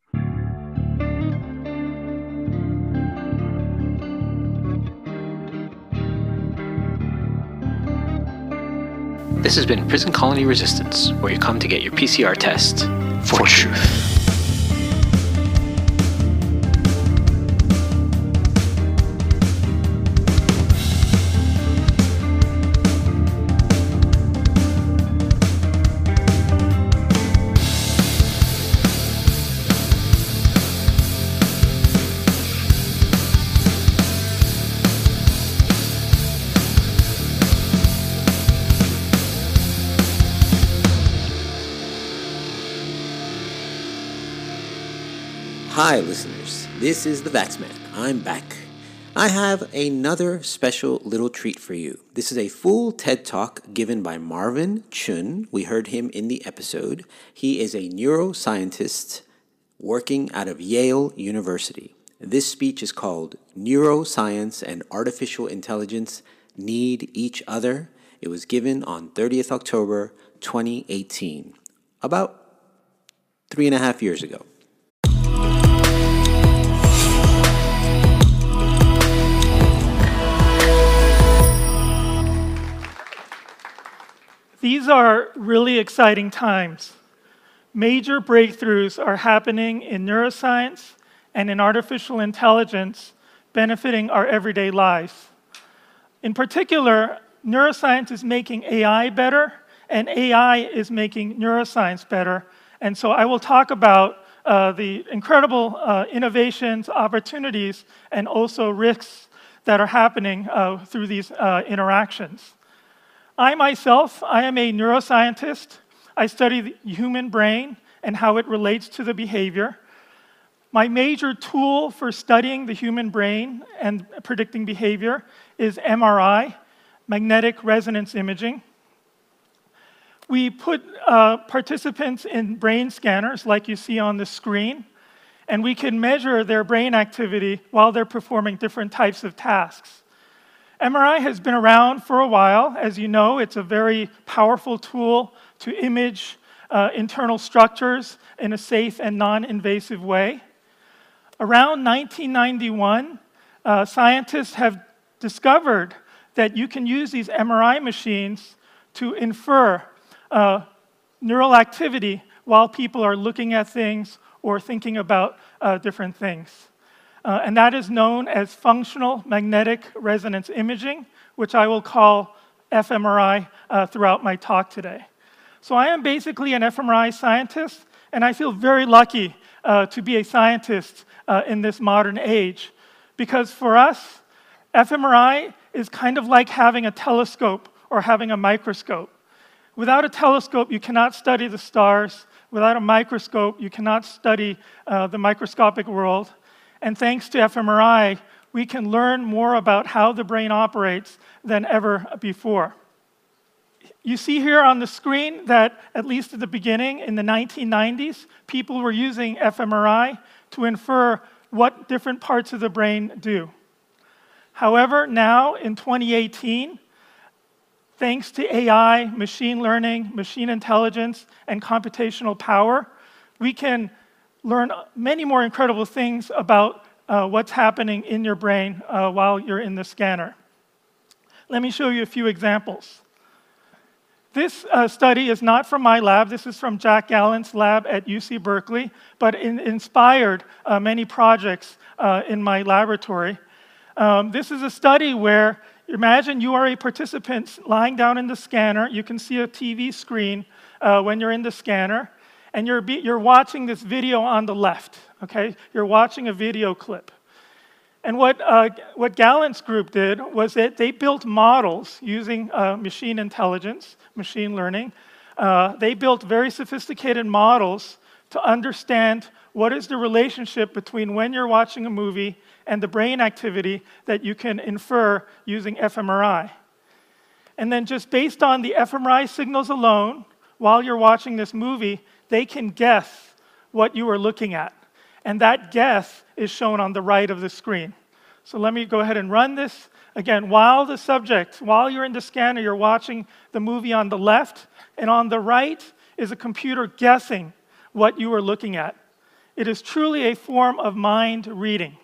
Speaker 1: This has been Prison Colony Resistance, where you come to get your PCR test for truth. Hi, listeners. This is the Vaxman. I'm back. I have another special little treat for you. This is a full TED Talk given by Marvin Chun. We heard him in the episode. He is a neuroscientist working out of Yale University. This speech is called Neuroscience and Artificial Intelligence Need Each Other. It was given on 30th October 2018, about three and a half years ago.
Speaker 10: These are really exciting times. Major breakthroughs are happening in neuroscience and in artificial intelligence, benefiting our everyday lives. In particular, neuroscience is making AI better, and AI is making neuroscience better. And so I will talk about uh, the incredible uh, innovations, opportunities, and also risks that are happening uh, through these uh, interactions. I myself, I am a neuroscientist. I study the human brain and how it relates to the behavior. My major tool for studying the human brain and predicting behavior is MRI, magnetic resonance imaging. We put uh, participants in brain scanners, like you see on the screen, and we can measure their brain activity while they're performing different types of tasks. MRI has been around for a while. As you know, it's a very powerful tool to image uh, internal structures in a safe and non invasive way. Around 1991, uh, scientists have discovered that you can use these MRI machines to infer uh, neural activity while people are looking at things or thinking about uh, different things. Uh, and that is known as functional magnetic resonance imaging, which I will call fMRI uh, throughout my talk today. So I am basically an fMRI scientist, and I feel very lucky uh, to be a scientist uh, in this modern age. Because for us, fMRI is kind of like having a telescope or having a microscope. Without a telescope, you cannot study the stars. Without a microscope, you cannot study uh, the microscopic world. And thanks to fMRI, we can learn more about how the brain operates than ever before. You see here on the screen that, at least at the beginning, in the 1990s, people were using fMRI to infer what different parts of the brain do. However, now in 2018, thanks to AI, machine learning, machine intelligence, and computational power, we can learn many more incredible things about uh, what's happening in your brain uh, while you're in the scanner. Let me show you a few examples. This uh, study is not from my lab. This is from Jack Gallant's lab at UC Berkeley, but inspired uh, many projects uh, in my laboratory. Um, this is a study where imagine you are a participant lying down in the scanner. You can see a TV screen uh, when you're in the scanner and you're, be, you're watching this video on the left, okay? You're watching a video clip. And what, uh, what Gallant's group did was that they built models using uh, machine intelligence, machine learning. Uh, they built very sophisticated models to understand what is the relationship between when you're watching a movie and the brain activity that you can infer using fMRI. And then, just based on the fMRI signals alone, while you're watching this movie, they can guess what you are looking at. And that guess is shown on the right of the screen. So let me go ahead and run this. Again, while the subject, while you're in the scanner, you're watching the movie on the left, and on the right is a computer guessing what you are looking at. It is truly a form of mind reading.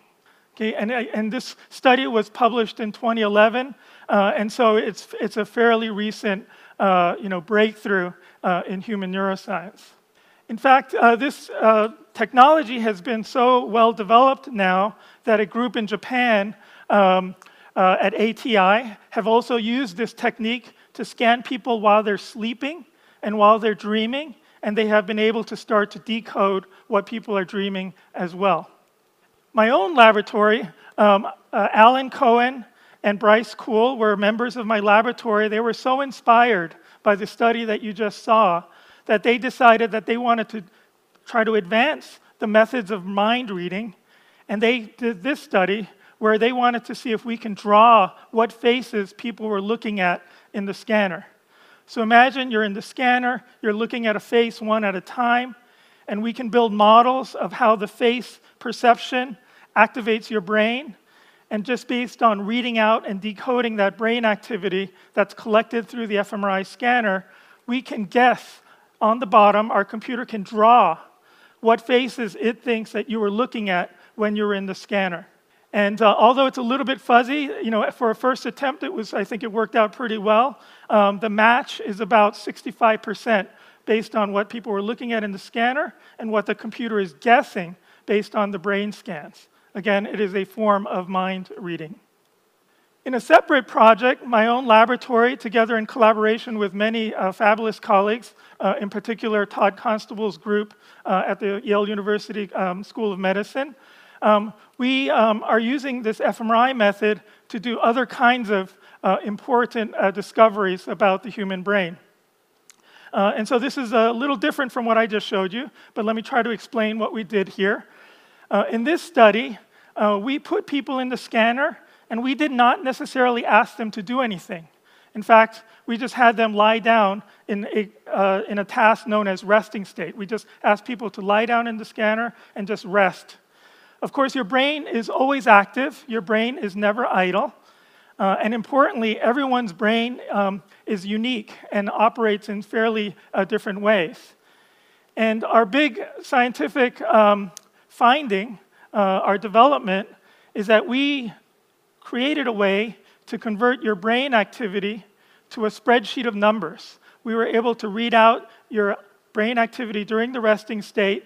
Speaker 10: Okay, and, and this study was published in 2011, uh, and so it's, it's a fairly recent uh, you know, breakthrough uh, in human neuroscience. In fact, uh, this uh, technology has been so well developed now that a group in Japan um, uh, at ATR have also used this technique to scan people while they're sleeping and while they're dreaming, and they have been able to start to decode what people are dreaming as well. My own laboratory, um, uh, Alan Cowen and Brice Kuhl were members of my laboratory. They were so inspired by the study that you just saw that they decided that they wanted to try to advance the methods of mind reading. And they did this study where they wanted to see if we can draw what faces people were looking at in the scanner. So imagine you're in the scanner, you're looking at a face one at a time, and we can build models of how the face perception activates your brain. And just based on reading out and decoding that brain activity that's collected through the fMRI scanner, we can guess on the bottom, our computer can draw what faces it thinks that you were looking at when you were in the scanner. And uh, although it's a little bit fuzzy, you know, for a first attempt, it was, I think it worked out pretty well. Um, the match is about 65% based on what people were looking at in the scanner and what the computer is guessing based on the brain scans. Again, it is a form of mind reading. In a separate project, my own laboratory, together in collaboration with many uh, fabulous colleagues, uh, in particular Todd Constable's group uh, at the Yale University um, School of Medicine, um, we um, are using this fMRI method to do other kinds of uh, important uh, discoveries about the human brain. Uh, and so this is a little different from what I just showed you, but let me try to explain what we did here. in this study, we put people in the scanner and we did not necessarily ask them to do anything. In fact, we just had them lie down in a, uh, in a task known as resting state. We just asked people to lie down in the scanner and just rest. Of course, your brain is always active, your brain is never idle. Uh, and importantly, everyone's brain um, is unique and operates in fairly uh, different ways. And our big scientific um, finding, uh, our development, is that we created a way to convert your brain activity to a spreadsheet of numbers. we were able to read out your brain activity during the resting state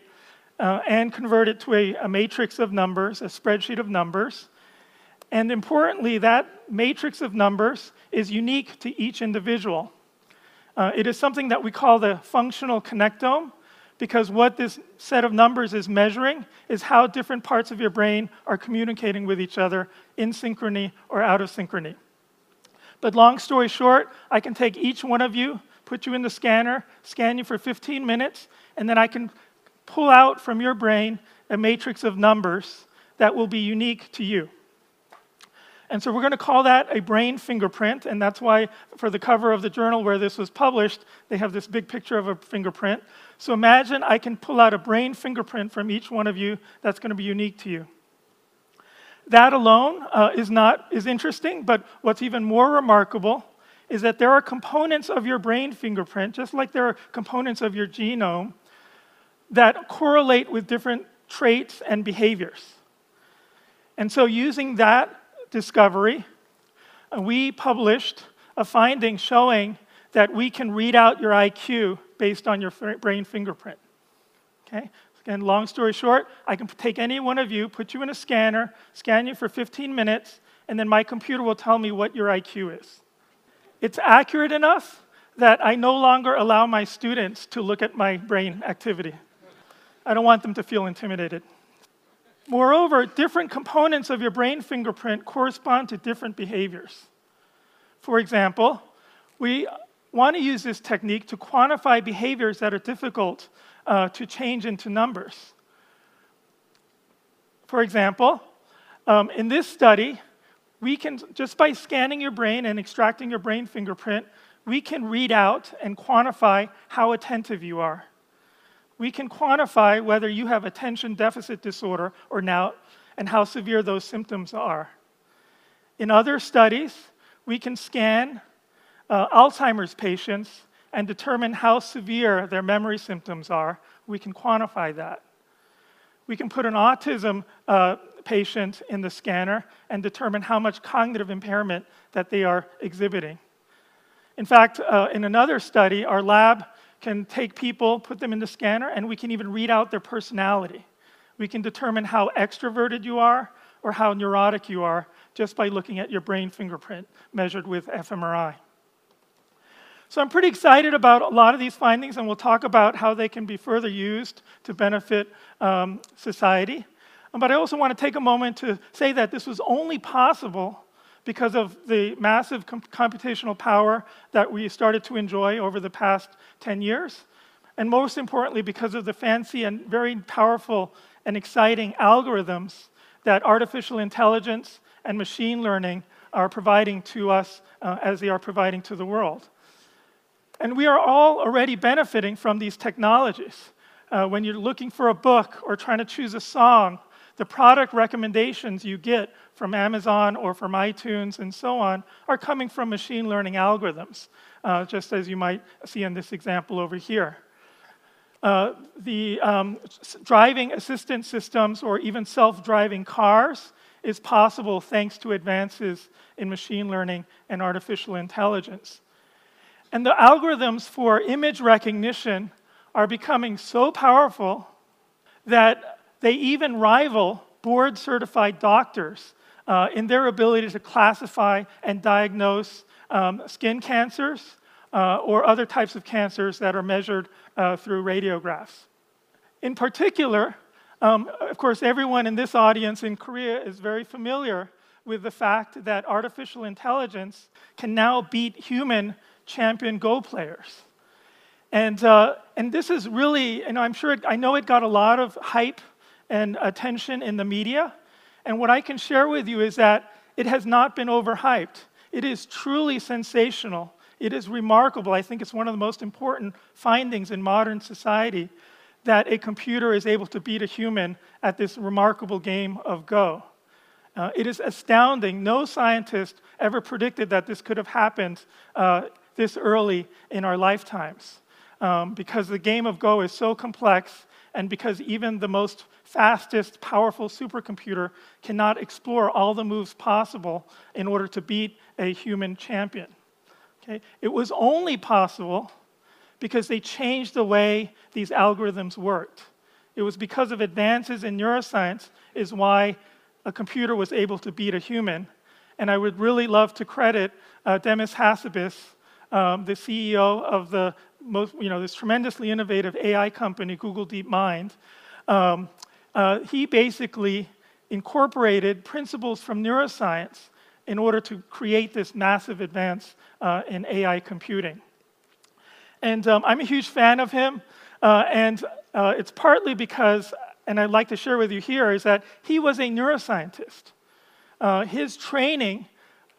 Speaker 10: uh, and convert it to a, a matrix of numbers, a spreadsheet of numbers. And importantly, that matrix of numbers is unique to each individual. Uh, it is something that we call the functional connectome because what this set of numbers is measuring is how different parts of your brain are communicating with each other in synchrony or out of synchrony. But long story short, I can take each one of you, put you in the scanner, scan you for 15 minutes, and then I can pull out from your brain a matrix of numbers that will be unique to you. And so we're going to call that a brain fingerprint, and that's why for the cover of the journal where this was published, they have this big picture of a fingerprint. So imagine I can pull out a brain fingerprint from each one of you that's going to be unique to you. That alone uh, is not is interesting, but what's even more remarkable is that there are components of your brain fingerprint, just like there are components of your genome, that correlate with different traits and behaviors. And so, using that discovery, uh, we published a finding showing that we can read out your IQ based on your brain fingerprint. Okay? Again, long story short, I can take any one of you, put you in a scanner, scan you for 15 minutes, and then my computer will tell me what your IQ is. It's accurate enough that I no longer allow my students to look at my brain activity. I don't want them to feel intimidated. Moreover, different components of your brain fingerprint correspond to different behaviors. For example, we want to use this technique to quantify behaviors that are difficult uh, to change into numbers. For example, um, in this study, we can, just by scanning your brain and extracting your brain fingerprint, we can read out and quantify how attentive you are we can quantify whether you have attention deficit disorder or not and how severe those symptoms are. In other studies, we can scan uh, Alzheimer's patients and determine how severe their memory symptoms are. We can quantify that. We can put an autism uh, patient in the scanner and determine how much cognitive impairment that they are exhibiting. In fact, uh, in another study, our lab can take people, put them in the scanner, and we can even read out their personality. We can determine how extroverted you are or how neurotic you are just by looking at your brain fingerprint measured with fMRI. So I'm pretty excited about a lot of these findings, and we'll talk about how they can be further used to benefit um, society. But I also want to take a moment to say that this was only possible because of the massive com- computational power that we started to enjoy over the past 10 years. And most importantly, because of the fancy and very powerful and exciting algorithms that artificial intelligence and machine learning are providing to us uh, as they are providing to the world. And we are all already benefiting from these technologies. Uh, when you're looking for a book or trying to choose a song, the product recommendations you get from Amazon or from iTunes and so on are coming from machine learning algorithms, uh, just as you might see in this example over here. Uh, the um, driving assistance systems or even self driving cars is possible thanks to advances in machine learning and artificial intelligence. And the algorithms for image recognition are becoming so powerful that they even rival board certified doctors uh, in their ability to classify and diagnose um, skin cancers uh, or other types of cancers that are measured uh, through radiographs. In particular, um, of course, everyone in this audience in Korea is very familiar with the fact that artificial intelligence can now beat human champion Go players. And, uh, and this is really, and I'm sure, it, I know it got a lot of hype and attention in the media. And what I can share with you is that it has not been overhyped. It is truly sensational. It is remarkable. I think it's one of the most important findings in modern society that a computer is able to beat a human at this remarkable game of Go. Uh, it is astounding. No scientist ever predicted that this could have happened uh, this early in our lifetimes. Um, because the game of Go is so complex, and because even the most fastest, powerful supercomputer cannot explore all the moves possible in order to beat a human champion. Okay? It was only possible because they changed the way these algorithms worked. It was because of advances in neuroscience is why a computer was able to beat a human. And I would really love to credit uh, Demis Hassabis, um, the CEO of the most, you know, this tremendously innovative AI company, Google DeepMind. Um, uh, he basically incorporated principles from neuroscience in order to create this massive advance uh, in AI computing. And um, I'm a huge fan of him, uh, and uh, it's partly because, and I'd like to share with you here, is that he was a neuroscientist. Uh, his training,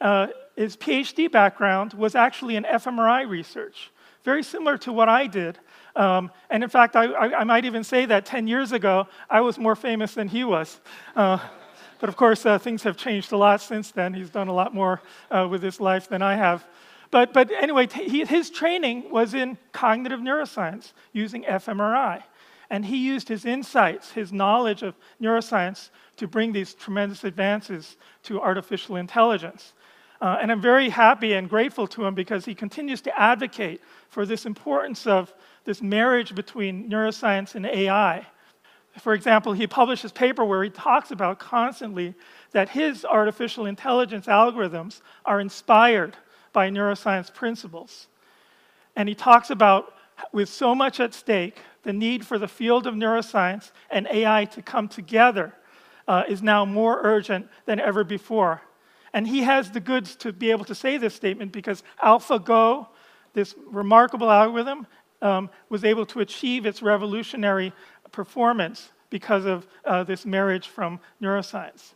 Speaker 10: uh, his PhD background was actually in fMRI research, very similar to what I did. Um, and in fact, I, I, I, might even say that 10 years ago, I was more famous than he was. Uh, but of course, uh, things have changed a lot since then. He's done a lot more uh, with his life than I have. But, but anyway, he, his training was in cognitive neuroscience using fMRI. And he used his insights, his knowledge of neuroscience, to bring these tremendous advances to artificial intelligence. Uh, and I'm very happy and grateful to him because he continues to advocate for this importance of this marriage between neuroscience and AI. For example, he published a paper where he talks about constantly that his artificial intelligence algorithms are inspired by neuroscience principles. And he talks about, with so much at stake, the need for the field of neuroscience and AI to come together uh, is now more urgent than ever before. And he has the goods to be able to say this statement because AlphaGo, this remarkable algorithm, um, was able to achieve its revolutionary performance because of uh, this marriage from neuroscience.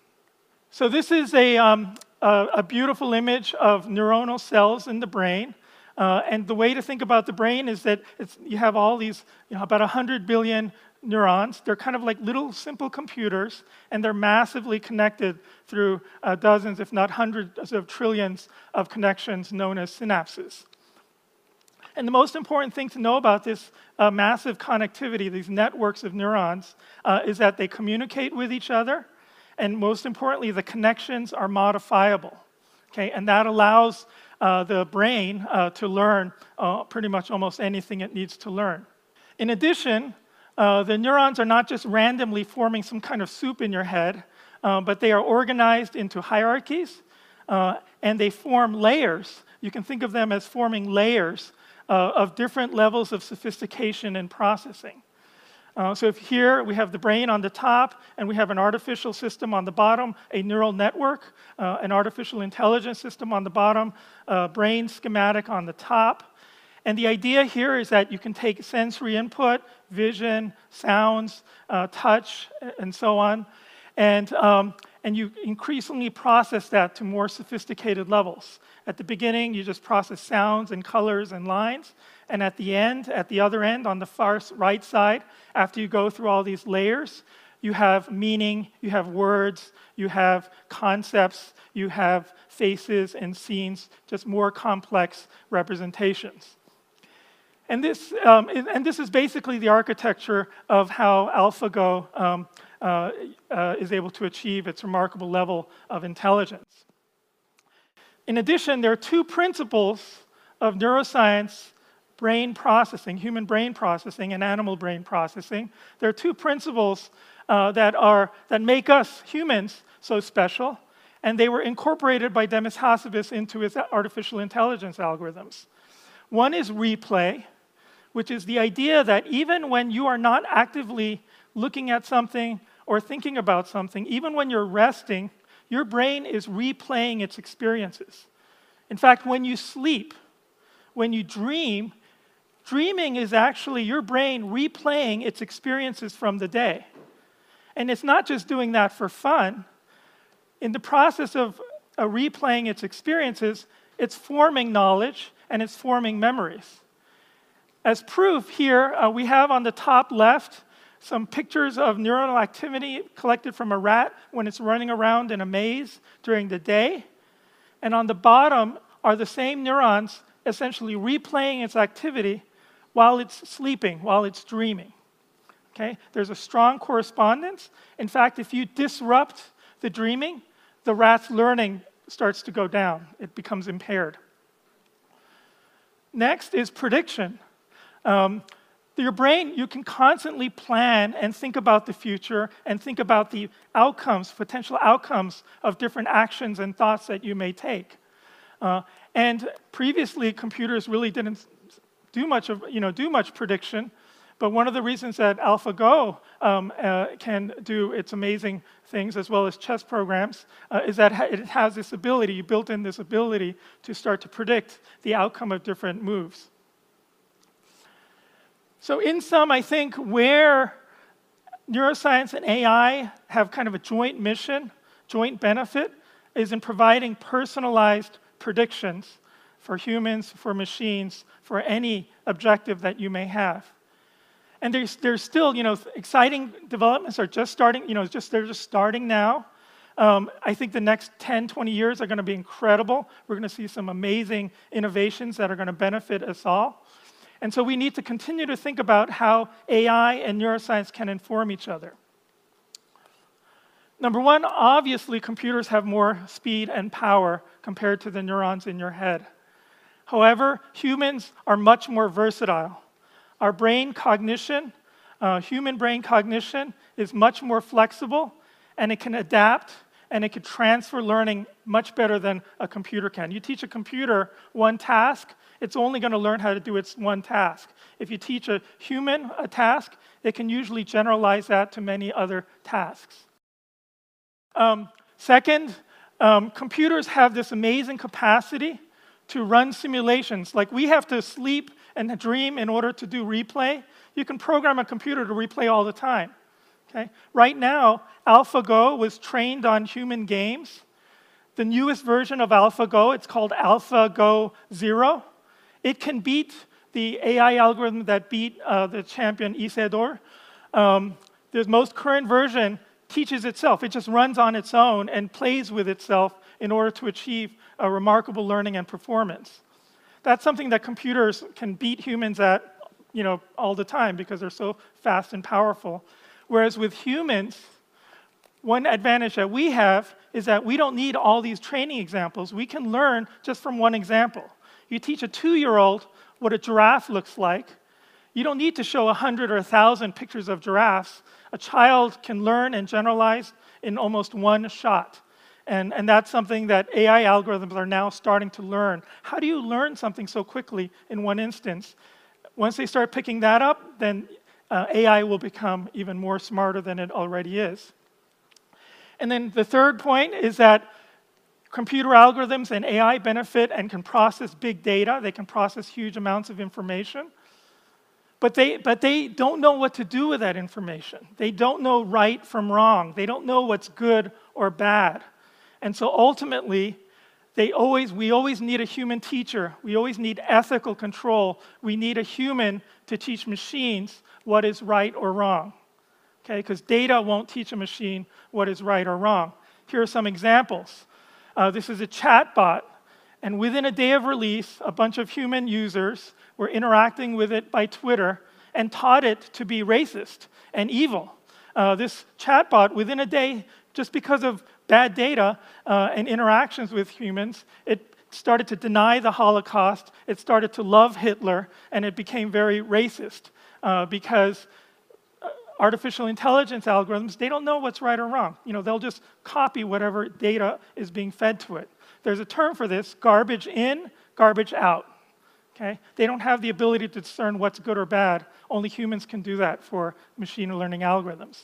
Speaker 10: So, this is a, um, a, a, beautiful image of neuronal cells in the brain. Uh, and the way to think about the brain is that you have all these, you know, about 100 billion neurons. They're kind of like little simple computers, and they're massively connected through uh, dozens, if not hundreds of trillions of connections known as synapses. And the most important thing to know about this uh, massive connectivity, these networks of neurons, uh, is that they communicate with each other and most importantly, the connections are modifiable. Okay, and that allows uh, the brain uh, to learn uh, pretty much almost anything it needs to learn. In addition, uh, the neurons are not just randomly forming some kind of soup in your head, uh, but they are organized into hierarchies uh, and they form layers. You can think of them as forming layers of different levels of sophistication and processing. Uh, so if here we have the brain on the top and we have an artificial system on the bottom, a neural network, uh, an artificial intelligence system on the bottom, brain schematic on the top. And the idea here is that you can take sensory input, vision, sounds, uh, touch, and so on, and, um, and you increasingly process that to more sophisticated levels. At the beginning, you just process sounds and colors and lines. And at the end, at the other end, on the far right side, after you go through all these layers, you have meaning, you have words, you have concepts, you have faces and scenes, just more complex representations. And this, um, and this is basically the architecture of how AlphaGo um, uh, uh, is able to achieve its remarkable level of intelligence. In addition, there are two principles of neuroscience brain processing, human brain processing, and animal brain processing. There are two principles uh, that, are, that make us humans so special, and they were incorporated by Demis Hassabis into his artificial intelligence algorithms. One is replay, which is the idea that even when you are not actively looking at something or thinking about something, even when you're resting, your brain is replaying its experiences. In fact, when you sleep, when you dream, Dreaming is actually your brain replaying its experiences from the day. And it's not just doing that for fun. In the process of uh, replaying its experiences, it's forming knowledge and it's forming memories. As proof, here uh, we have on the top left some pictures of neuronal activity collected from a rat when it's running around in a maze during the day. And on the bottom are the same neurons essentially replaying its activity while it's sleeping, while it's dreaming. Okay? There's a strong correspondence. In fact, if you disrupt the dreaming, the rat's learning starts to go down, it becomes impaired. Next is prediction. Um, your brain, you can constantly plan and think about the future and think about the outcomes, potential outcomes of different actions and thoughts that you may take. Uh, and previously, computers really didn't do much of, you know, do much prediction. But one of the reasons that AlphaGo um, uh, can do its amazing things, as well as chess programs, uh, is that it has this ability, you built in this ability to start to predict the outcome of different moves. So, in sum, I think where neuroscience and AI have kind of a joint mission, joint benefit, is in providing personalized predictions for humans, for machines, for any objective that you may have. And there's, there's still, you know, exciting developments are just starting, you know, just, they're just starting now. Um, I think the next 10, 20 years are going to be incredible. We're going to see some amazing innovations that are going to benefit us all. And so we need to continue to think about how AI and neuroscience can inform each other. Number one, obviously, computers have more speed and power compared to the neurons in your head. However, humans are much more versatile. Our brain cognition, uh, human brain cognition, is much more flexible and it can adapt and it can transfer learning much better than a computer can. You teach a computer one task, it's only going to learn how to do its one task. If you teach a human a task, it can usually generalize that to many other tasks. Um, second, um, computers have this amazing capacity to run simulations. Like we have to sleep and dream in order to do replay. You can program a computer to replay all the time. Okay? Right now, AlphaGo was trained on human games. The newest version of AlphaGo, it's called AlphaGo Zero. It can beat the AI algorithm that beat uh, the champion Isidore. Um, the most current version teaches itself. It just runs on its own and plays with itself in order to achieve a remarkable learning and performance. That's something that computers can beat humans at you know, all the time because they're so fast and powerful. Whereas with humans, one advantage that we have is that we don't need all these training examples. We can learn just from one example. You teach a two year old what a giraffe looks like. You don't need to show 100 or 1,000 pictures of giraffes. A child can learn and generalize in almost one shot. And, and that's something that AI algorithms are now starting to learn. How do you learn something so quickly in one instance? Once they start picking that up, then uh, AI will become even more smarter than it already is. And then the third point is that computer algorithms and AI benefit and can process big data. They can process huge amounts of information. But they, but they don't know what to do with that information. They don't know right from wrong. They don't know what's good or bad. And so ultimately, they always, we always need a human teacher. We always need ethical control. We need a human to teach machines what is right or wrong. Okay, because data won't teach a machine what is right or wrong. Here are some examples. Uh, this is a chat bot, and within a day of release, a bunch of human users were interacting with it by Twitter and taught it to be racist and evil. Uh, this chatbot, within a day, just because of bad data uh, and interactions with humans, it started to deny the Holocaust, it started to love Hitler, and it became very racist uh, because artificial intelligence algorithms, they don't know what's right or wrong. You know, they'll just copy whatever data is being fed to it. There's a term for this, garbage in, garbage out. Okay? They don't have the ability to discern what's good or bad. Only humans can do that for machine learning algorithms.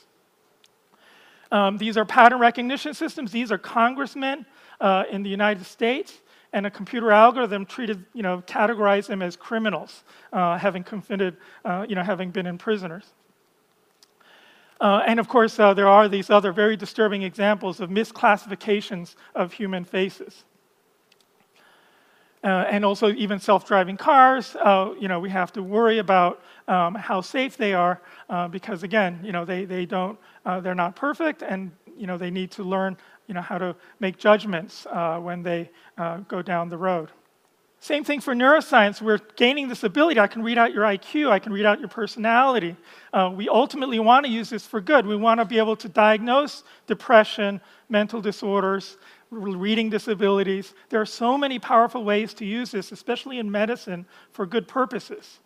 Speaker 10: Um, these are pattern recognition systems. These are congressmen uh, in the United States, and a computer algorithm treated, you know, categorized them as criminals, uh, having committed, uh, you know, having been in prisoners. Uh, and of course, uh, there are these other very disturbing examples of misclassifications of human faces. Uh, and also even self-driving cars, uh, you know, we have to worry about um, how safe they are because again, you know, they, they don't, they're not perfect and, you know, they need to learn, you know, how to make judgments uh, when they uh, go down the road. Same thing for neuroscience. We're gaining this ability. I can read out your IQ. I can read out your personality. we ultimately want to use this for good. We want to be able to diagnose depression, mental disorders, reading disabilities. There are so many powerful ways to use this, especially in medicine, for good purposes.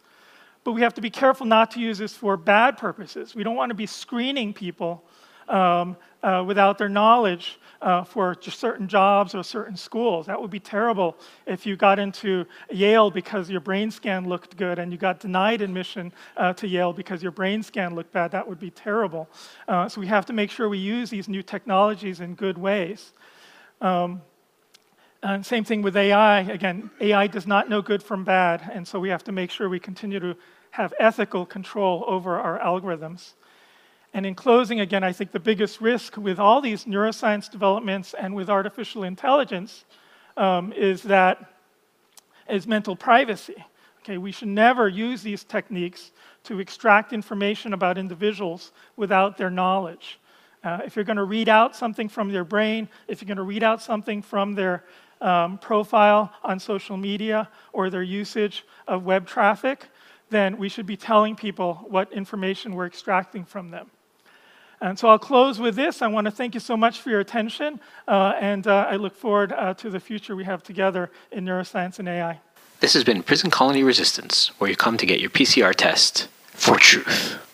Speaker 10: but we have to be careful not to use this for bad purposes. We don't want to be screening people um, uh, without their knowledge uh, for certain jobs or certain schools. That would be terrible if you got into Yale because your brain scan looked good and you got denied admission uh, to Yale because your brain scan looked bad. That would be terrible. Uh, so we have to make sure we use these new technologies in good ways. Um, and same thing with AI. Again, AI does not know good from bad, and so we have to make sure we continue to have ethical control over our algorithms. And in closing, again, I think the biggest risk with all these neuroscience developments and with artificial intelligence um, is that is mental privacy. Okay, we should never use these techniques to extract information about individuals without their knowledge. Uh, if you're going to read out something from their brain, if you're going to read out something from their um, profile on social media or their usage of web traffic, then we should be telling people what information we're extracting from them. And so I'll close with this. I want to thank you so much for your attention, uh, and uh, I look forward uh, to the future we have together in neuroscience and AI.
Speaker 1: This has been Prison Colony Resistance, where you come to get your PCR test for truth.